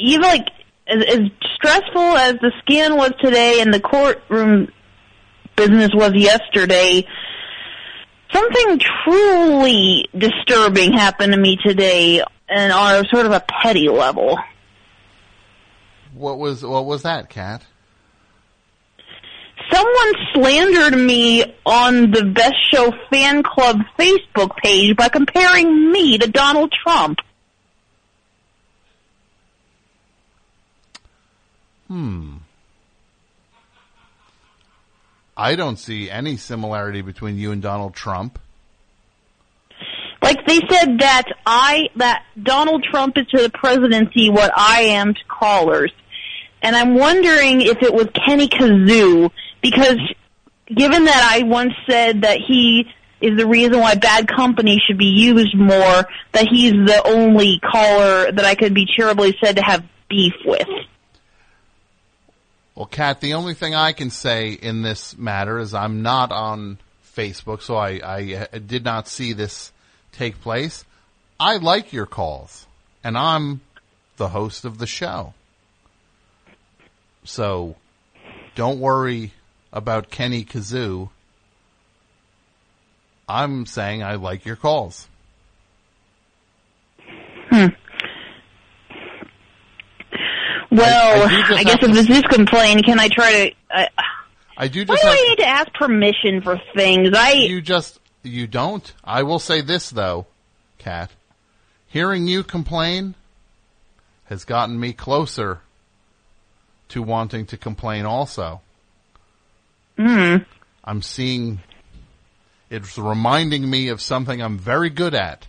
even like as, as stressful as the scan was today and the courtroom business was yesterday, something truly disturbing happened to me today, and on a sort of a petty level. What was what was that, Kat? Someone slandered me on the Best Show fan club Facebook page by comparing me to Donald Trump. Hmm. I don't see any similarity between you and Donald Trump. Like they said that I that Donald Trump is to the presidency what I am to callers. And I'm wondering if it was Kenny Kazoo because given that I once said that he is the reason why bad company should be used more, that he's the only caller that I could be charitably said to have beef with. Well, Kat, the only thing I can say in this matter is I'm not on Facebook, so I, I did not see this take place. I like your calls, and I'm the host of the show. So don't worry about Kenny Kazoo. I'm saying I like your calls. Well, I just I, guess if this is complaint, can I try to? Uh, I do why just do I need to ask permission for things? I You just you don't. I will say this though, Kat. Hearing you complain has gotten me closer to wanting to complain also. Hmm. I'm seeing it's reminding me of something I'm very good at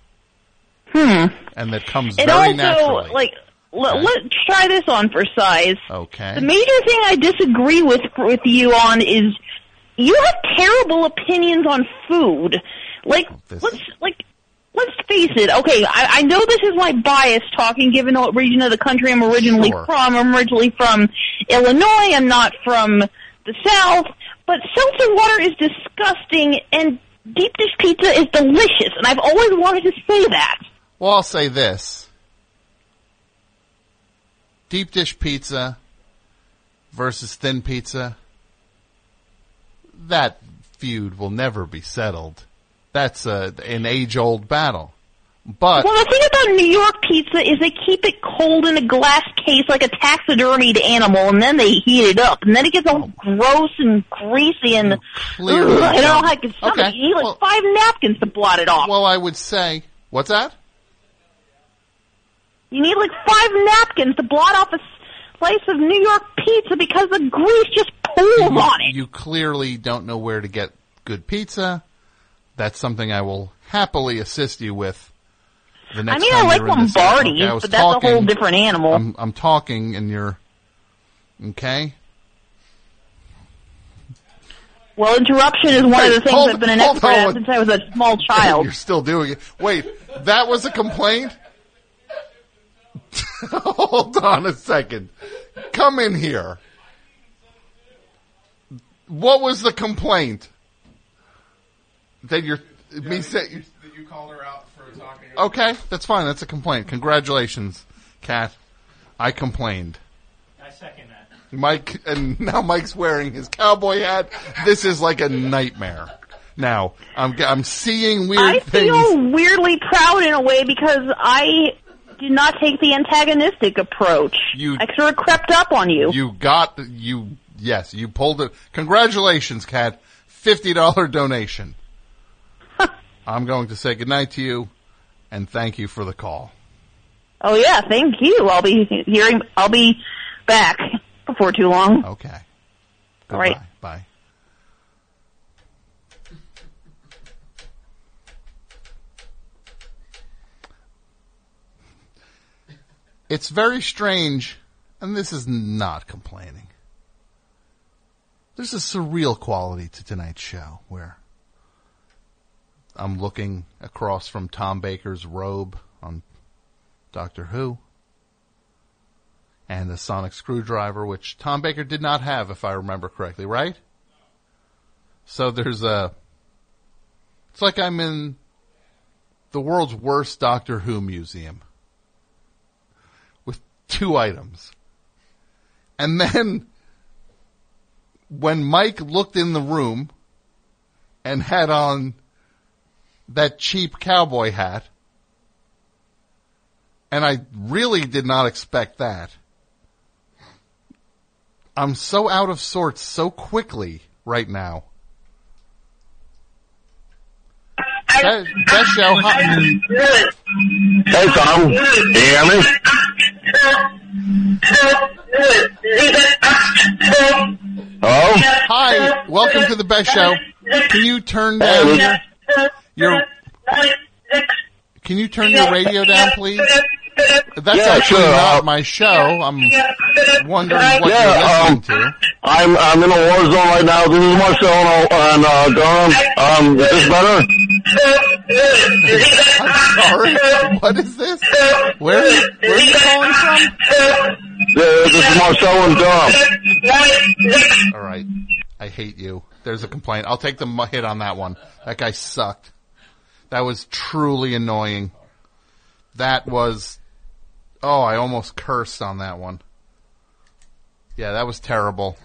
Hmm. and that comes It very also naturally. like let, let's try this on for size. okay. The major thing I disagree with with you on is you have terrible opinions on food. Like oh, let's like let's face it. Okay, I, I know this is my bias talking, given what region of the country I'm originally Sure. from. I'm originally from Illinois. I'm not from the South. But seltzer water is disgusting, and deep dish pizza is delicious. And I've always wanted to say that. Well, I'll say this. Deep dish pizza versus thin pizza. That feud will never be settled. That's a, an age old battle. But well, the thing about New York pizza is they keep it cold in a glass case like a taxidermied animal, and then they heat it up, and then it gets all oh. gross and greasy and clearly Ugh, I don't know don't- how I can stomach Okay. You need like five napkins to blot it off. Well, I would say, what's that? You need like five napkins to blot off a slice of New York pizza because the grease just pools on it. You clearly don't know where to get good pizza. That's something I will happily assist you with. The next I mean, I time like this- Lombardi's, Okay, I but that's a whole talking- different animal. I'm, I'm talking, and you're okay. Well, interruption is one of the things hold- I've been an expert at since I was a small child. You're still doing it. Wait, that was a complaint? Hold on a second. Come in here. What was the complaint? That you're me say That you called her out for talking. Okay, that's fine. That's a complaint. Congratulations, Kat. I complained. I second that. Mike, and now Mike's wearing his cowboy hat. This is like a nightmare. Now I'm I'm seeing weird I things. feel weirdly proud in a way because I did not take the antagonistic approach. You- I sort of crept up on you. You got you. Yes, you pulled it. Congratulations, Kat. Fifty dollar donation. I'm going to say goodnight to you, and thank you for the call. Oh yeah, thank you. I'll be hearing. I'll be back before too long. Okay. All right. Bye. It's very strange, and this is not complaining. There's a surreal quality to tonight's show where I'm looking across from Tom Baker's robe on Doctor Who and the sonic screwdriver, which Tom Baker did not have, if I remember correctly, right? So there's a. It's like I'm in the world's worst Doctor Who museum two items. And then when Mike looked in the room and had on that cheap cowboy hat, and I really did not expect that. I'm so out of sorts so quickly right now. That, that show, Hey Tom, can you hear me? Hello? Hi, welcome to the best show. Can you turn down your, your Can you turn your radio down, please? That's Yeah, actually sure, not uh, my show. I'm wondering what Yeah, you're um, listening to. I'm I'm in a war zone right now. This is Marcel and uh, Durham. Um, is this better? I'm sorry. What is this? Where where are you calling from? Yeah, this is Marcel and Durham. All right. I hate you. There's a complaint. I'll take the hit on that one. That guy sucked. That was truly annoying. That was, oh, I almost cursed on that one. Yeah, that was terrible.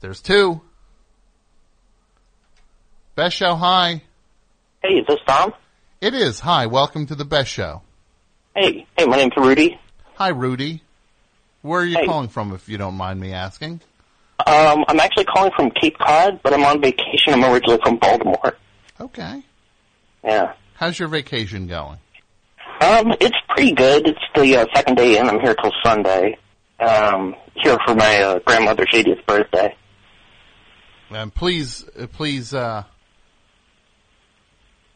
There's two. Best show, hi. Hey, is this Tom? It is. Hi, welcome to the best show. Hey, hey, my name's Rudy. Hi, Rudy. Where are you Hey. calling from, if you don't mind me asking? Um, I'm actually calling from Cape Cod, but I'm on vacation. I'm originally from Baltimore. Okay. Yeah. How's your vacation going? Um, it's pretty good. It's the uh, second day in. I'm here till Sunday. Um, here for my uh, grandmother's 80th birthday. And please, uh, please, uh,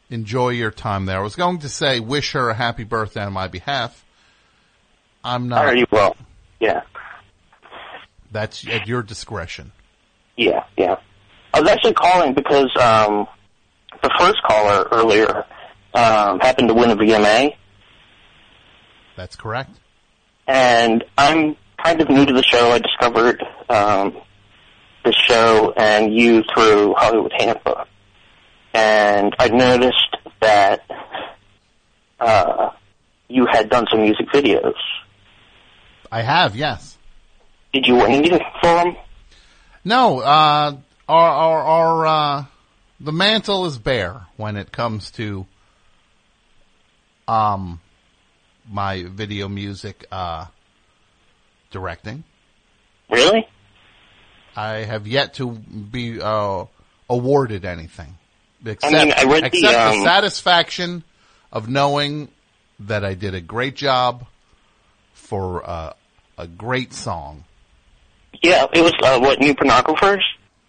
enjoy your time there. I was going to say wish her a happy birthday on my behalf. I'm not. Are you well? Yeah, That's at your discretion. yeah, yeah. I was actually calling because um, the first caller earlier um, happened to win a VMA, That's correct. and I'm kind of new to the show. I discovered um, the show and you through Hollywood Handbook, and I noticed that uh, you had done some music videos. I have, yes. Did you win anything for them? No, uh, our, our, our, uh, the mantle is bare when it comes to, um, my video music, uh, directing. Really? I have yet to be, uh, awarded anything. Except, mean, I read the, except the um, satisfaction of knowing that I did a great job for, uh, a great song. Yeah, it was uh, what new pornographers.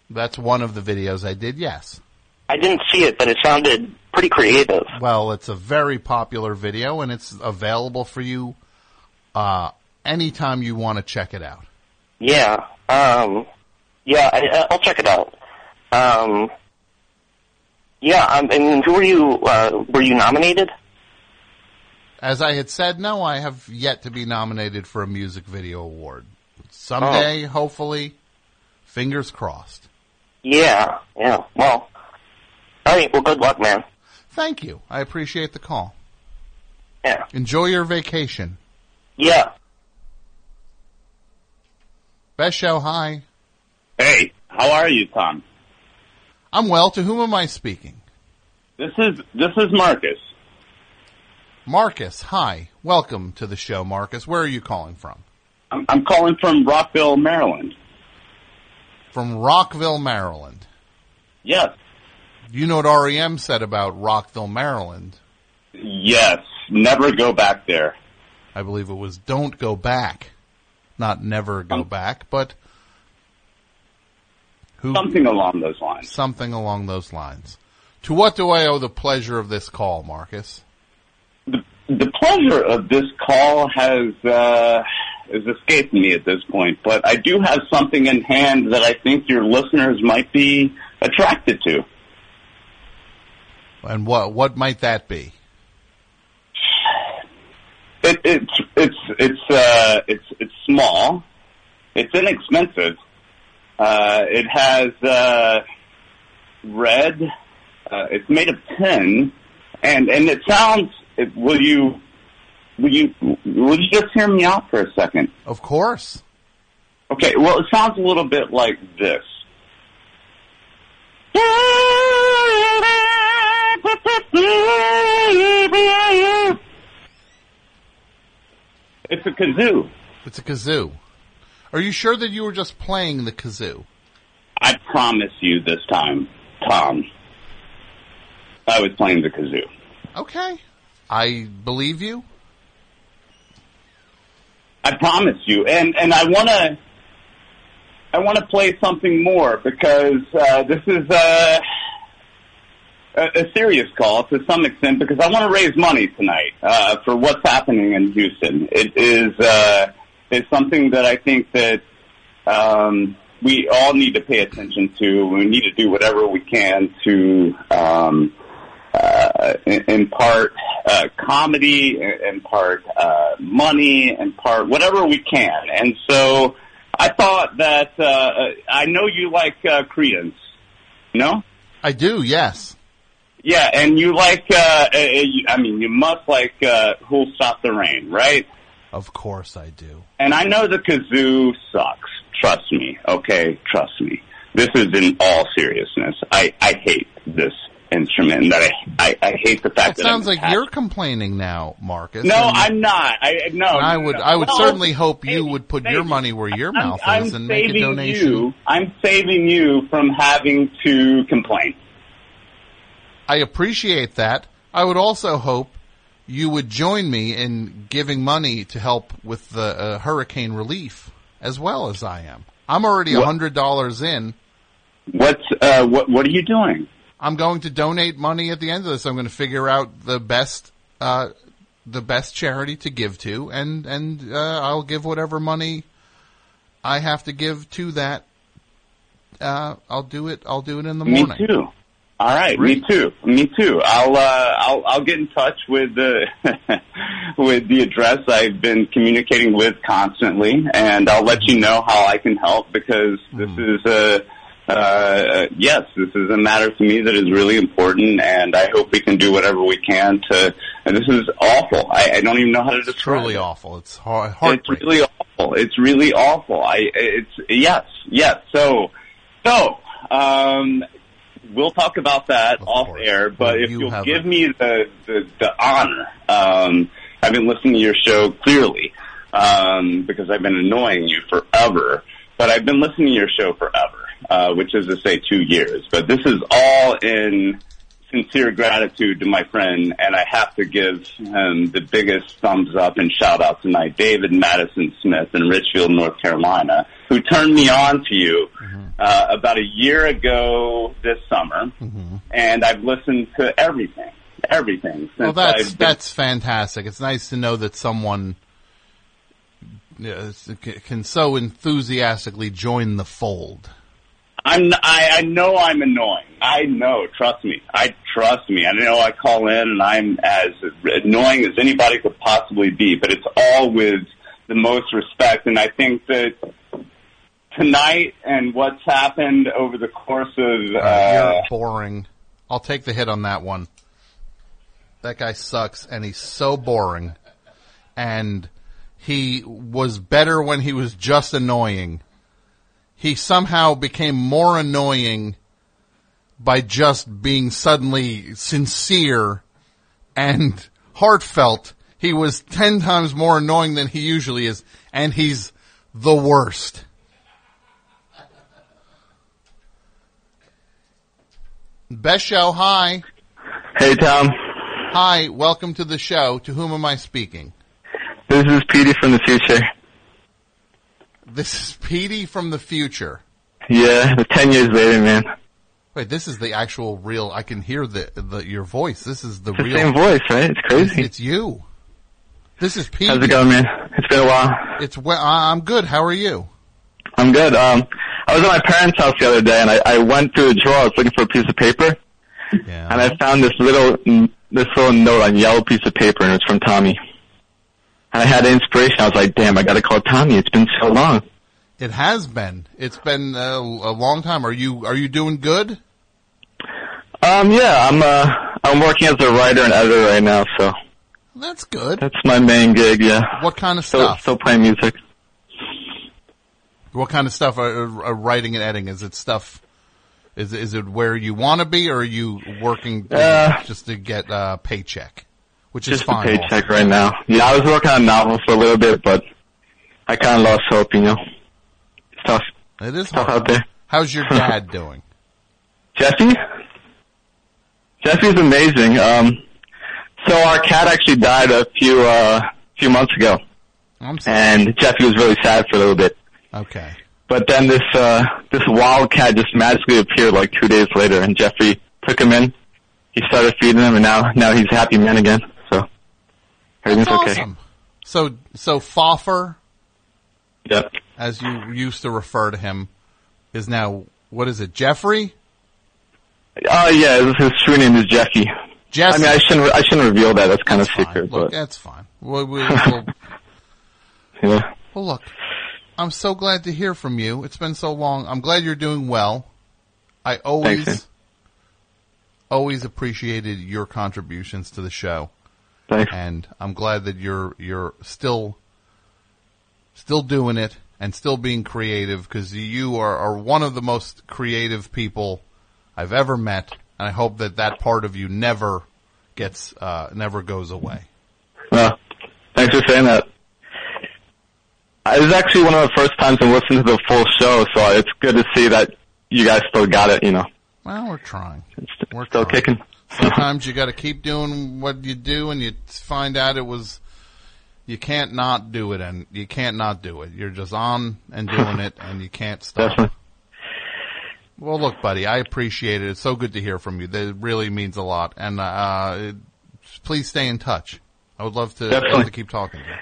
That's one of the videos I did, yes. I didn't see it, but it sounded pretty creative. Well, it's a very popular video and it's available for you uh anytime you want to check it out. Yeah, um, yeah, I, I'll check it out. Um, yeah, um, and who were you? Uh, were you nominated? As I had said, no, I have yet to be nominated for a music video award. Someday, hopefully, fingers crossed. Yeah, yeah. Well, all right. Well, good luck, man. Thank you. I appreciate the call. Yeah. Enjoy your vacation. Yeah. Best show, hi. Hey, how are you, Tom? I'm well. To whom am I speaking? This is this is Marcus. Marcus, hi. Welcome to the show, Marcus. Where are you calling from? I'm, I'm calling from Rockville, Maryland. From Rockville, Maryland. Yes, You know what REM said about Rockville, Maryland? yes. Never go back there. I believe it was don't go back. Not never go back, but who, Something along those lines. something along those lines. To what do I owe the pleasure of this call, Marcus? The pleasure of this call has uh, has escaped me at this point, but I do have something in hand that I think your listeners might be attracted to. And what what might that be? It, it's it's it's uh, it's it's small. It's inexpensive. Uh, it has uh, red. Uh, it's made of tin, and and it sounds. It, will you will you will you just hear me out for a second? Of course. Okay. Well, it sounds a little bit like this. It's a kazoo. It's a kazoo. Are you sure that you were just playing the kazoo? I promise you this time, Tom. I was playing the kazoo. Okay. I believe you. I promise you, and and I want to. I want to play something more because uh, this is uh, a, a serious call to some extent because I want to raise money tonight uh, for what's happening in Houston. It is uh, is something that I think that um, we all need to pay attention to. We need to do whatever we can to um, uh, in, in part uh, comedy, in in part uh, money, in part whatever we can. And so I thought that uh, I know you like uh, Creedence, no? I do. Yes. Yeah, and you like, uh, uh, you- I mean, you must like uh, Who'll Stop the Rain, right? Of course I do. And I know the kazoo sucks. Trust me, okay? Trust me. This is in all seriousness. I, I hate this instrument. and That I, I, I hate the fact It that sounds I'm like you're complaining now, Marcus. No, and- I'm not. I no. I would, no. I would Well, certainly hope you would put your money where your I'm, mouth I'm is and make a saving donation. you. I'm saving you from having to complain. I appreciate that. I would also hope you would join me in giving money to help with the uh, hurricane relief as well as I am. I'm already a hundred dollars in. What's uh, what? What are you doing? I'm going to donate money at the end of this. I'm going to figure out the best, uh, the best charity to give to, and and uh, I'll give whatever money I have to give to that. Uh, I'll do it. I'll do it in the Me morning. too. All right, me too. Me too. I'll uh, I'll I'll get in touch with the with the address I've been communicating with constantly, and I'll let you know how I can help because this is a uh, yes, this is a matter to me that is really important, and I hope we can do whatever we can to. And this is awful. I, I don't even know how to describe Truly it. awful. It's hard. It's really awful. It's really awful. I it's yes, yes. So so um we'll talk about that off air, but if you you'll have give me the, the the honor, um I've been listening to your show clearly, um, because I've been annoying you forever. But I've been listening to your show forever, uh, which is to say two years. But this is all in sincere gratitude to my friend, and I have to give him the biggest thumbs up and shout out tonight, David Madison Smith in Richfield, North Carolina, who turned me on to you uh, about a year ago this summer, and I've listened to everything, everything. Well, that's been- that's fantastic. It's nice to know that someone uh, can so enthusiastically join the fold. I'm I, I know I'm annoying. I know. Trust me. I trust me. I know I call in and I'm as annoying as anybody could possibly be, but it's all with the most respect. And I think that tonight and what's happened over the course of Uh, uh, you're boring. I'll take the hit on that one. That guy sucks, and he's so boring. And he was better when he was just annoying. He somehow became more annoying by just being suddenly sincere and heartfelt. He was ten times more annoying than he usually is, and he's the worst. Best show, hi. Hey, Tom. Hi, welcome to the show. To whom am I speaking? This is Petey from the future. This is Petey from the future. Yeah, ten years later, man. Wait, this is the actual real. I can hear the, the your voice. This is the It's the real same voice, right? It's crazy. It's, you. This is Petey. How's it going, man? It's been a while. It's well. I'm good. How are you? I'm good. Um, I was at my parents' house the other day, and I, I went through a drawer. I was looking for a piece of paper, and I found this little this little note on yellow piece of paper, and it's from Tommy. And I had inspiration. I was like, "Damn, I got to call Tommy. It's been so long." It has been. It's been uh, a long time. Are you Are you doing good? Um, yeah, I'm uh, I'm working as a writer and editor right now, so That's good. that's my main gig. Yeah. What kind of Still, stuff? still playing music. What kind of stuff are, are writing and editing? Is it stuff? Is is it where you want to be, or are you working Uh, just to get a paycheck? Which Just is fine. a paycheck right now. Yeah, I was working on a novel for a little bit, but I kind of lost hope. You know, it's tough. It is tough hard. out there. How's your dad doing? Jesse? Jesse's amazing. Um, so our cat actually died a few, uh, few months ago. I'm And Jesse was really sad for a little bit. Okay. But then this, uh, this wild cat just magically appeared like two days later and Jeffrey took him in. He started feeding him and now, now he's a happy man again. So everything's That's okay. awesome. So so Foffer, Yep. as you used to refer to him, is now what is it? Jeffrey? Oh yeah, his, true name is Jeffy. Jesse. I mean, I shouldn't, I shouldn't reveal that. That's kind of secret, Look, but that's fine. We'll, we'll, we'll, yeah. well, look, I'm so glad to hear from you. It's been so long. I'm glad you're doing well. I always, Thanks, always appreciated your contributions to the show. Thanks. And I'm glad that you're you're still still doing it and still being creative because you are, are one of the most creative people I've ever met, and I hope that that part of you never gets uh, never goes away. Well, thanks for saying that. Uh, It was actually one of the first times I listened to the full show, so it's good to see that you guys still got it, you know. Well, we're trying. We're still trying. kicking. Sometimes you got to keep doing what you do, and you find out it was you can't not do it, and you can't not do it. You're just on and doing it, and you can't stop. Definitely. Well, look, buddy, I appreciate it. It's so good to hear from you. That really means a lot, and uh, please stay in touch. I would love to, love to keep talking to you.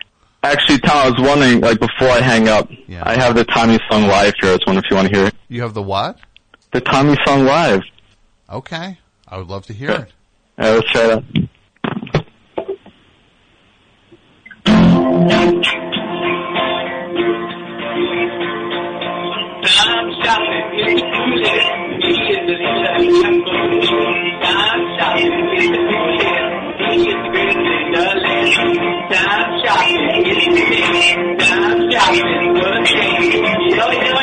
Actually, Tom, I was wondering, like, before I hang up, I have the Tommy song live here. I was wondering if you want to hear it. You have the what? The Tommy song live. Okay, I would love to hear it. All right, let's try it out. Time shopping, shopping, good thing. Yo, yo,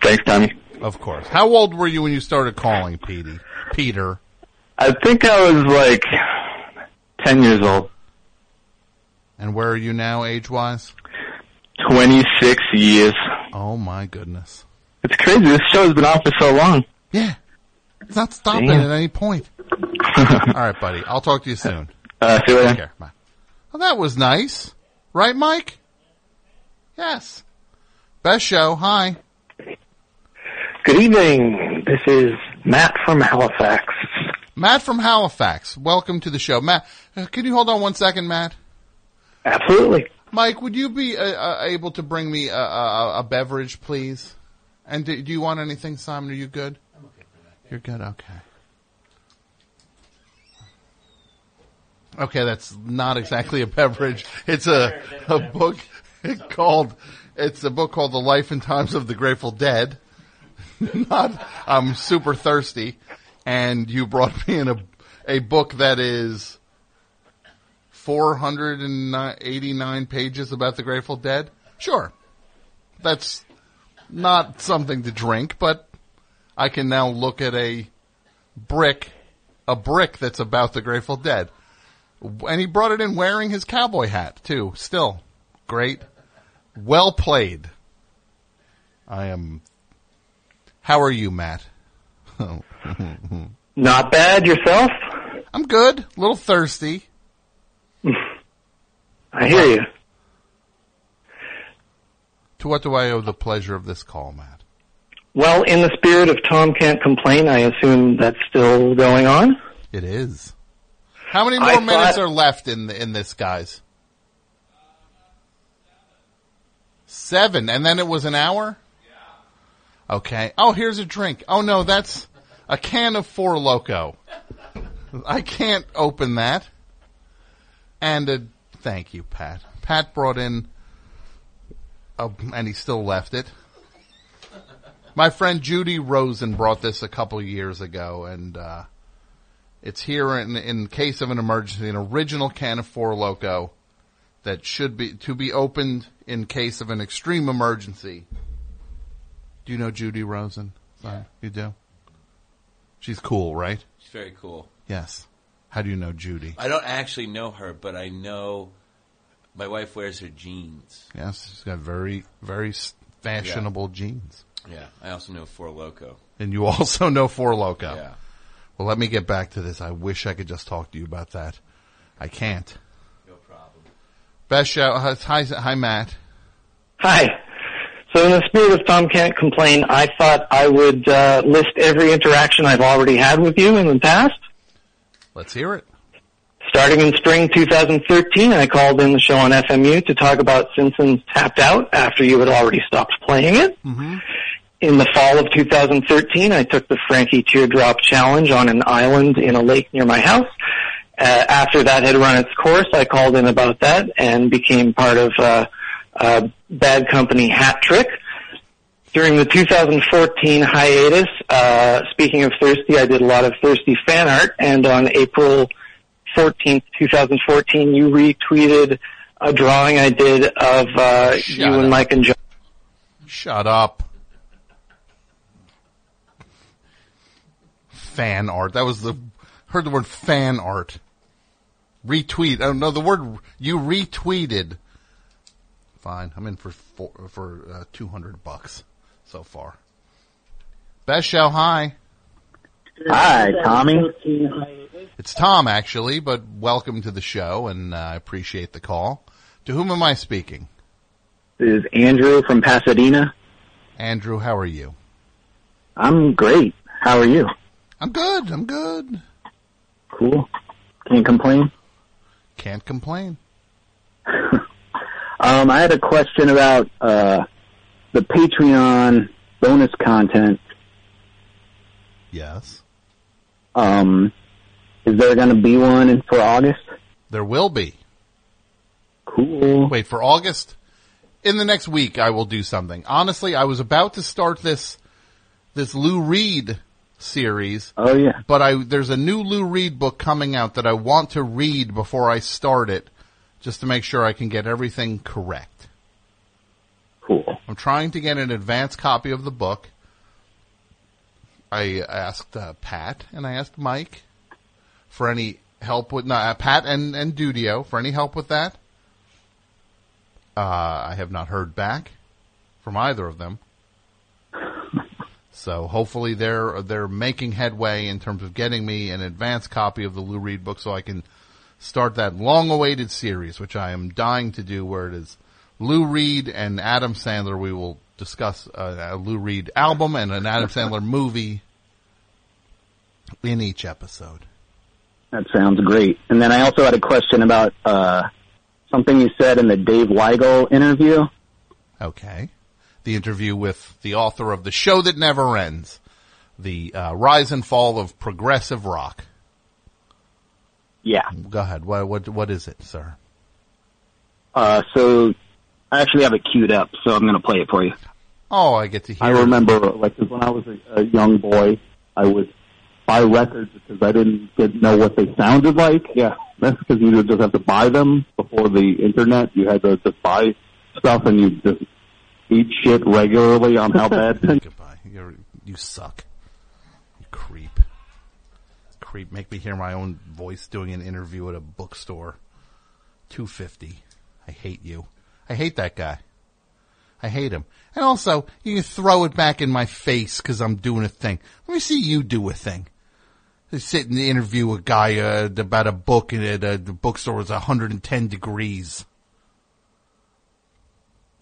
Thanks, Tommy. Of course. How old were you when you started calling, Petey? Peter. I think I was like 10 years old. And where are you now, age-wise? 26 years. Oh my goodness. It's crazy. This show's been on for so long. Yeah. It's not stopping Damn. at any point. All right, buddy. I'll talk to you soon. Uh, see you later. Take care. Bye. Well, that was nice. Right, Mike? Yes. Best show. Hi. Good evening. This is Matt from Halifax. Matt from Halifax. Welcome to the show, Matt. Uh, can you hold on one second, Matt? Absolutely. Mike, would you be uh, uh, able to bring me a, a, a beverage, please? And do, do you want anything, Simon? Are you good? I'm okay for that. You're good. Okay. Okay, that's not exactly a beverage. It's a a book called it's a book called The Life and Times of the Grateful Dead. not I'm super thirsty, and you brought me in a a book that is 489 pages about the Grateful Dead. Sure, that's not something to drink, but I can now look at a brick, a brick that's about the Grateful Dead. And he brought it in wearing his cowboy hat too. Still great. Well played. I am. How are you, Matt? Not bad yourself. I'm good. A little thirsty. I hear you. To what do I owe the pleasure of this call, Matt? Well, in the spirit of Tom can't complain, I assume that's still going on. It is. How many more I minutes thought- are left in the, in this, guys? Seven, and then it was an hour. Okay. Oh, here's a drink. Oh no, that's a can of Four Loco. I can't open that. And a thank you, Pat. Pat brought in, a, and he still left it. My friend Judy Rosen brought this a couple years ago, and uh, it's here in in case of an emergency, an original can of Four Loco that should be to be opened in case of an extreme emergency. Do you know Judy Rosen? Yeah. You do. She's cool, right? She's very cool. Yes. How do you know Judy? I don't actually know her, but I know my wife wears her jeans. Yes, she's got very very s- fashionable jeans. Yeah, I also know Four Loco. And you also know Four Loco. Yeah. Well, let me get back to this. I wish I could just talk to you about that. I can't. No problem. Best show. Hi, hi, Matt. Hi. So in the spirit of Tom can't complain, I thought I would uh, list every interaction I've already had with you in the past. Let's hear it. Starting in spring 2013, I called in the show on FMU to talk about Simpsons Tapped Out after you had already stopped playing it. Mm-hmm. In the fall of 2013, I took the Frankie Teardrop Challenge on an island in a lake near my house. Uh, after that had run its course, I called in about that and became part of uh, uh, Bad Company Hat Trick. During the 2014 hiatus, uh, speaking of thirsty, I did a lot of thirsty fan art, and on April 14th, 2014, you retweeted a drawing I did of uh, you and Mike and John. Shut up. Fan art. That was the heard the word fan art. Retweet. Oh no, the word you retweeted. Fine, I'm in for four, for uh, two hundred bucks so far. Best show. Hi. Hi, Tommy. It's Tom actually, but welcome to the show, and uh, I appreciate the call. To whom am I speaking? This is Andrew from Pasadena. Andrew, how are you? I'm great. How are you? I'm good. I'm good. Cool. Can't complain. Can't complain. Um, I had a question about uh, the Patreon bonus content. Yes. Um, is there going to be one in, for August? There will be. Cool. Wait, for August? In the next week, I will do something. Honestly, I was about to start this, this Lou Reed series. Oh yeah. But I, there's a new Lou Reed book coming out that I want to read before I start it, just to make sure I can get everything correct. Cool. I'm trying to get an advance copy of the book. I asked uh, Pat and I asked Mike for any help with Pat and and Dudio for any help with that. Uh, I have not heard back from either of them. So hopefully they're they're making headway in terms of getting me an advance copy of the Lou Reed book so I can start that long-awaited series, which I am dying to do, where it is Lou Reed and Adam Sandler. We will discuss uh, a Lou Reed album and an Adam Sandler movie in each episode. That sounds great. And then I also had a question about uh, something you said in the Dave Weigel interview. Okay. The interview with the author of The Show That Never Ends, the uh, rise and fall of progressive rock. Yeah. Go ahead. What, what, what is it, sir? Uh, so I actually have it queued up, so I'm going to play it for you. Oh, I get to hear. I remember, like, 'cause when I was a, a young boy, I would buy records because I didn't didn't know what they sounded like. Yeah, that's because you would just have to buy them before the internet. You had to just buy stuff, and you just eat shit regularly on how bad things. Goodbye. You're, you suck. You creep. Creep. Make me hear my own voice doing an interview at a bookstore. 250. I hate you. I hate that guy. I hate him. And also, you can throw it back in my face because I'm doing a thing. Let me see you do a thing. They sit and interview a guy uh, about a book and uh, the bookstore was 110 degrees.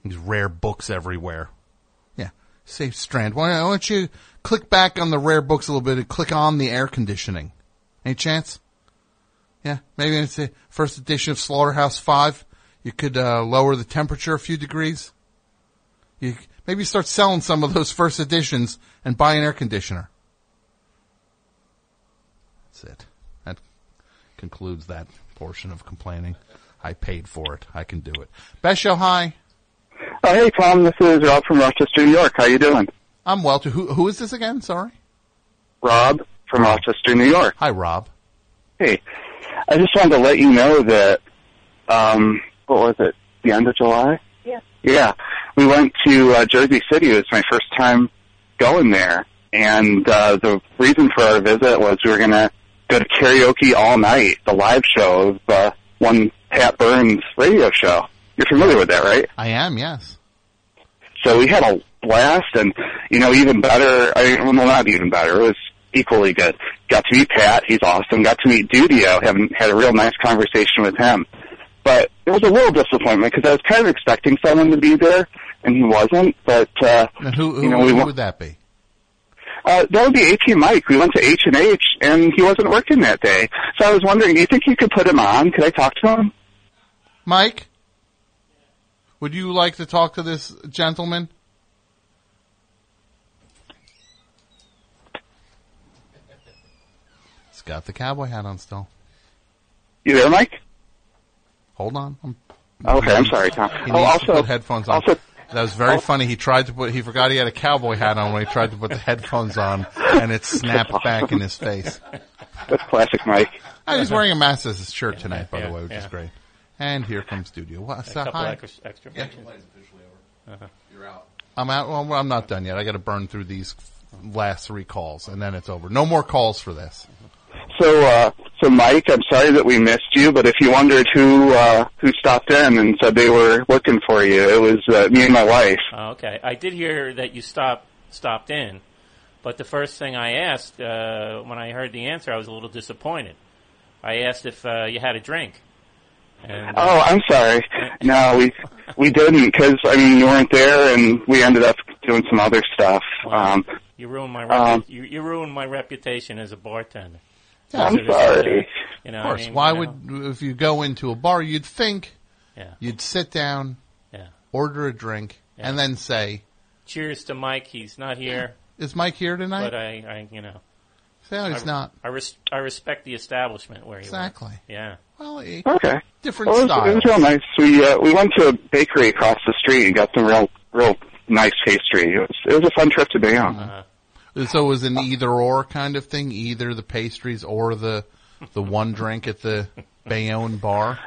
These rare books everywhere. Yeah. Safe Strand. Why don't you click back on the rare books a little bit and click on the air conditioning? Any chance? Yeah. Maybe it's the first edition of Slaughterhouse 5. You could uh, lower the temperature a few degrees. You maybe start selling some of those first editions and buy an air conditioner. That's it. That concludes that portion of complaining. I paid for it. I can do it. Best show, hi. Oh, hey, Tom. This is Rob from Rochester, New York. How you doing? I'm well. To who? Who is this again? Sorry. Rob from Rochester, New York. Hi, Rob. Hey, I just wanted to let you know that, um, what was it? The end of July? Yeah. Yeah. We went to uh, Jersey City. It was my first time going there. And uh, the reason for our visit was we were going to go to karaoke all night, the live show of uh, one Pat Burns radio show. You're familiar with that, right? I am. Yes. So we had a blast, and you know, even better. I well, not even better. It was equally good. Got to meet Pat. He's awesome. Got to meet Dudio. Haven't had a real nice conversation with him. But it was a little disappointment because I was kind of expecting someone to be there, and he wasn't. But uh, And who? Who, you know, we who would that be? uh, that would be AP Mike. We went to H and H, and he wasn't working that day. So I was wondering, do you think you could put him on? Could I talk to him? Mike, would you like to talk to this gentleman? He's got the cowboy hat on still. You there, Mike? Hold on. I'm, Okay, I'm sorry, Tom. He Oh, also- to put headphones on. also- that was very oh. funny. He tried to put. He forgot he had a cowboy hat on when he tried to put the headphones on, and it snapped back in his face. That's classic Mike. Oh, he's wearing a Masters shirt tonight, by yeah, the way, which is great. And here comes studio. What? A So, couple hi. extra, extra Yeah. mentions. Uh-huh. You're out. I'm out. Well, I'm not done yet. I got to burn through these last three calls, and then it's over. No more calls for this. So, uh, so Mike, I'm sorry that we missed you, but if you wondered who uh, who stopped in and said they were looking for you, it was uh, me and my wife. Oh, okay. I did hear that you stopped stopped in, but the first thing I asked uh, when I heard the answer, I was a little disappointed. I asked if uh, you had a drink. And, uh, Oh, I'm sorry. No, we we didn't because I mean you weren't there, and we ended up doing some other stuff. Um, you ruined my um, you, you ruined my reputation as a bartender. I'm Because of this, sorry. You know, of course. I mean, Why you know, would if you go into a bar, you'd think Yeah. you'd sit down, Yeah. order a drink, Yeah. and then say, Cheers to Mike. He's not here. Is Mike here tonight?" But I, I you know. No, he's I, not. I, res- I respect the establishment where he Exactly. works. Yeah. Well, Okay. different well, it was, It was real nice. We uh, we went to a bakery across the street and got some real real nice pastry. It was it was a fun trip to Bayonne. Uh-huh. So it was an either or kind of thing, either the pastries or the the one drink at the Bayonne bar.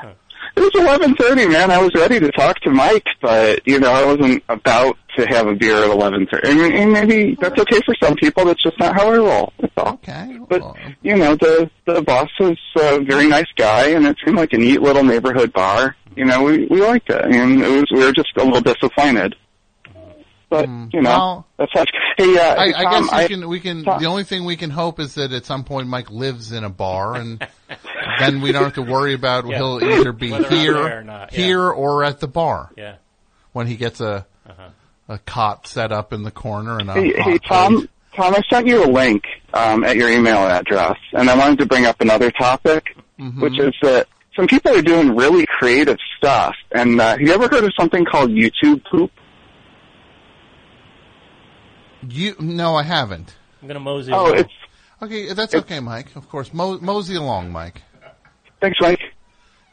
It was eleven thirty, man. I was ready to talk to Mike, but you know I wasn't about to have a beer at eleven thirty. And, and maybe that's okay for some people. That's just not how I roll. That's all. Okay. But you know the the boss was a very nice guy, and it seemed like a neat little neighborhood bar. You know we we liked it, and it was we were just a little disappointed. But you know well- that's such. Hey, uh, I, hey, I guess we I- can we can. Tom- The only thing we can hope is that at some point Mike lives in a bar, and then we don't have to worry about Yeah. he'll either be Whether here, or not, yeah. here or at the bar. Yeah. When he gets a Uh-huh. a cot set up in the corner and a Hey, hot hey plate. Tom, Tom, I sent you a link um, at your email address, and I wanted to bring up another topic, Mm-hmm. which is that some people are doing really creative stuff. And uh, have you ever heard of something called YouTube poop? You no, I haven't. I'm gonna mosey. Oh, along. it's Okay, that's okay, Mike. Of course, Mo- mosey along, Mike. thanks, Mike.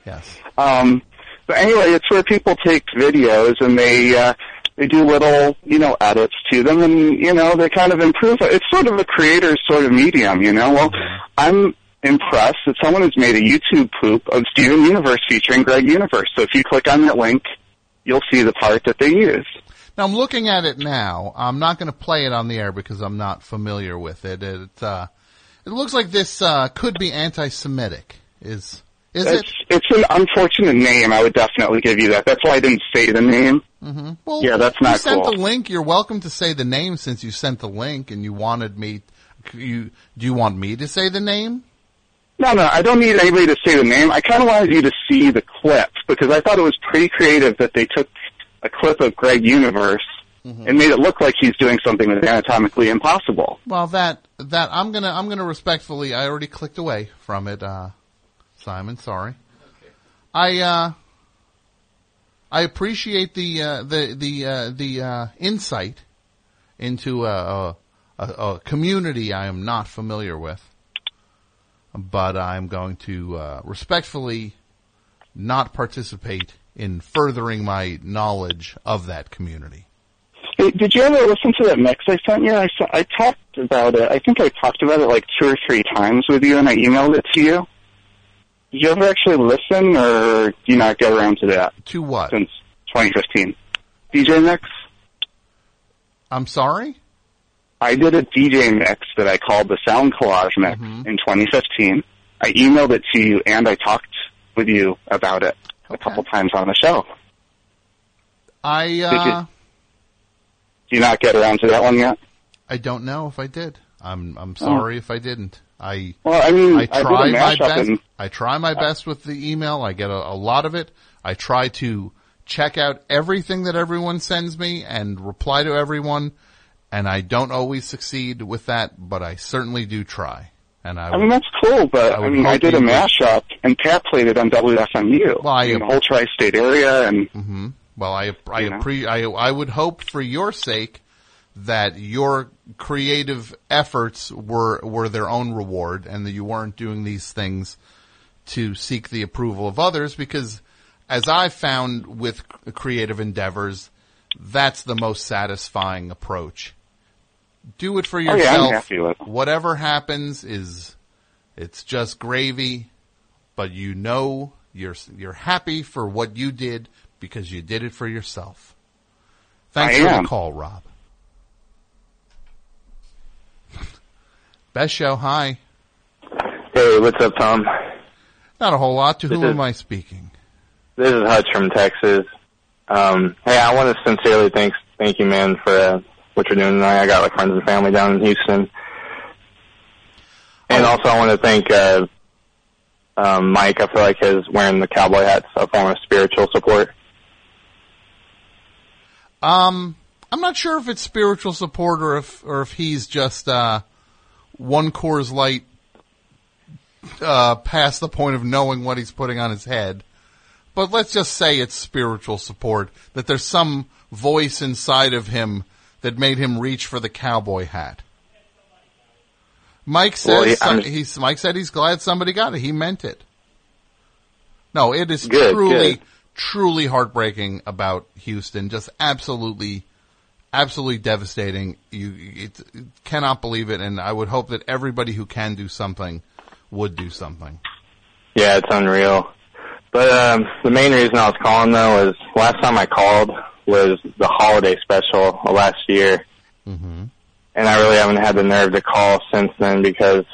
Yes. Um, but anyway, it's where people take videos and they uh, they do little you know edits to them, and you know they kind of improve it. It's sort of a creator's sort of medium, you know. Well, I'm impressed that someone has made a YouTube poop of Steven Universe featuring Greg Universe. So if you click on that link, you'll see the part that they use. Now I'm looking at it now. I'm not going to play it on the air because I'm not familiar with it. It uh, it looks like this uh, could be anti-Semitic. Is is it's, it? It's an unfortunate name. I would definitely give you that. That's why I didn't say the name. Mm-hmm. Well, yeah, that's not. you sent cool. the link. You're welcome to say the name since you sent the link and you wanted me. You do you want me to say the name? No, no, I don't need anybody to say the name. I kind of wanted you to see the clip because I thought it was pretty creative that they took a clip of Greg Universe and made it look like he's doing something that's anatomically impossible. Well, that that I'm gonna I'm gonna respectfully. I already clicked away from it, uh, Simon. Sorry. I uh, I appreciate the uh, the the uh, the uh, insight into a, a, a community I am not familiar with, but I'm going to uh, respectfully not participate in furthering my knowledge of that community. Did you ever listen to that mix I sent you? I, saw, I talked about it. I think I talked about it like two or three times with you, and I emailed it to you. Did you ever actually listen, or do you not get around to that? To what? Since 2015. DJ mix? I'm sorry? I did a DJ mix that I called the Sound Collage Mix mm-hmm. in 2015. I emailed it to you, and I talked with you about it a couple times on the show. I Did uh, you? Do you not get around to that one yet? I don't know if I did. I'm I'm sorry if I didn't. I Well, I mean, I I try my best. and- I try my best with the email. I get a, a lot of it. I try to check out everything that everyone sends me and reply to everyone. And I don't always succeed with that, but I certainly do try. And I, I mean, that's cool, but I I, mean, I did a mashup, and Pat played it on WFMU. Well, I- in the whole tri-state area, and hmm Well, I I, You know? appre- I I would hope for your sake that your creative efforts were were their own reward, and that you weren't doing these things to seek the approval of others. Because, as I've found with creative endeavors, that's the most satisfying approach. Do it for Oh, yeah, I'm yourself. happy with Whatever happens is it's just gravy, but you know you're you're happy for what you did because you did it for yourself. Thanks I for am. the call, Rob. Best show. Hi. Hey, what's up, Tom? Not a whole lot. To This whom is- am I speaking? This is Hutch from Texas. Um, hey, I want to sincerely thank thank you, man, for uh, what you're doing tonight. I got like friends and family down in Houston, and also I want to thank uh, um, Mike. I feel like his wearing the cowboy hat's a form of spiritual support. Um, I'm not sure if it's spiritual support or if or if he's just uh, one Coors Light uh, past the point of knowing what he's putting on his head. But let's just say it's spiritual support. That there's some voice inside of him that made him reach for the cowboy hat. Mike says Well, he's Mike said he's glad somebody got it. He meant it. No, it is Good, truly, good. truly heartbreaking about Houston. Just absolutely, absolutely devastating. You it, cannot believe it, and I would hope that everybody who can do something would do something. Yeah, it's unreal. But um, the main reason I was calling though is last time I called was the holiday special last year, Mm-hmm. and I really haven't had the nerve to call since then because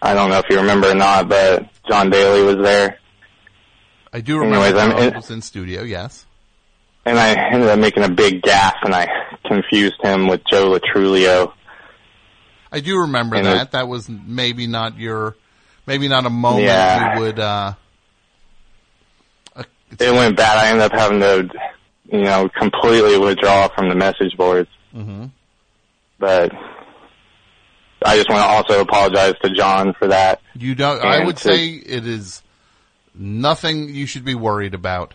I don't know if you remember or not, but John Daly was there, I do remember Anyways, I'm- Charles was in studio. Yes. and I ended up making a big gaff, and I confused him with Joe Latrulio. I do remember And that. That was maybe not your, maybe not a moment Yeah. you would. uh It went bad. I ended up having to, you know, completely withdraw from the message boards. Mm-hmm. But I just want to also apologize to John for that. You don't. I would to- say it is nothing you should be worried about.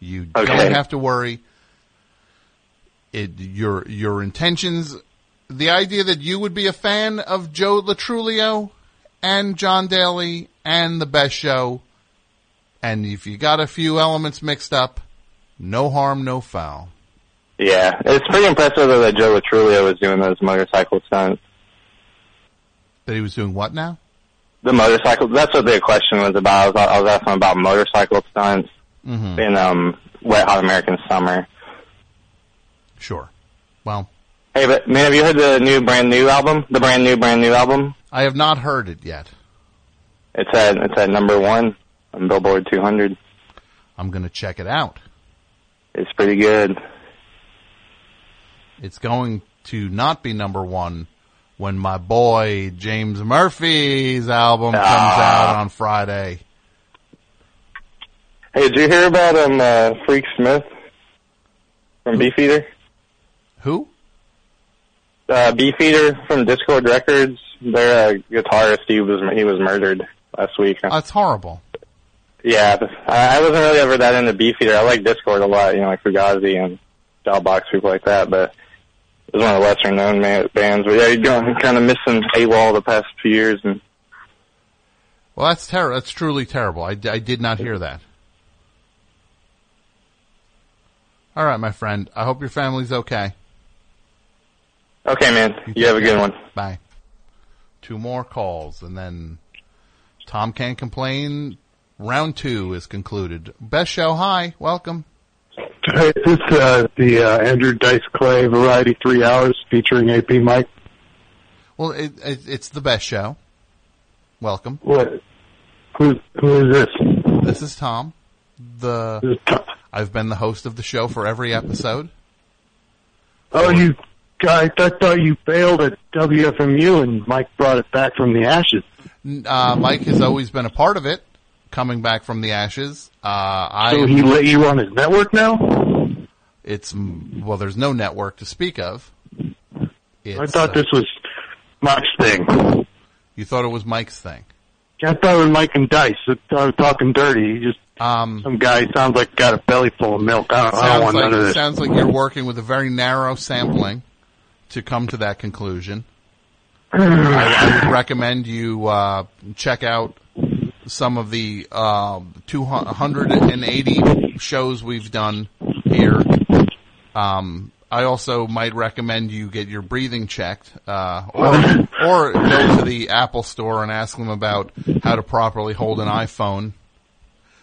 You Okay. don't have to worry. It your your intentions. The idea that you would be a fan of Joe Latrulio and John Daly and the Best Show, and if you got a few elements mixed up, no harm, no foul. Yeah, it's pretty impressive though that Joe Lo Truglio was doing those motorcycle stunts. That he was doing what now? The motorcycle. That's what the question was about. I was, I was asking about motorcycle stunts Mm-hmm. in um, Wet Hot American Summer. Sure. Well, Hey, but man, have you heard the new brand new album? The brand new brand new album. I have not heard it yet. It's at it's at number one on Billboard 200. I'm going to check it out. It's pretty good. It's going to not be number one when my boy James Murphy's album comes Ah. out on Friday. Hey, did you hear about um uh, Freak Smith from Beefeater? Who? Uh, Beefeater from Dischord Records. Their uh, guitarist, he was he was murdered last week. That's horrible. Yeah, I, I wasn't really ever that into Beefeater. I like Dischord a lot, you know, like Fugazi and Shellbox, people like that. But it was one of the lesser known ma- bands. But yeah, you're kind of missing AWOL the past few years, and Well, that's ter- That's truly terrible. I, I did not hear that. All right, my friend. I hope your family's okay. okay, man, you have a good one. Bye. Two more calls, and then Tom can't complain. Round two is concluded. Best show. Hi, welcome. Hey, this is uh, the uh, Andrew Dice Clay Variety Three Hours featuring AP Mike. Well, it, it, it's the best show. Welcome. What? Who who is this? This is Tom. The I've been the host of the show for every episode. Oh, you guys! I thought you failed at WFMU and Mike brought it back from the ashes. Uh, Mike has always been a part of it, coming back from the ashes. Uh, I So he let you on his network now? It's well, there's no network to speak of. It's, I thought uh, this was Mike's thing. You thought it was Mike's thing. I thought it was Mike and Dice. I was talking dirty. He just um, some guy sounds like got a belly full of milk. I don't, I don't Sounds want like none of this. sounds like you're working with a very narrow sampling to come to that conclusion. I, I would recommend you uh, check out some of the uh, 280 shows we've done here. Um, I also might recommend you get your breathing checked, uh, or, or go to the Apple store and ask them about how to properly hold an iPhone.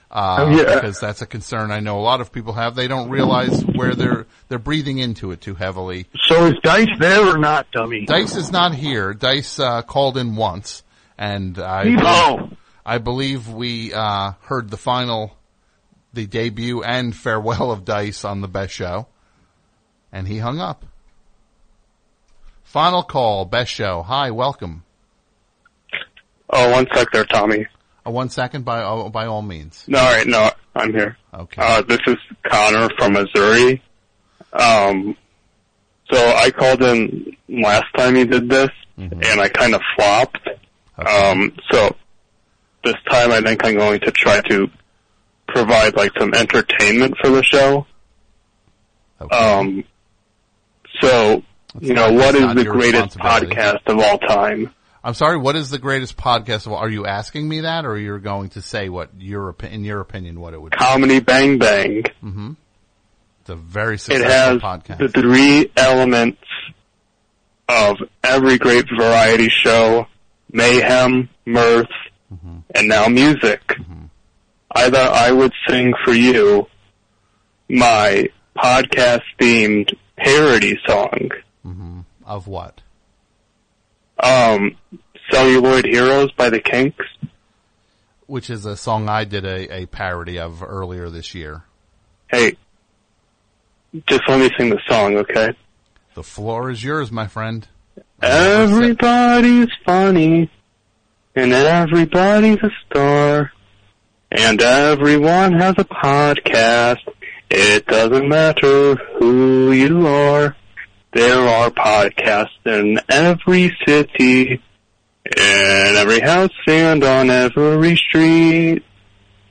Uh, Oh, yeah. because that's a concern I know a lot of people have. They don't realize where they're, they're breathing into it too heavily. So is Dice there or not, dummy? Dice is not here. Dice uh, called in once, and I Oh. I believe we uh, heard the final, the debut and farewell of Dice on the best show, and he hung up. Final call, best show. Hi, welcome. Oh, one sec there, Tommy. Uh, one second, by all, by all means. No, all right, no, I'm here. Okay. Uh, this is Connor from Missouri. Um, so I called in last time you did this, Mm-hmm. and I kind of flopped. Um, so this time I think I'm going to try to provide like some entertainment for the show. Um, so you know, not- what that's is the greatest podcast of all time? I'm sorry. What is the greatest podcast of all? Are you asking me that, or you're going to say what your in your opinion what it would? be? Comedy Bang Bang. Mm-hmm. It's a very It has podcast. the three elements of every great variety show: mayhem, mirth, Mm-hmm. and now music. I thought I would sing for you my podcast themed parody song. Of what? Um, Celluloid Heroes by the Kinks. Which is a song I did a, a parody of earlier this year. Hey, just let me sing the song, okay? The floor is yours, my friend. Everybody's funny, and everybody's a star, and everyone has a podcast. It doesn't matter who you are. There are podcasts in every city, in every house and on every street.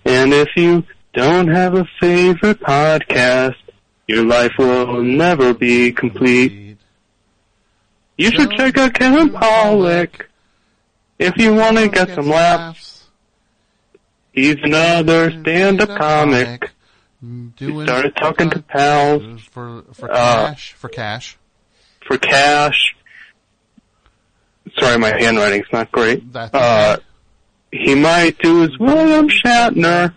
And if you don't have a favorite podcast, your life will never be complete. You should check out Kevin Pollak if you want to get some laughs. He's another stand-up comic. He started talking to pals for for Uh, cash for cash. for cash. Sorry, my handwriting's not great. That's Uh, he might do his William Shatner,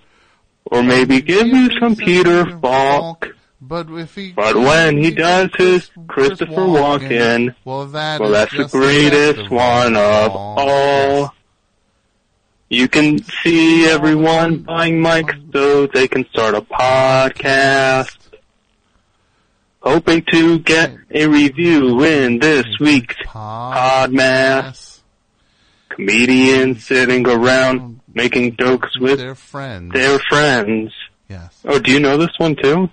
or maybe give you some Peter Falk. But if he But when he does his Christopher Walken, well, that well, that's the greatest one of all. You can see everyone buying mics so they can start a podcast. Hoping to get a review in this week's Podmass. Comedians sitting around making jokes with their friends. Their friends. Yes. Oh, do you know this one too?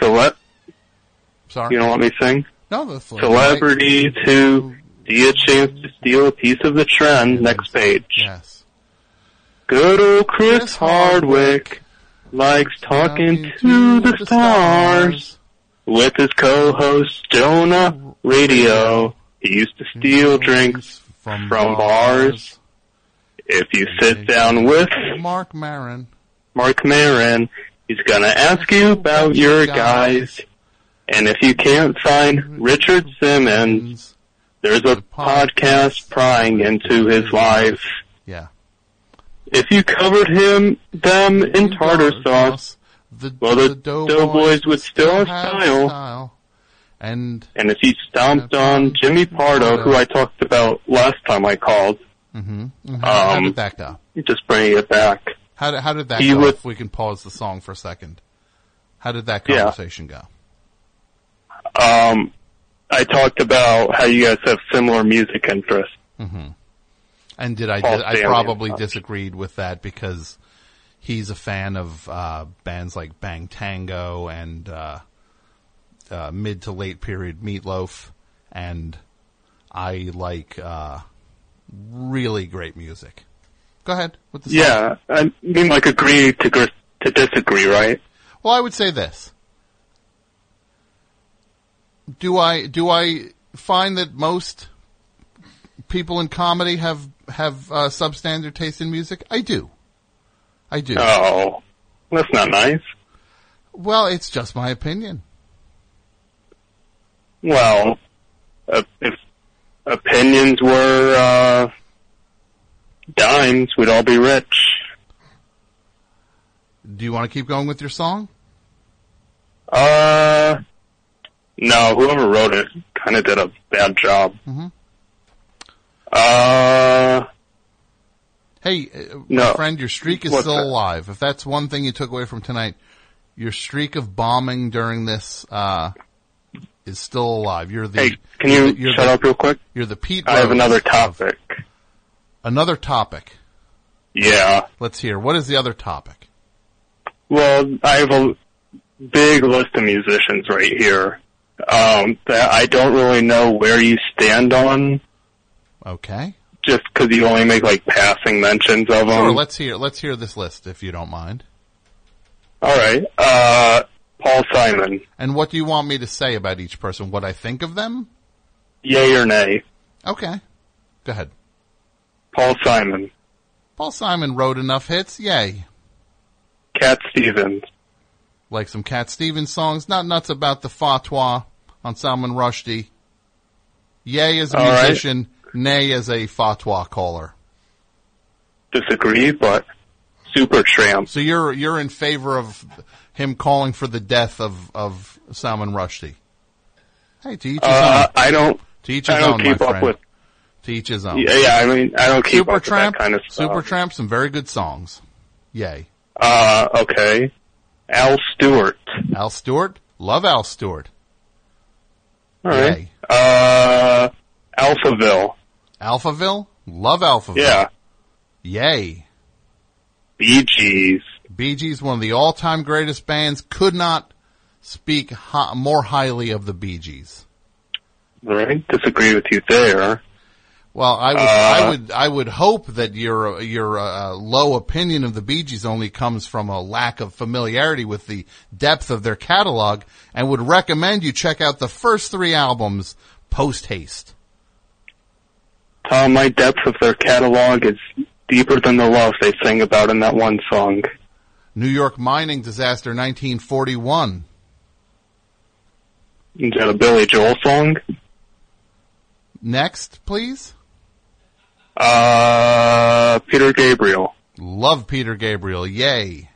What? Sorry. You don't want me to sing? No, that's who see a chance to steal a piece of the trend. Next page. Yes. Good old Chris Hardwick likes talking to the stars with his co-host Jonah Radio. He used to steal drinks from bars. If you sit down with Marc Maron. Marc Maron, he's gonna ask you about your guys. And if you can't find Richard Simmons, there's a podcast prying into his life. Yeah. If you covered him, them in tartar sauce, well, the Doughboys would still have style. And And if he stomped on Jimmy Pardo, who I talked about last time I called, hmm how um, did that go? just bringing it back. How did, how did that he go? would- if we can pause the song for a second. How did that Yeah. conversation go? Um, I talked about how you guys have similar music interests. hmm And did I? Paul I probably disagreed with that because he's a fan of uh, bands like Bang Tango and uh, uh, mid to late period Meatloaf, and I like uh, really great music. Go ahead with the. Yeah, I mean, like agree to gr- to disagree, right? Well, I would say this. Do I do I find that most people in comedy have have uh, substandard taste in music? I do. I do. Oh, that's not nice. Well, it's just my opinion. Well, uh, if opinions were uh, dimes, we'd all be rich. Do you want to keep going with your song? Uh, no, whoever wrote it kind of did a bad job. Mhm. Uh, Hey, uh, my No. friend, your streak is What's still that? alive. If that's one thing you took away from tonight, your streak of bombing during this uh, is still alive. You're the. hey, can you you're shut the- up real quick? You're the Pete. I have Rose another of- topic. Another topic. Yeah. Let's hear. What is the other topic? Well, I have a big list of musicians right here um, that I don't really know where you stand on, Okay. just because you only make like passing mentions of them. Sure. Let's hear. Let's hear this list, if you don't mind. All right, uh, Paul Simon, And what do you want me to say about each person? What I think of them? yay or nay? Okay. Go ahead. Paul Simon, Paul Simon wrote enough hits. Yay. Cat Stevens, Like some Cat Stevens songs. Not nuts about the fatwa on Salman Rushdie. Yay as a All right. musician. Nay as a fatwa caller. disagree, but Supertramp. So you're you're in favor of him calling for the death of of Salman Rushdie. Hey, to each his Uh, own. I don't. To each his I don't own, keep my up friend. with. To each his own. Yeah, yeah, I mean, I don't keep Supertramp, that kind of stuff. Supertramp, some very good songs. Yay. Uh, okay. Al Stewart. Al Stewart, love Al Stewart. All right. Uh, Alphaville. Alphaville, love Alphaville. Yeah. Yay. Bee Gees. Bee Gees, one of the all-time greatest bands, could not speak hi- more highly of the Bee Gees. All right, disagree with you there. Well, I would, Uh, I would, I would hope that your your uh, low opinion of the Bee Gees only comes from a lack of familiarity with the depth of their catalog, and would recommend you check out the first three albums post haste. Tom, my depth of their catalog is deeper than the love they sing about in that one song. New York mining disaster, 1941. Is that a Billy Joel song? Next, please. Uh, Peter Gabriel, Love Peter Gabriel. Yay.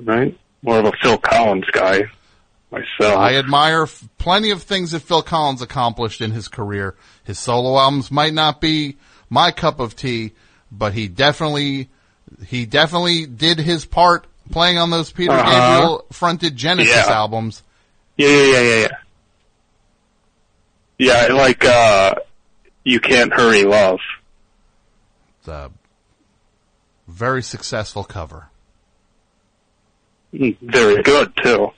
right? More of a Phil Collins guy myself. I admire f- plenty of things that Phil Collins accomplished in his career. His solo albums might not be my cup of tea, but he definitely, he definitely did his part playing on those Peter Uh-huh. Gabriel fronted Genesis Yeah. albums. Yeah, yeah, yeah, yeah, yeah. Yeah, like, uh, You Can't Hurry Love. It's a very successful cover. Mm, Very good, too.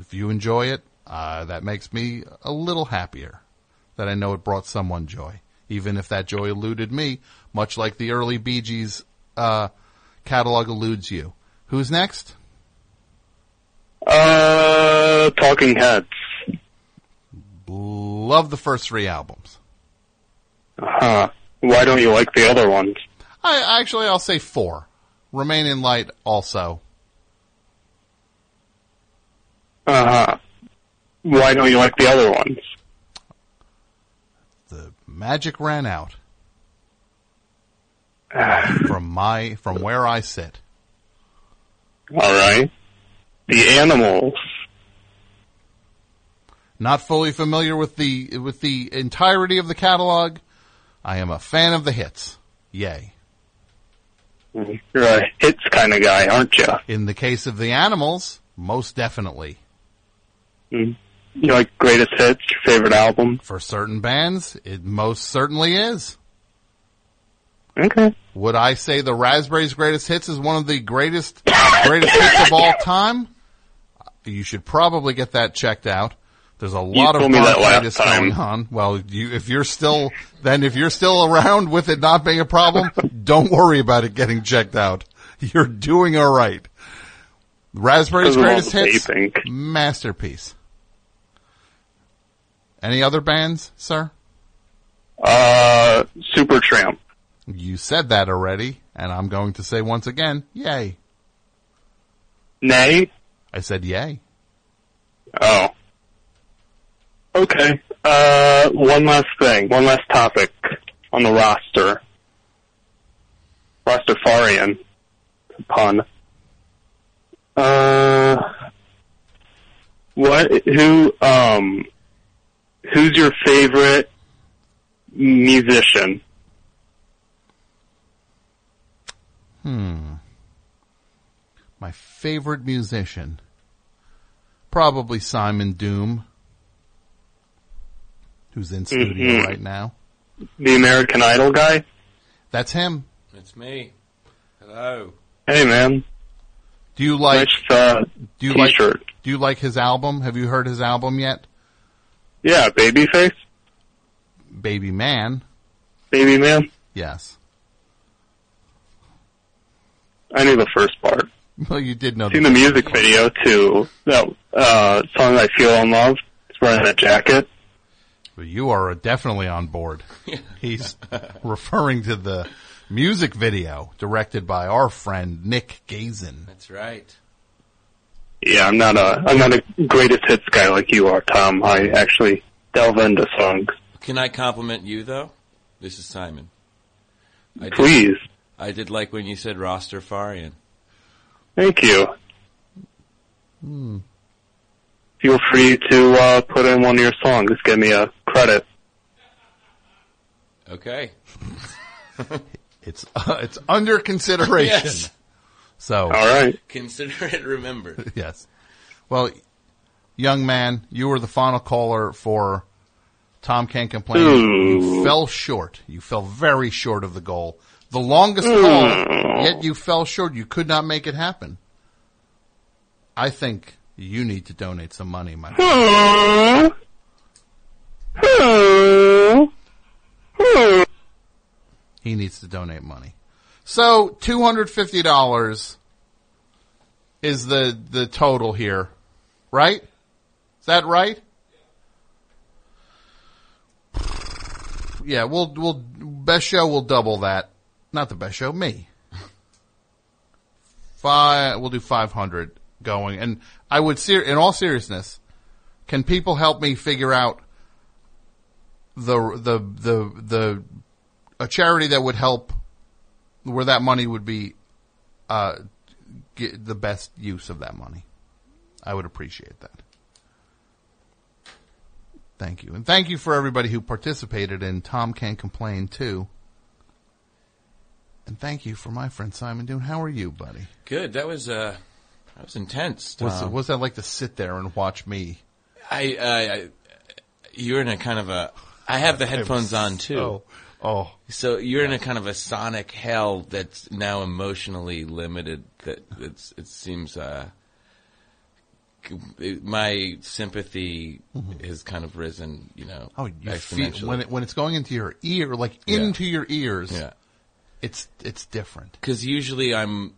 If you enjoy it, uh, that makes me a little happier that I know it brought someone joy, even if that joy eluded me, much like the early Bee Gees uh, catalog eludes you. Who's next? Uh, Talking Heads. Love the first three albums. Uh huh. Why don't you like the other ones? I actually I'll say four. Remain in Light also. Uh-huh. Why don't you like the other ones? The magic ran out from my from where I sit. Alright. The Animals. Not fully familiar with the with the entirety of the catalog. I am a fan of the hits. Yay. You're a hits kind of guy, aren't you? In the case of the animals, most definitely. Mm. You like greatest hits, your favorite album? For certain bands, it most certainly is. Okay. Would I say the Raspberries Greatest Hits is one of the greatest greatest hits of all time? You should probably get that checked out. There's a lot of that last bronchitis going on. Well, you, if you're still, then if you're still around with it not being a problem, don't worry about it getting checked out. You're doing all right. Of all Greatest Hits, masterpiece. Any other bands, sir? Uh, Supertramp. You said that already, and I'm going to say once again, yay. Nay? I said yay. Oh. Okay. Uh, one last thing, one last topic on the roster. Rastafarian. Pun. Uh, what, who, um, who's your favorite musician? Hmm. My favorite musician. Probably Simon Doom. Who's in studio Mhm. right now. The American Idol guy? That's him. It's me. Hello. Hey man. Do you like Nice, uh, do you t-shirt. like do you like his album? Have you heard his album yet? Yeah, Babyface? Baby Man. Baby Man? Yes. I knew the first part. Well, you did know. Seen the music video to that uh, song I Feel in Love. He's wearing a jacket. Well, you are definitely on board. He's referring to the music video directed by our friend Nick Gazin. That's right. Yeah, I'm not a I'm not a greatest hits guy like you are, Tom. I actually delve into songs. Can I compliment you though? This is Simon. I did- Please. I did like when you said Rastafarian. Thank you. Hmm. Feel free to uh, put in one of your songs. Give me a credit. Okay. It's uh, it's under consideration. Yes. So All right. Consider it remembered. yes. Well, young man, you were the final caller for Tom Can't Complain. You fell short. You fell very short of the goal. The longest Mm. call Yet you fell short. You could not make it happen. I think you need to donate some money, my. He needs to donate money. So two hundred fifty dollars is the the total here, right? Is that right? Yeah, we'll we'll best show will double that. Not the best show, me. Five, we'll do five hundred going, and I would ser- in all seriousness, can people help me figure out the the the the a charity that would help where that money would be uh, get the best use of that money. I would appreciate that. Thank you. And thank you for everybody who participated in Tom Can't Complain too. And thank you for my friend Simon Doom. How are you, buddy? Good. That was uh, that was intense. What's, Tom. what's that like to sit there and watch me? I, I, I you're in a kind of a. I have the headphones on too. so- oh, so you're in a kind of a sonic hell that's now emotionally limited. That it's it seems. Uh, it- my sympathy has kind of risen. You know. Oh, you feel exponentially. when it, when it's going into your ear, like Yeah. into your ears. Yeah. It's it's different. because usually I'm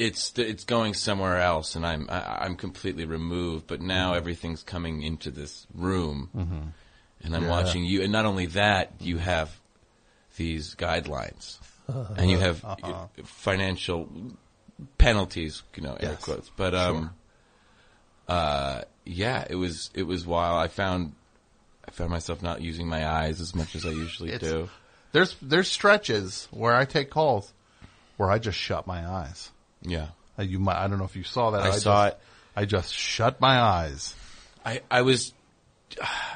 it's it's going somewhere else and I'm I, I'm completely removed but now everything's coming into this room Mhm. and I'm Yeah. watching you and not only that you have these guidelines and you have Uh-huh. financial penalties you know air Yes. quotes but um uh yeah it was it was wild I found I found myself not using my eyes as much as I usually do There's there's stretches where I take calls where I just shut my eyes. Yeah. Uh, you might, I don't know if you saw that. I saw just, I just shut my eyes. I, I was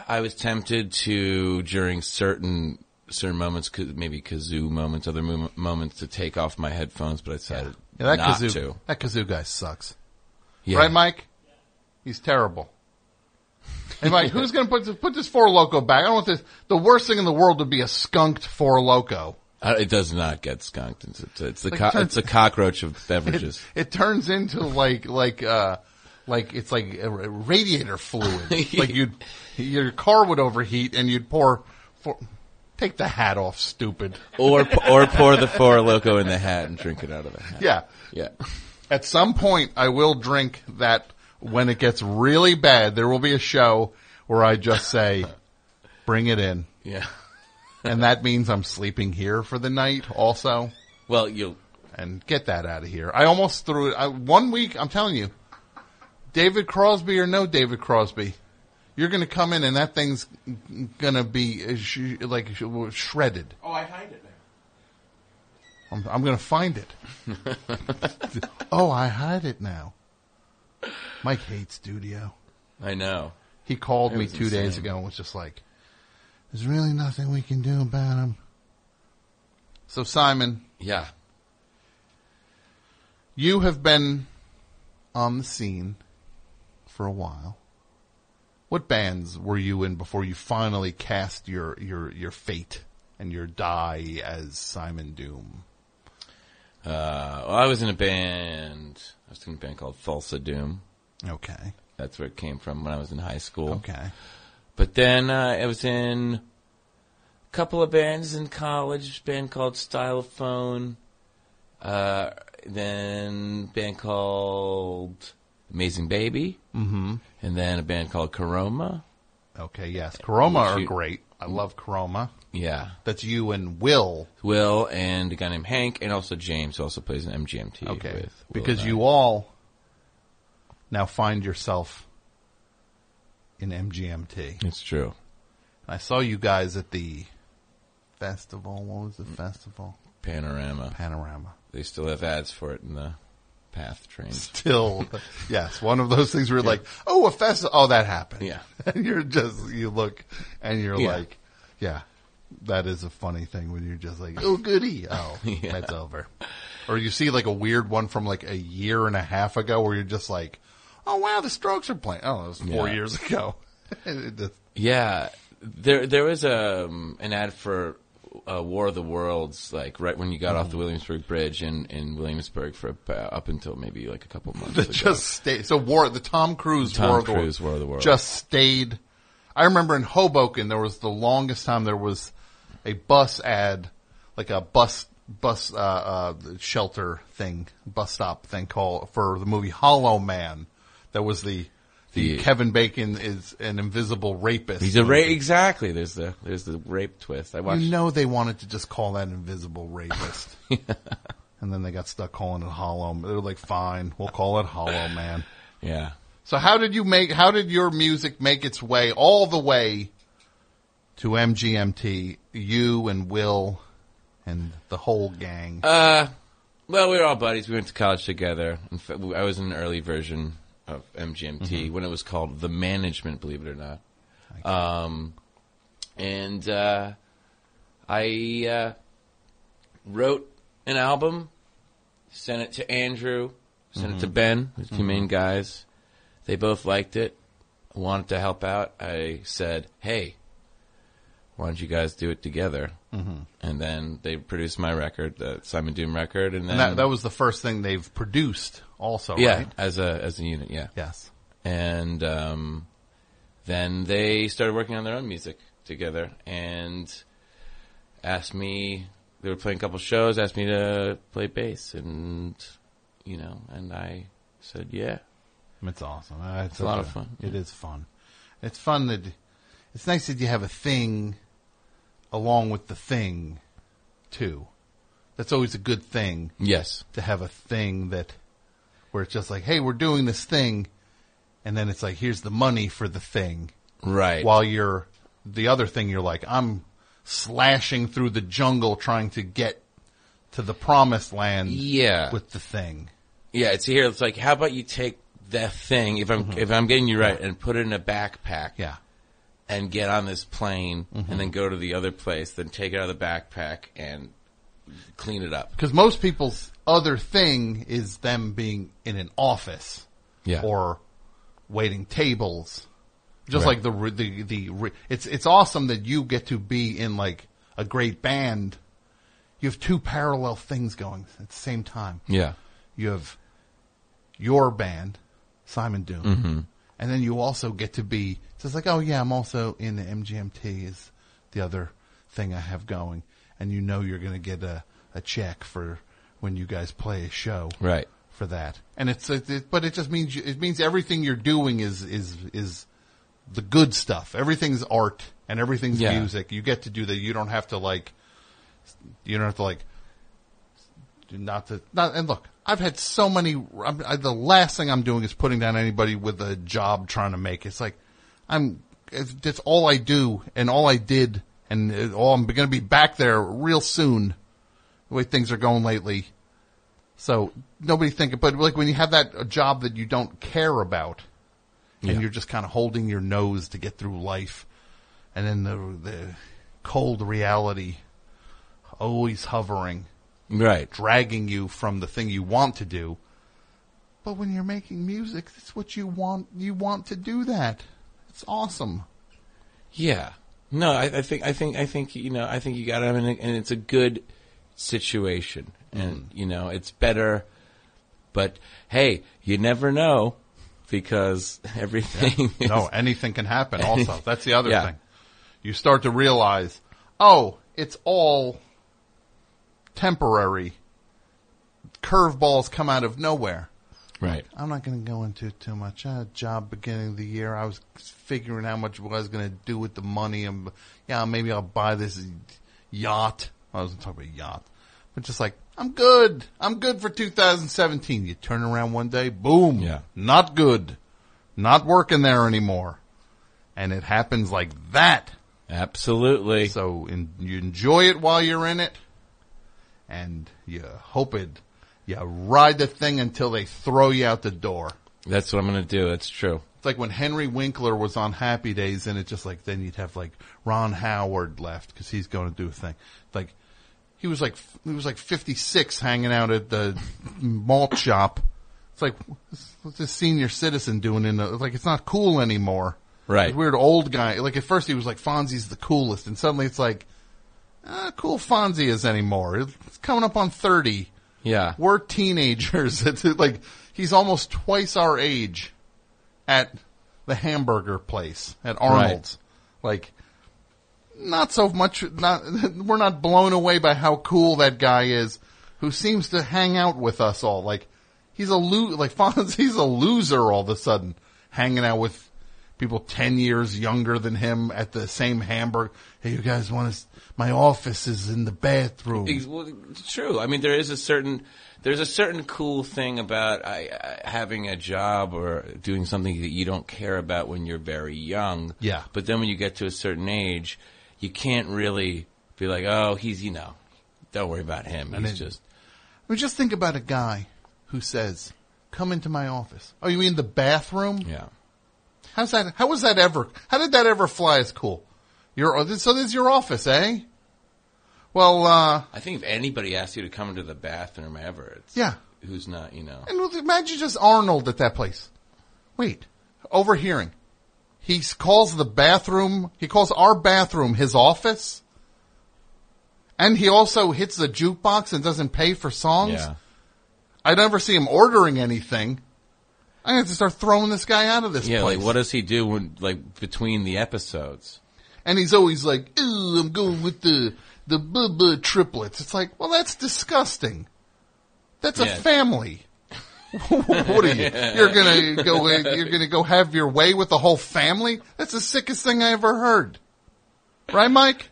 I was tempted to during certain certain moments, maybe kazoo moments, other mo- moments, to take off my headphones, but I decided Yeah, that not kazoo to. that kazoo guy sucks. Yeah. Right, Mike? He's terrible. Hey, Mike, who's going to put this, put this four loco back? I don't want this. The worst thing in the world would be a skunked four loco. Uh, it does not get skunked. It's it's, it's the Like, co- turn- it's a cockroach of beverages. It, it turns into like like uh like it's like a, a radiator fluid. like you'd your car would overheat and you'd pour. For, take the hat off, stupid. or or pour the four loco in the hat and drink it out of the hat. Yeah. Yeah. At some point, I will drink that when it gets really bad. There will be a show where I just say, bring it in. Yeah. And that means I'm sleeping here for the night also. Well, you'll. And get that out of here. I almost threw it. I, one week, I'm telling you, David Crosby or no David Crosby, you're going to come in and that thing's going to be uh, sh- like sh- shredded. Oh, I hide it now. I'm, I'm going to find it. oh, I hide it now. Mike hates studio. I know. He called It me was two days ago and was just like, "There's really nothing we can do about him." So Simon, Yeah. you have been on the scene for a while. What bands were you in before you finally cast your your your fate and your die as Simon Doom? Uh, well, I was in a band. I was in a band called Falsa Doom. Okay. That's where it came from when I was in high school. Okay. But then uh, I was in a couple of bands in college. A band called Stylophone. Uh, then a band called Amazing Baby. Mhm. And then a band called Kuroma. Okay, yes, Kuroma are you- great. I love Kuroma. Yeah. That's you and Will. Will and a guy named Hank, and also James, who also plays in MGMT. Okay. Because you all now find yourself in MGMT. It's true. I saw you guys at the festival. What was the festival? Panorama. Panorama. They still have ads for it in the Path train. Still, yes, one of those things where you're like, oh, a festival. Oh, that happened. Yeah. And you're just, you look and you're Yeah. like, yeah, that is a funny thing when you're just like, oh, goody. Oh, Yeah. that's over. Or you see like a weird one from like a year and a half ago where you're just like, oh, wow, the strokes are playing. Oh, it was four Yeah. years ago. It just- Yeah, there there was um, an ad for uh, War of the Worlds, like right when you got off the Mhm. Williamsburg Bridge in, in Williamsburg for about, up until maybe like a couple months that ago. just stayed. So war, the Tom Cruise Tom War of the Cruise War of the World. just stayed. I remember in Hoboken there was the longest time there was a bus ad, like a bus bus uh, uh, shelter thing, bus stop thing called for the movie Hollow Man. That was the the The- Kevin Bacon is an invisible rapist. He's a rape. Exactly. There's the there's the rape twist. I watched. You know they wanted to just call that invisible rapist. and then they got stuck calling it Hollow. They were like, fine, we'll call it Hollow Man. Yeah. So how did you make, how did your music make its way all the way to MGMT? You and Will and the whole gang. Uh, well, we were all buddies. We went to college together. I was in an early version of MGMT Mhm. when it was called The Management, believe it or not. Um, and uh, I uh, wrote an album, sent it to Andrew, sent it to Mhm. Ben, the 2 main Mhm. guys. They both liked it, wanted to help out. I said, "Hey, why don't you guys do it together?" Mhm. And then they produced my record, the Simon Doom record, and then and that, that was the first thing they've produced also, yeah, right? as a as a unit, yeah. Yes. And um, then they started working on their own music together and asked me. They were playing a couple shows, asked me to play bass, and you know, and I said, yeah. It's awesome. Uh, It's a lot of fun. It is fun. It's fun that it's nice that you have a thing along with the thing too. That's always a good thing. Yes. To have a thing that where it's just like, hey, we're doing this thing and then it's like here's the money for the thing. Right. While you're the other thing you're like, I'm slashing through the jungle trying to get to the promised land Yeah. with the thing. Yeah, it's here. It's like, how about you take that thing, if I'm if I'm getting you right, and put it in a backpack. Mm-hmm. Yeah. And get on this plane, Mhm. and then go to the other place, then take it out of the backpack and clean it up. Because most people's other thing is them being in an office, Yeah. or waiting tables. Just Right. like the the the it's it's awesome that you get to be in like a great band. You have two parallel things going at the same time. Yeah. You have your band, Simon Doom, Mhm. And then you also get to be. So it's like, oh yeah, I'm also in the MGMT is the other thing I have going, and you know you're going to get a a check for when you guys play a show, Right. For that, and it's it, it- but it just means you, it means everything you're doing is is is the good stuff. Everything's art and everything's Yeah. music. You get to do that. You don't have to like. You don't have to like not to not and look i've had so many I'm, I, the last thing i'm doing is putting down anybody with a job trying to make. It's like i'm it's, that's all i do and all i did and it, all i'm going to be back there real soon the way things are going lately. So nobody think but like when you have that a job that you don't care about and Yeah. you're just kind of holding your nose to get through life and then the the cold reality always hovering Right. dragging you from the thing you want to do. But when you're making music, that's what you want. You want to do that. It's awesome. Yeah. No, I, I think I think I think you know I think you got it, and, and it's a good situation, and mm. you know it's better. But hey, you never know because everything. is- No, anything can happen. Also, that's the other Yeah. thing. You start to realize, oh, it's all temporary. Curveballs come out of nowhere. Right. I'm not going to go into it too much. Uh, job beginning of the year, I was figuring how much I was going to do with the money, and yeah, maybe I'll buy this yacht. I wasn't talking about yacht, but just like I'm good. I'm good for 2017. You turn around one day, boom, Yeah. not good, not working there anymore, and it happens like that. Absolutely. So in, you enjoy it while you're in it, and you hope it. You ride the thing until they throw you out the door. That's what I'm going to do. That's true. It's like when Henry Winkler was on Happy Days, and it just like then you'd have like Ron Howard left because he's going to do a thing. Like he was like he was like 56 hanging out at the malt shop. It's like what's this senior citizen doing in the like it's not cool anymore. Right. This weird old guy. Like at first he was like Fonzie's the coolest, and suddenly it's like uh, cool Fonzie is anymore. It's coming up on 30. Yeah. We're teenagers. It's like he's almost twice our age at the hamburger place at Arnold's. Like not so much not we're not blown away by how cool that guy is who seems to hang out with us all. Like he's a lo- like Fonzie's a loser all of a sudden hanging out with people 10 years younger than him at the same hamburger. Hey, you guys want to my office is in the bathroom. Ex- Well, it's true. I mean, there is a certain there's a certain cool thing about I, I, having a job or doing something that you don't care about when you're very young. Yeah. But then when you get to a certain age, you can't really be like, oh, he's you know, don't worry about him. And He's then- just I mean, just think about a guy who says, "Come into my office." Oh, you mean the bathroom? Yeah. How's that? How was that ever? How did that ever fly as cool? Your oh, so this is your office, eh? Well, uh, I think if anybody asks you to come into the bathroom ever, it's Yeah. who's not you know. and imagine just Arnold at that place. Wait, overhearing. He calls the bathroom. He calls our bathroom his office. And he also hits the jukebox and doesn't pay for songs. Yeah. I never see him ordering anything. I have to start throwing this guy out of this yeah, place. like what does he do when like between the episodes? and he's always like, "Ooh, I'm going with the the bubba triplets." It's like, well, that's disgusting. That's a family. what are you? You're gonna go? You're gonna go have your way with the whole family? That's the sickest thing I ever heard. Right, Mike?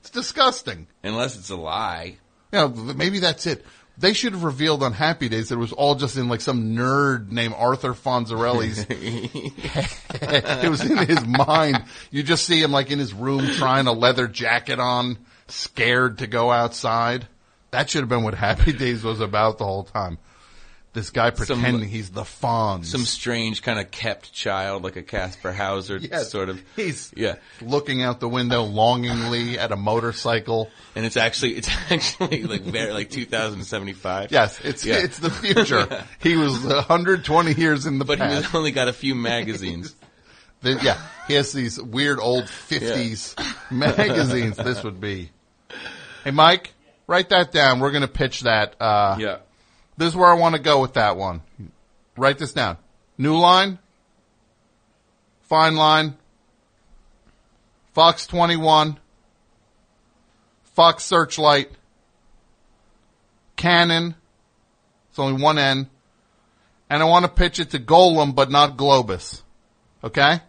It's disgusting. Unless it's a lie. You know, maybe that's it. They should have revealed on Happy Days that it was all just in like some nerd named Arthur Fonzarelli's. it was in his mind. You just see him like in his room trying a leather jacket on, scared to go outside. That should have been what Happy Days was about the whole time. This guy pretending he's the Fonz. Some strange kind of kept child, like a Kaspar Hauser Yes. sort of. He's yeah, looking out the window longingly at a motorcycle. and it's actually it's actually like very like 2075. Yes, it's Yeah. it's the future. He was 120 years in the but past. he's only got a few magazines. Then, yeah, he has these weird old 50s magazines. This would be. Hey, Mike, write that down. We're going to pitch that. Uh, yeah. This is where I want to go with that one. Write this down. New line, fine line, Fox 21, Fox Searchlight, Canon. It's only one N. And I want to pitch it to Golan, but not Globus. Okay?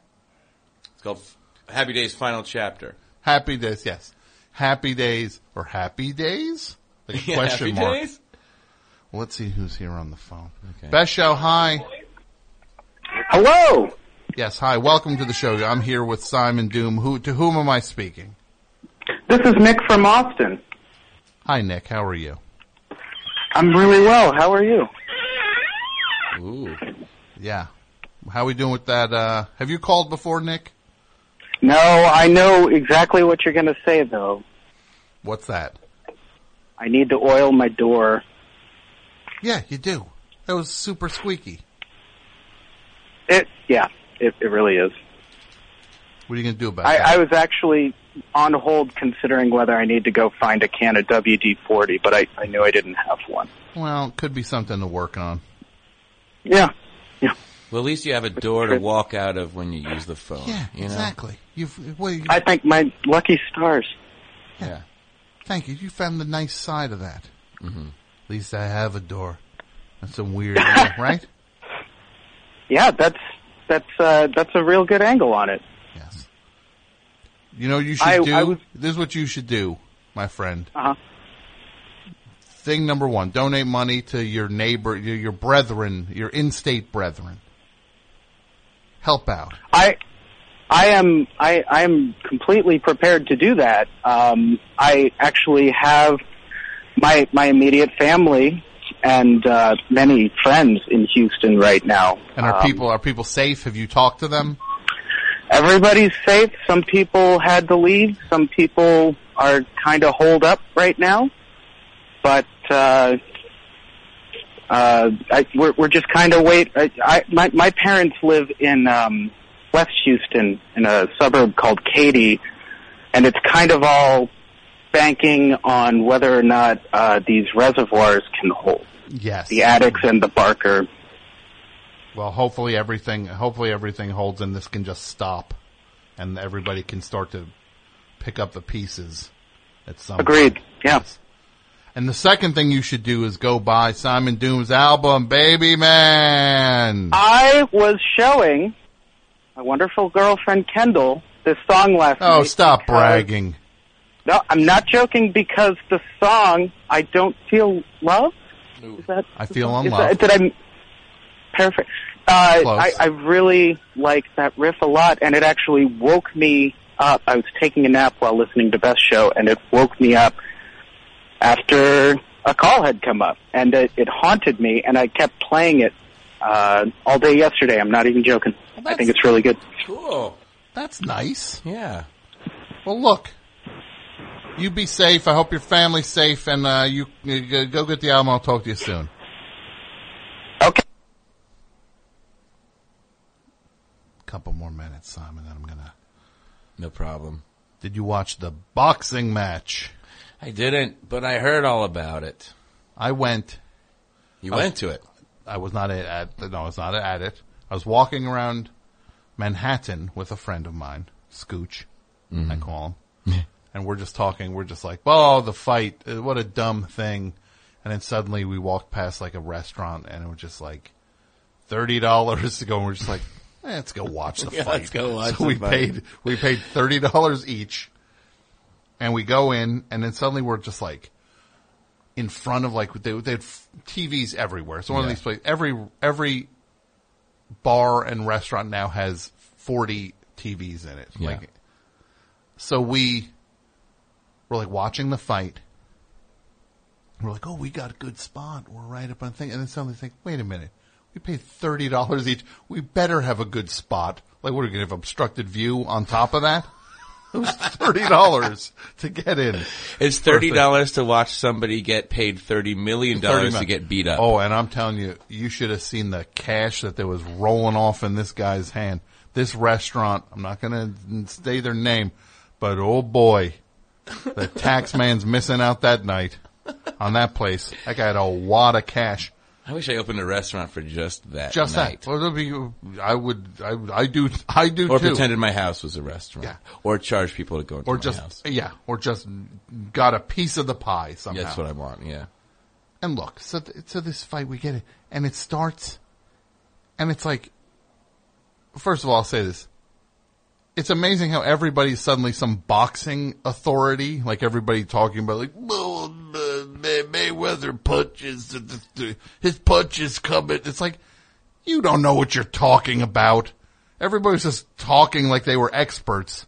It's called Happy Days Final Chapter. Happy days, yes. Happy days or happy days? Like a Yeah, question Happy mark. Days? Well, let's see who's here on the phone. Okay. Best show, hi. Hello. Yes, hi. Welcome to the show. I'm here with Simon Doom. Who to whom am I speaking? This is Nick from Austin. Hi, Nick. How are you? I'm really well. How are you? Ooh. Yeah. How are we doing with that? Uh, have you called before, Nick? No, I know exactly what you're going to say, though. What's that? I need to oil my door. Yeah, you do. That was super squeaky. It, yeah, it, it really is. What are you going to do about I, that? I was actually on hold considering whether I need to go find a can of WD-40, but I, I knew I didn't have one. Well, it could be something to work on. Yeah. Yeah. Well, at least you have a door to walk out of when you use the phone. Yeah, you know? exactly. You've, well, you, I think my lucky stars. Yeah. Thank you. You found the nice side of that. Mm-hmm. Least I have a door. That's some weird, yeah, right? Yeah, that's that's uh, that's a real good angle on it. Yes. You know what you should I- do? I was- this is what you should do, my friend. Uh-huh. Thing number one, donate money to your neighbor, your, your brethren, your in-state brethren. Help out. I I am I I am completely prepared to do that. Um, I actually have my my immediate family and uh, many friends in Houston right now. And are Um, people are people safe? Have you talked to them? Everybody's safe. Some people had to leave. Some people are kind of holed up right now. But uh, uh, I, we're we're just kind of wait. I, I my my parents live in um, West Houston in a suburb called Katy, and it's kind of all banking on whether or not uh, these reservoirs can hold. Yes. The Addicks and the Barker. Well, hopefully everything hopefully everything holds and this can just stop, and everybody can start to pick up the pieces at some. Agreed. point. Yeah. And the second thing you should do is go buy Simon Doom's album, Baby Man. I was showing my wonderful girlfriend Kendall this song last night. Oh, stop bragging. No, I'm not joking because the song "I Don't Feel Love." Is that? I feel is unloved. that- did I? Perfect. Uh, I, I really like that riff a lot, and it actually woke me up. I was taking a nap while listening to Best Show, and it woke me up after a call had come up, and it, it haunted me, and I kept playing it uh, all day yesterday. I'm not even joking. I think it's really good. Cool. That's nice. Yeah. Well, look. You be safe. I hope your family's safe, and uh, you, you go get the album. I'll talk to you soon. Okay. Couple more minutes, Simon, then I'm gonna. No problem. Did you watch the boxing match? I didn't, but I heard all about it. I went. You I went was- to it. I was not at, at no, I was not at it. I was walking around Manhattan with a friend of mine, Scooch, Mm-hmm. I call him, and we're just talking. We're just like, "Oh, the fight! uh, What a dumb thing!" And then suddenly we walked past like a restaurant, and it was just like thirty dollars to go. And we're just like, eh, "Let's go watch the Yeah, fight." let's go watch So the we fight. paid we paid thirty dollars each, and we go in, and then suddenly we're just like in front of like they they had TVs everywhere. So one Yeah. of these places, every every bar and restaurant now has forty TVs in it. Yeah. Like, so we were like watching the fight. We're like, oh, we got a good spot. We're right up on the thing, and then suddenly think, wait a minute, we paid thirty dollars each. We better have a good spot. Like, what are we going to have obstructed view on top of that? It was thirty dollars to get in. It's thirty dollars to watch somebody get paid thirty million dollars to get beat up. Oh, and I'm telling you, you should have seen the cash that there was rolling off in this guy's hand. This restaurant, I'm not going to say their name, but oh boy, the tax man's missing out that night on that place. That guy had a wad of cash. I wish I opened a restaurant for just that. Just night. that. Well, it'll be, I would, I, I do, I do Or too. pretended my house was a restaurant. Yeah. Or charge people to go into or my just, house. yeah, or just got a piece of the pie somehow. That's what I want. Yeah. And look, so th- so this fight we get it, and it starts, and it's like, first of all, I'll say this: it's amazing how everybody's suddenly some boxing authority, like everybody talking about like, Mayweather punches, his punches coming. It's like you don't know what you're talking about. Everybody's just talking like they were experts.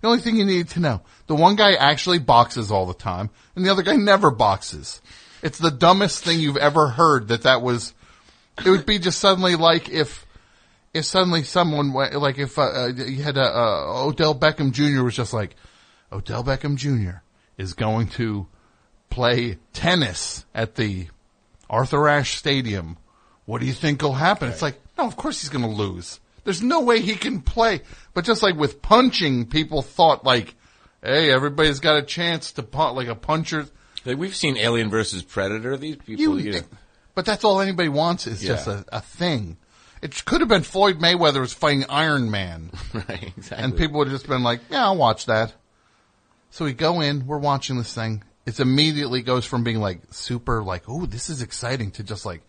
The only thing you need to know, the one guy actually boxes all the time, and the other guy never boxes. It's the dumbest thing you've ever heard that that was, it would be just suddenly like if, if suddenly someone, went- like if, uh, uh, you had, uh, uh, Odell Beckham Jr. was just like, Odell Beckham Jr. is going to play tennis at the Arthur Ashe Stadium. What do you think will happen? It's like, no, of course he's going to lose. There's no way he can play. But just like with punching, people thought like, hey, everybody's got a chance to punch, like a puncher. Like we've seen Alien versus Predator. These people, you, know, But that's all anybody wants is just a, a thing. It could have been Floyd Mayweather was fighting Iron Man. right? Exactly. And people would have just been like, yeah, I'll watch that. So we go in, we're watching this thing. It immediately goes from being like super like, oh, this is exciting to just like,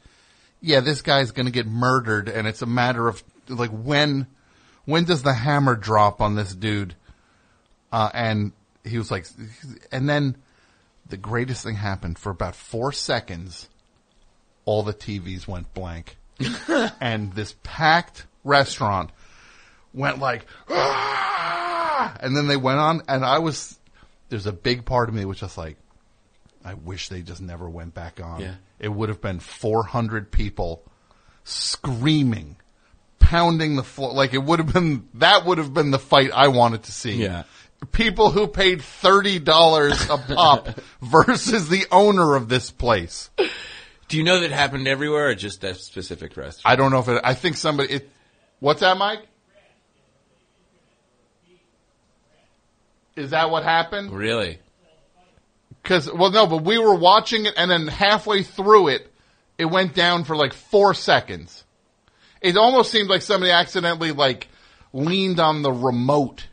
yeah, this guy's gonna get murdered and it's a matter of like when, when does the hammer drop on this dude? Uh, and he was like, and then the greatest thing happened for about four seconds. All the TVs went blank and this packed restaurant went like, "Ah!" and then they went on, and I was, there's a big part of me which was like, I wish they just never went back on. Yeah. It would have been 400 people screaming, pounding the floor, like it would have been, that would have been the fight I wanted to see. Yeah. People who paid $30 a pop versus the owner of this place. Do you know that happened everywhere or just that specific restaurant? I don't know if it, I think somebody, it, what's that, Mike? Is that what happened? Really? Cause, well, no, but we were watching it and then halfway through it, it went down for like four seconds. It almost seemed like somebody accidentally like leaned on the remote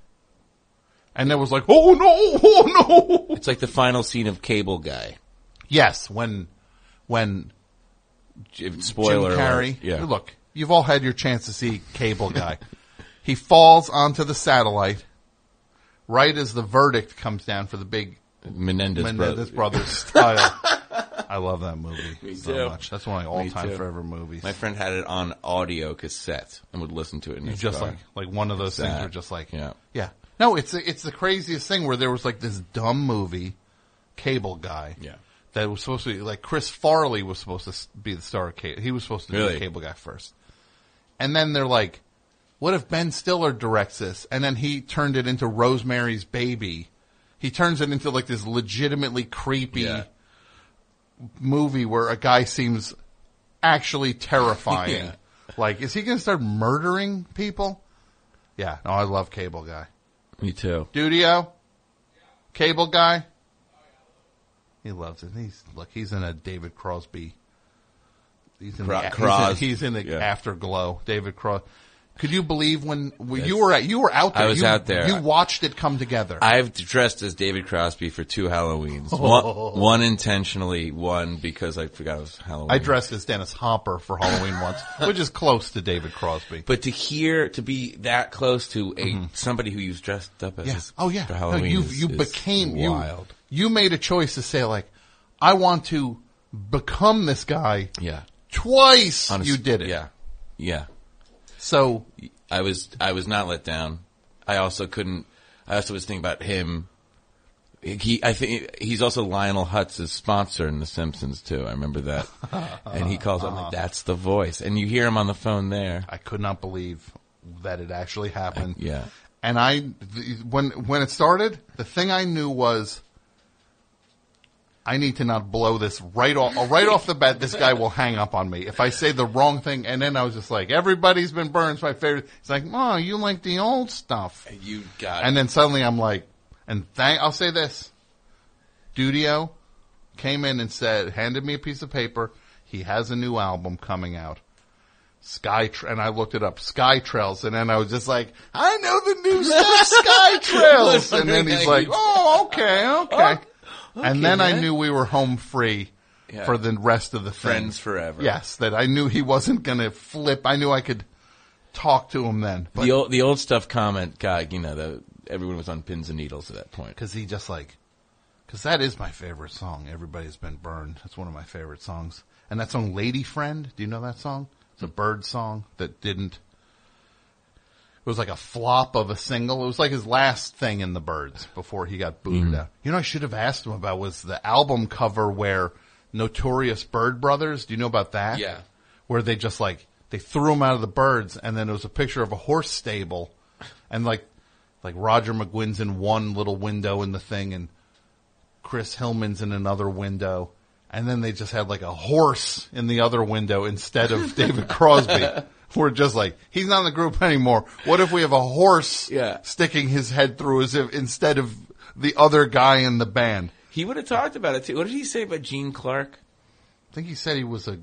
and it was like, oh no, oh no. It's like the final scene of Cable Guy. Yes, when, when Spoiler Jim Carrey. Yeah. Look, you've all had your chance to see Cable Guy. he falls onto the satellite right as the verdict comes down for the big Menendez, Menendez brother- brothers style. I love that movie Me so too. much. That's one of my all-time favorite movies. My friend had it on audio cassette and would listen to it in You his just car. like like one of those things where just like yeah. yeah. No, it's it's the craziest thing where there was like this dumb movie, Cable Guy. Yeah. That was supposed to be like Chris Farley was supposed to be the star of Cable. He was supposed to Really? be the Cable Guy first. And then they're like, what if Ben Stiller directs this? And then he turned it into Rosemary's Baby. He turns it into like this legitimately creepy Yeah. movie where a guy seems actually terrifying. Yeah. Like, is he going to start murdering people? Yeah, no, I love Cable Guy. Me too. Dudio, Cable Guy. He loves it. He's look. He's in a David Crosby. He's in, Cro- the, he's in, he's in the Yeah. Afterglow. David Crosby. Could you believe when, when you were at you were out there? I was you, out there. You watched it come together. I've dressed as David Crosby for two Halloweens. Oh. One, one intentionally, one because I forgot it was Halloween. I dressed as Dennis Hopper for Halloween once, which is close to David Crosby. But to hear, to be that close to a mm-hmm. somebody who you've dressed up as Yeah. Oh yeah. for No, you is- you is became wild. You, you made a choice to say like, I want to become this guy. Yeah. Twice Honest- you did it. Yeah, yeah. So I was I was not let down. I also couldn't. I also was thinking about him. He, I think he's also Lionel Hutz's sponsor in The Simpsons too. I remember that, and he calls. I'm like, uh-huh. that's the voice, and you hear him on the phone there. I could not believe that it actually happened. yeah. And I, th- when when it started, the thing I knew was, I need to not blow this right off right off the bat. This guy will hang up on me if I say the wrong thing. And then I was just like, everybody's been burned. It's my favorite. It's like, oh, you like the old stuff. You got. And then suddenly I'm like, and thank, I'll say this. Dudio came in and said, handed me a piece of paper. He has a new album coming out. Sky, Tra- and I looked it up, Sky Trails, and then I was just like, I know the new stuff, Sky Trails. and then he's like, oh, okay, okay. And then I knew we were home free Yeah. for the rest of the thing. Friends forever. Yes, that I knew he wasn't gonna flip. I knew I could talk to him then. But the old the old stuff comment guy. You know, the everyone was on pins and needles at that point. because he just like, because that is my favorite song. Everybody's been burned. That's one of my favorite songs. And that song, Lady Friend. Do you know that song? It's a bird song that didn't. It was like a flop of a single. It was like his last thing in the Byrds before he got booted Mhm. out. You know, I should have asked him about was the album cover where Notorious Byrd Brothers. Do you know about that? Yeah. Where they just like they threw him out of the Byrds, and then it was a picture of a horse stable, and like like Roger McGuinn's in one little window in the thing, and Chris Hillman's in another window, and then they just had like a horse in the other window instead of David Crosby. We're just like he's not in the group anymore. What if we have a horse Yeah. sticking his head through as if instead of the other guy in the band? He would have talked about it too. What did he say about Gene Clark? I think he said he was a.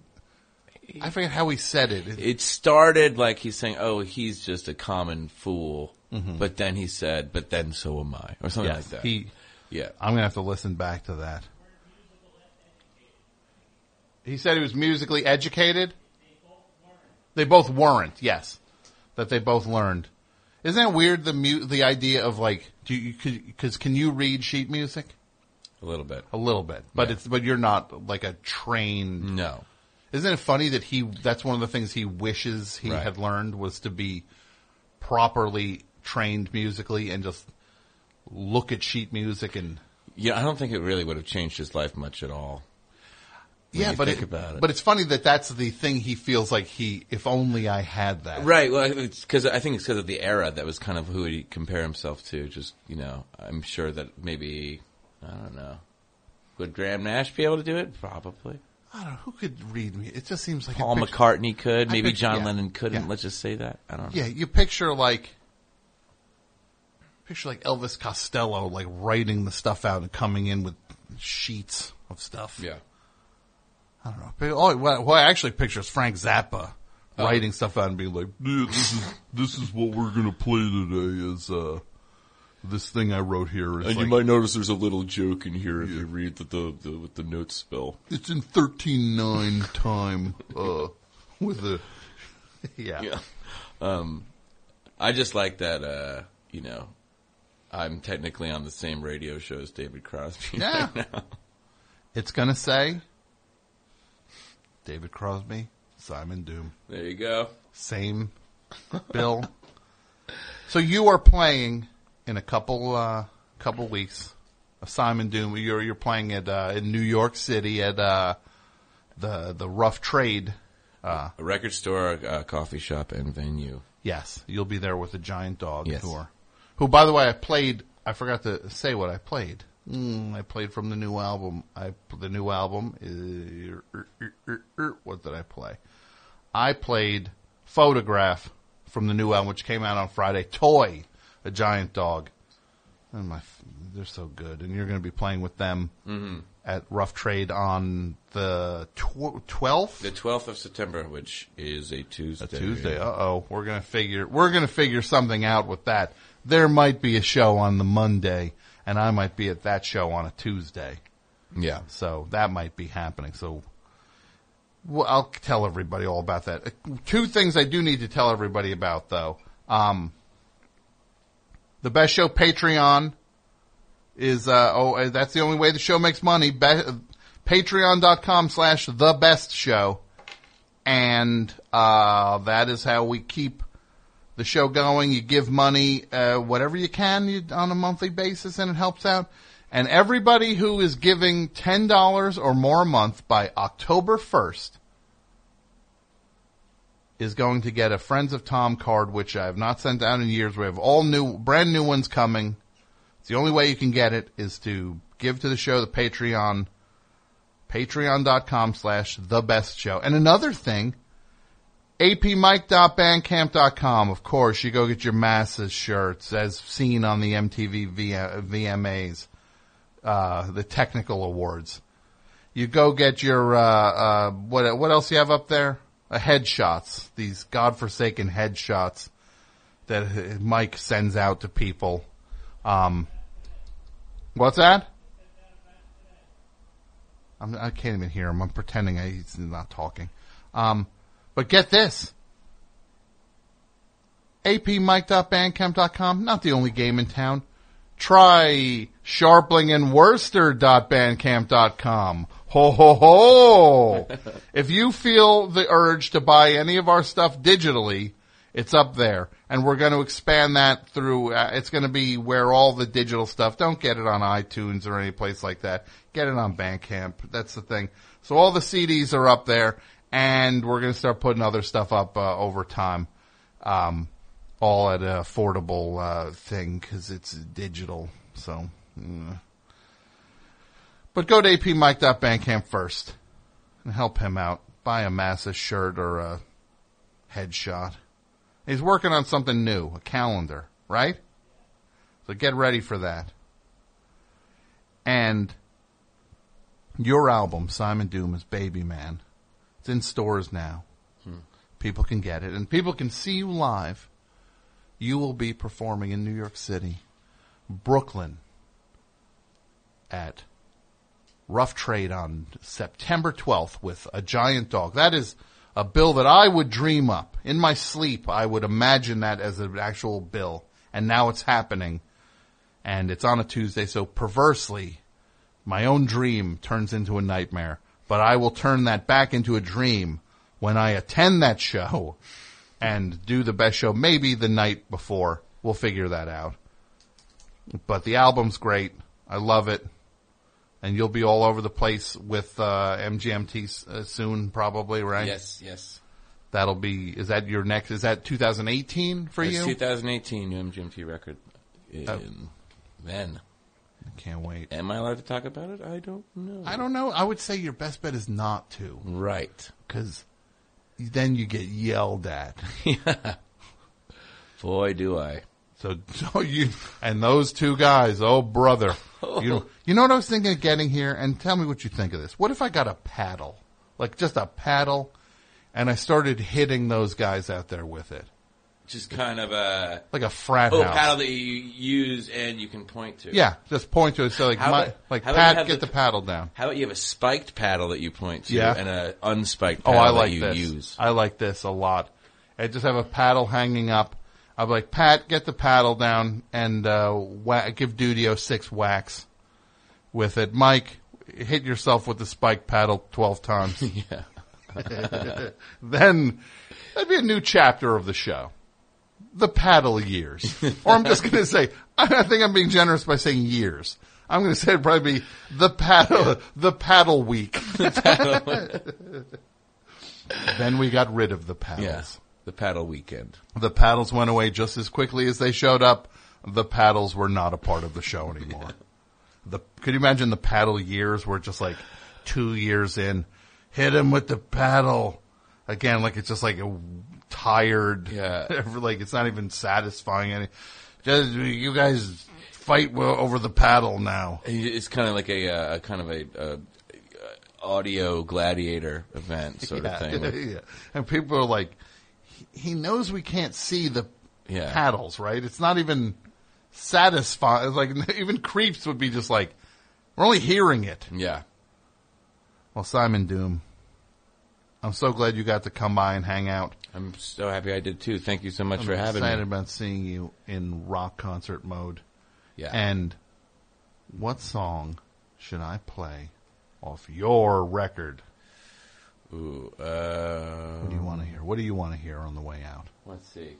I forget how he said it. It started like he's saying, "Oh, he's just a common fool," Mhm. but then he said, "But then so am I," or something Yes, like that. He, yeah. I'm gonna have to listen back to that. He said he was musically educated. They both weren't. Yes, that they both learned. Isn't that weird? The mu- the idea of like, do you because can you read sheet music? A little bit. A little bit, but it's but you're not like a trained. No. Isn't it funny that he? That's one of the things he wishes he Right. had learned was to be properly trained musically and just look at sheet music and Yeah, I don't think it really would have changed his life much at all. Yeah, but it, it. but it's funny that that's the thing he feels like he. If only I had that. Right. Well, it's because I think it's because of the era that was kind of who he compare himself to. Just you know, I'm sure that maybe I don't know. Would Graham Nash be able to do it? Probably. I don't know who could read me. It just seems like Paul picture- McCartney could. Maybe picture- John yeah, Lennon couldn't. yeah. Let's just say that. I don't know. Yeah, you picture like picture like Elvis Costello like writing the stuff out and coming in with sheets of stuff. Yeah. I don't know. But- Oh, well, I actually pictures Frank Zappa Oh. writing stuff out and being like, this is this is what we're gonna play today. Is uh, this thing I wrote here is And you might notice there's a little joke in here if you read the, the, the what the notes spell. It's in thirteen nine time uh, with a yeah. Yeah. Um, I just like that. Uh, you know, I'm technically on the same radio show as David Crosby. Yeah. right. It's gonna say David Crosby, Simon Doom. There you go. Same bill. so you are playing in a couple uh, couple weeks. uh, Simon Doom. You're you're playing at uh, in New York City at uh, the the Rough Trade. Uh, a record store, a coffee shop, and venue. Yes, you'll be there with a giant dog Yes. are, who by the way I played. I forgot to say what I played. Mm, I played from the new album. I the new album. Is, what did I play? I played photograph from the new album, which came out on Friday. Toy, a giant dog. And my, they're so good. And you're going to be playing with them Mhm. at Rough Trade on the twelfth. The 12th of September, which is a Tuesday. A Tuesday. Uh oh. We're gonna figure we're gonna figure something out with that. There might be a show on the Monday, and I might be at that show on a Tuesday. Yeah. So that might be happening. So well, I'll tell everybody all about that. Two things I do need to tell everybody about though. Um, the best show Patreon is uh oh uh, that's the only way the show makes money. Be- Patreon.com slash the best show. And uh that is how we keep the show going. You give money, uh, whatever you can you, on a monthly basis and it helps out. And everybody who is giving $10 or more a month by October 1st is going to get a Friends of Tom card, which I have not sent out in years. We have all new, brand new ones coming. It's the only way you can get it is to give to the show, the Patreon, patreon.com slash the best show. And another thing, apmike.bandcamp.com. Of course, you go get your masses shirts as seen on the MTV VMAs, uh, the technical awards. You go get your, uh, uh, what, what else you have up there? Uh, headshots. These godforsaken headshots that Mike sends out to people. Um, what's that? I'm, I can't even hear him. I'm pretending I, he's not talking. Um, but get this. apmike.bandcamp.com, not the only game in town. Try scharplingandwurster.bandcamp.com. Ho ho ho! if you feel the urge to buy any of our stuff digitally, it's up there. And we're going to expand that through, uh, it's going to be where all the digital stuff, don't get it on iTunes or any place like that. Get it on Bandcamp. That's the thing. So all the CDs are up there and we're going to start putting other stuff up, uh, over time. Um, all at an affordable, uh, thing because it's digital. So, mm. but go to apmike.bandcamp first and help him out. Buy a Massa shirt or a headshot. He's working on something new, a calendar, right? So get ready for that. And your album, Simon Doom, is Baby Man. In stores now. People can get it, and people can see you live. You will be performing in New York City, Brooklyn, at Rough Trade on September 12th with a giant dog. That is a bill that I would dream up. In my sleep, I would imagine that as an actual bill. And now it's happening. And it's on a Tuesday, so perversely, my own dream turns into a nightmare. But I will turn that back into a dream when I attend that show and do the best show, maybe the night before. We'll figure that out. But the album's great. I love it. And you'll be all over the place with uh, MGMT uh, soon, probably, right? Yes, yes. That'll be. Is that your next? Is that 2018 for It's you? 2018 new MGMT record. In Oh. then. I can't wait. Am I allowed to talk about it? I don't know. I don't know. I would say your best bet is not to. Right. Because then you get yelled at. Boy, do I. So, so you and those two guys, oh brother, oh. you you know what I was thinking of getting here, and tell me what you think of this. What if I got a paddle, like just a paddle, and I started hitting those guys out there with it, Just kind of a like a frat house. paddle that you use and you can point to. Yeah, just point to it. So like, How my, about- like how about you Pat, have get the, paddle down. How about you have a spiked paddle that you point to Yeah. and a unspiked Oh, paddle I like that you this. use? I like this a lot. I just have a paddle hanging up. I'm like, Pat, get the paddle down and uh, wha- give Dudio six whacks with it. Mike, hit yourself with the spike paddle twelve times. yeah. then that'd be a new chapter of the show. The paddle years. or I'm just going to say, I think I'm being generous by saying years. I'm going to say it'd probably be the paddle, the paddle week. then we got rid of the paddles. Yeah. The paddle weekend. The paddles went away just as quickly as they showed up. The paddles were not a part of the show anymore. The could you imagine the paddle years were just like two years in, hit him with the paddle again, like it's just like a tired, Yeah. like it's not even satisfying. Any, just you guys fight over the paddle now. It's kind of like a, uh, kind of a, uh audio gladiator event sort yeah, of thing. yeah. And people are like, he, knows we can't see the Yeah. paddles, right? It's not even satisfying. Like even creeps would be just like, we're only hearing it. Yeah. Well, Simon Doom, I'm so glad you got to come by and hang out. I'm so happy I did too. Thank you so much I'm for having me. I'm excited about seeing you in rock concert mode. Yeah. And what song should I play off your record? Ooh, uh, What do you want to hear? What do you want to hear on the way out? Let's see.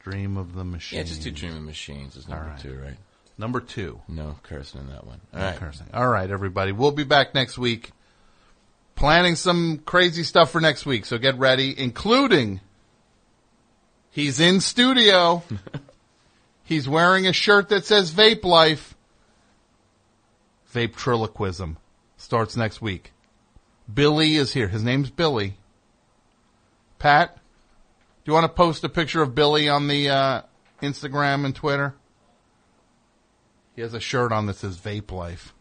Dream of the Machine. Yeah, just do Dream of Machines is number right. two, right? Number two. No cursing in that one. All No right. cursing. All right, everybody. We'll be back next week. Planning some crazy stuff for next week, so get ready, including he's in studio. he's wearing a shirt that says Vape Life. Vape Triloquism starts next week. Billy is here. His name's Billy. Pat, do you want to post a picture of Billy on the uh, Instagram and Twitter? He has a shirt on that says Vape Life.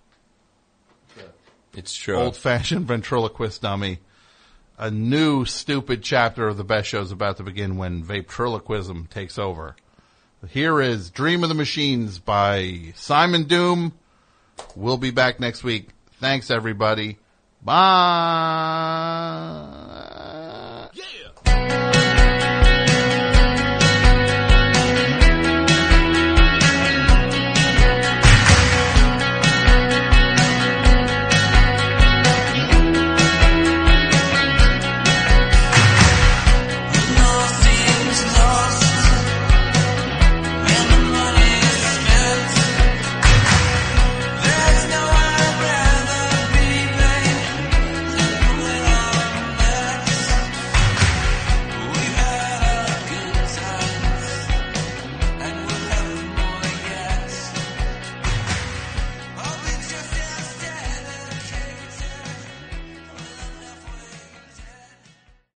It's true. Old fashioned ventriloquist dummy. A new stupid chapter of the best show is about to begin when vapetriloquism takes over. Here is Dream of the Machines by Simon Doom. We'll be back next week. Thanks everybody. Bye.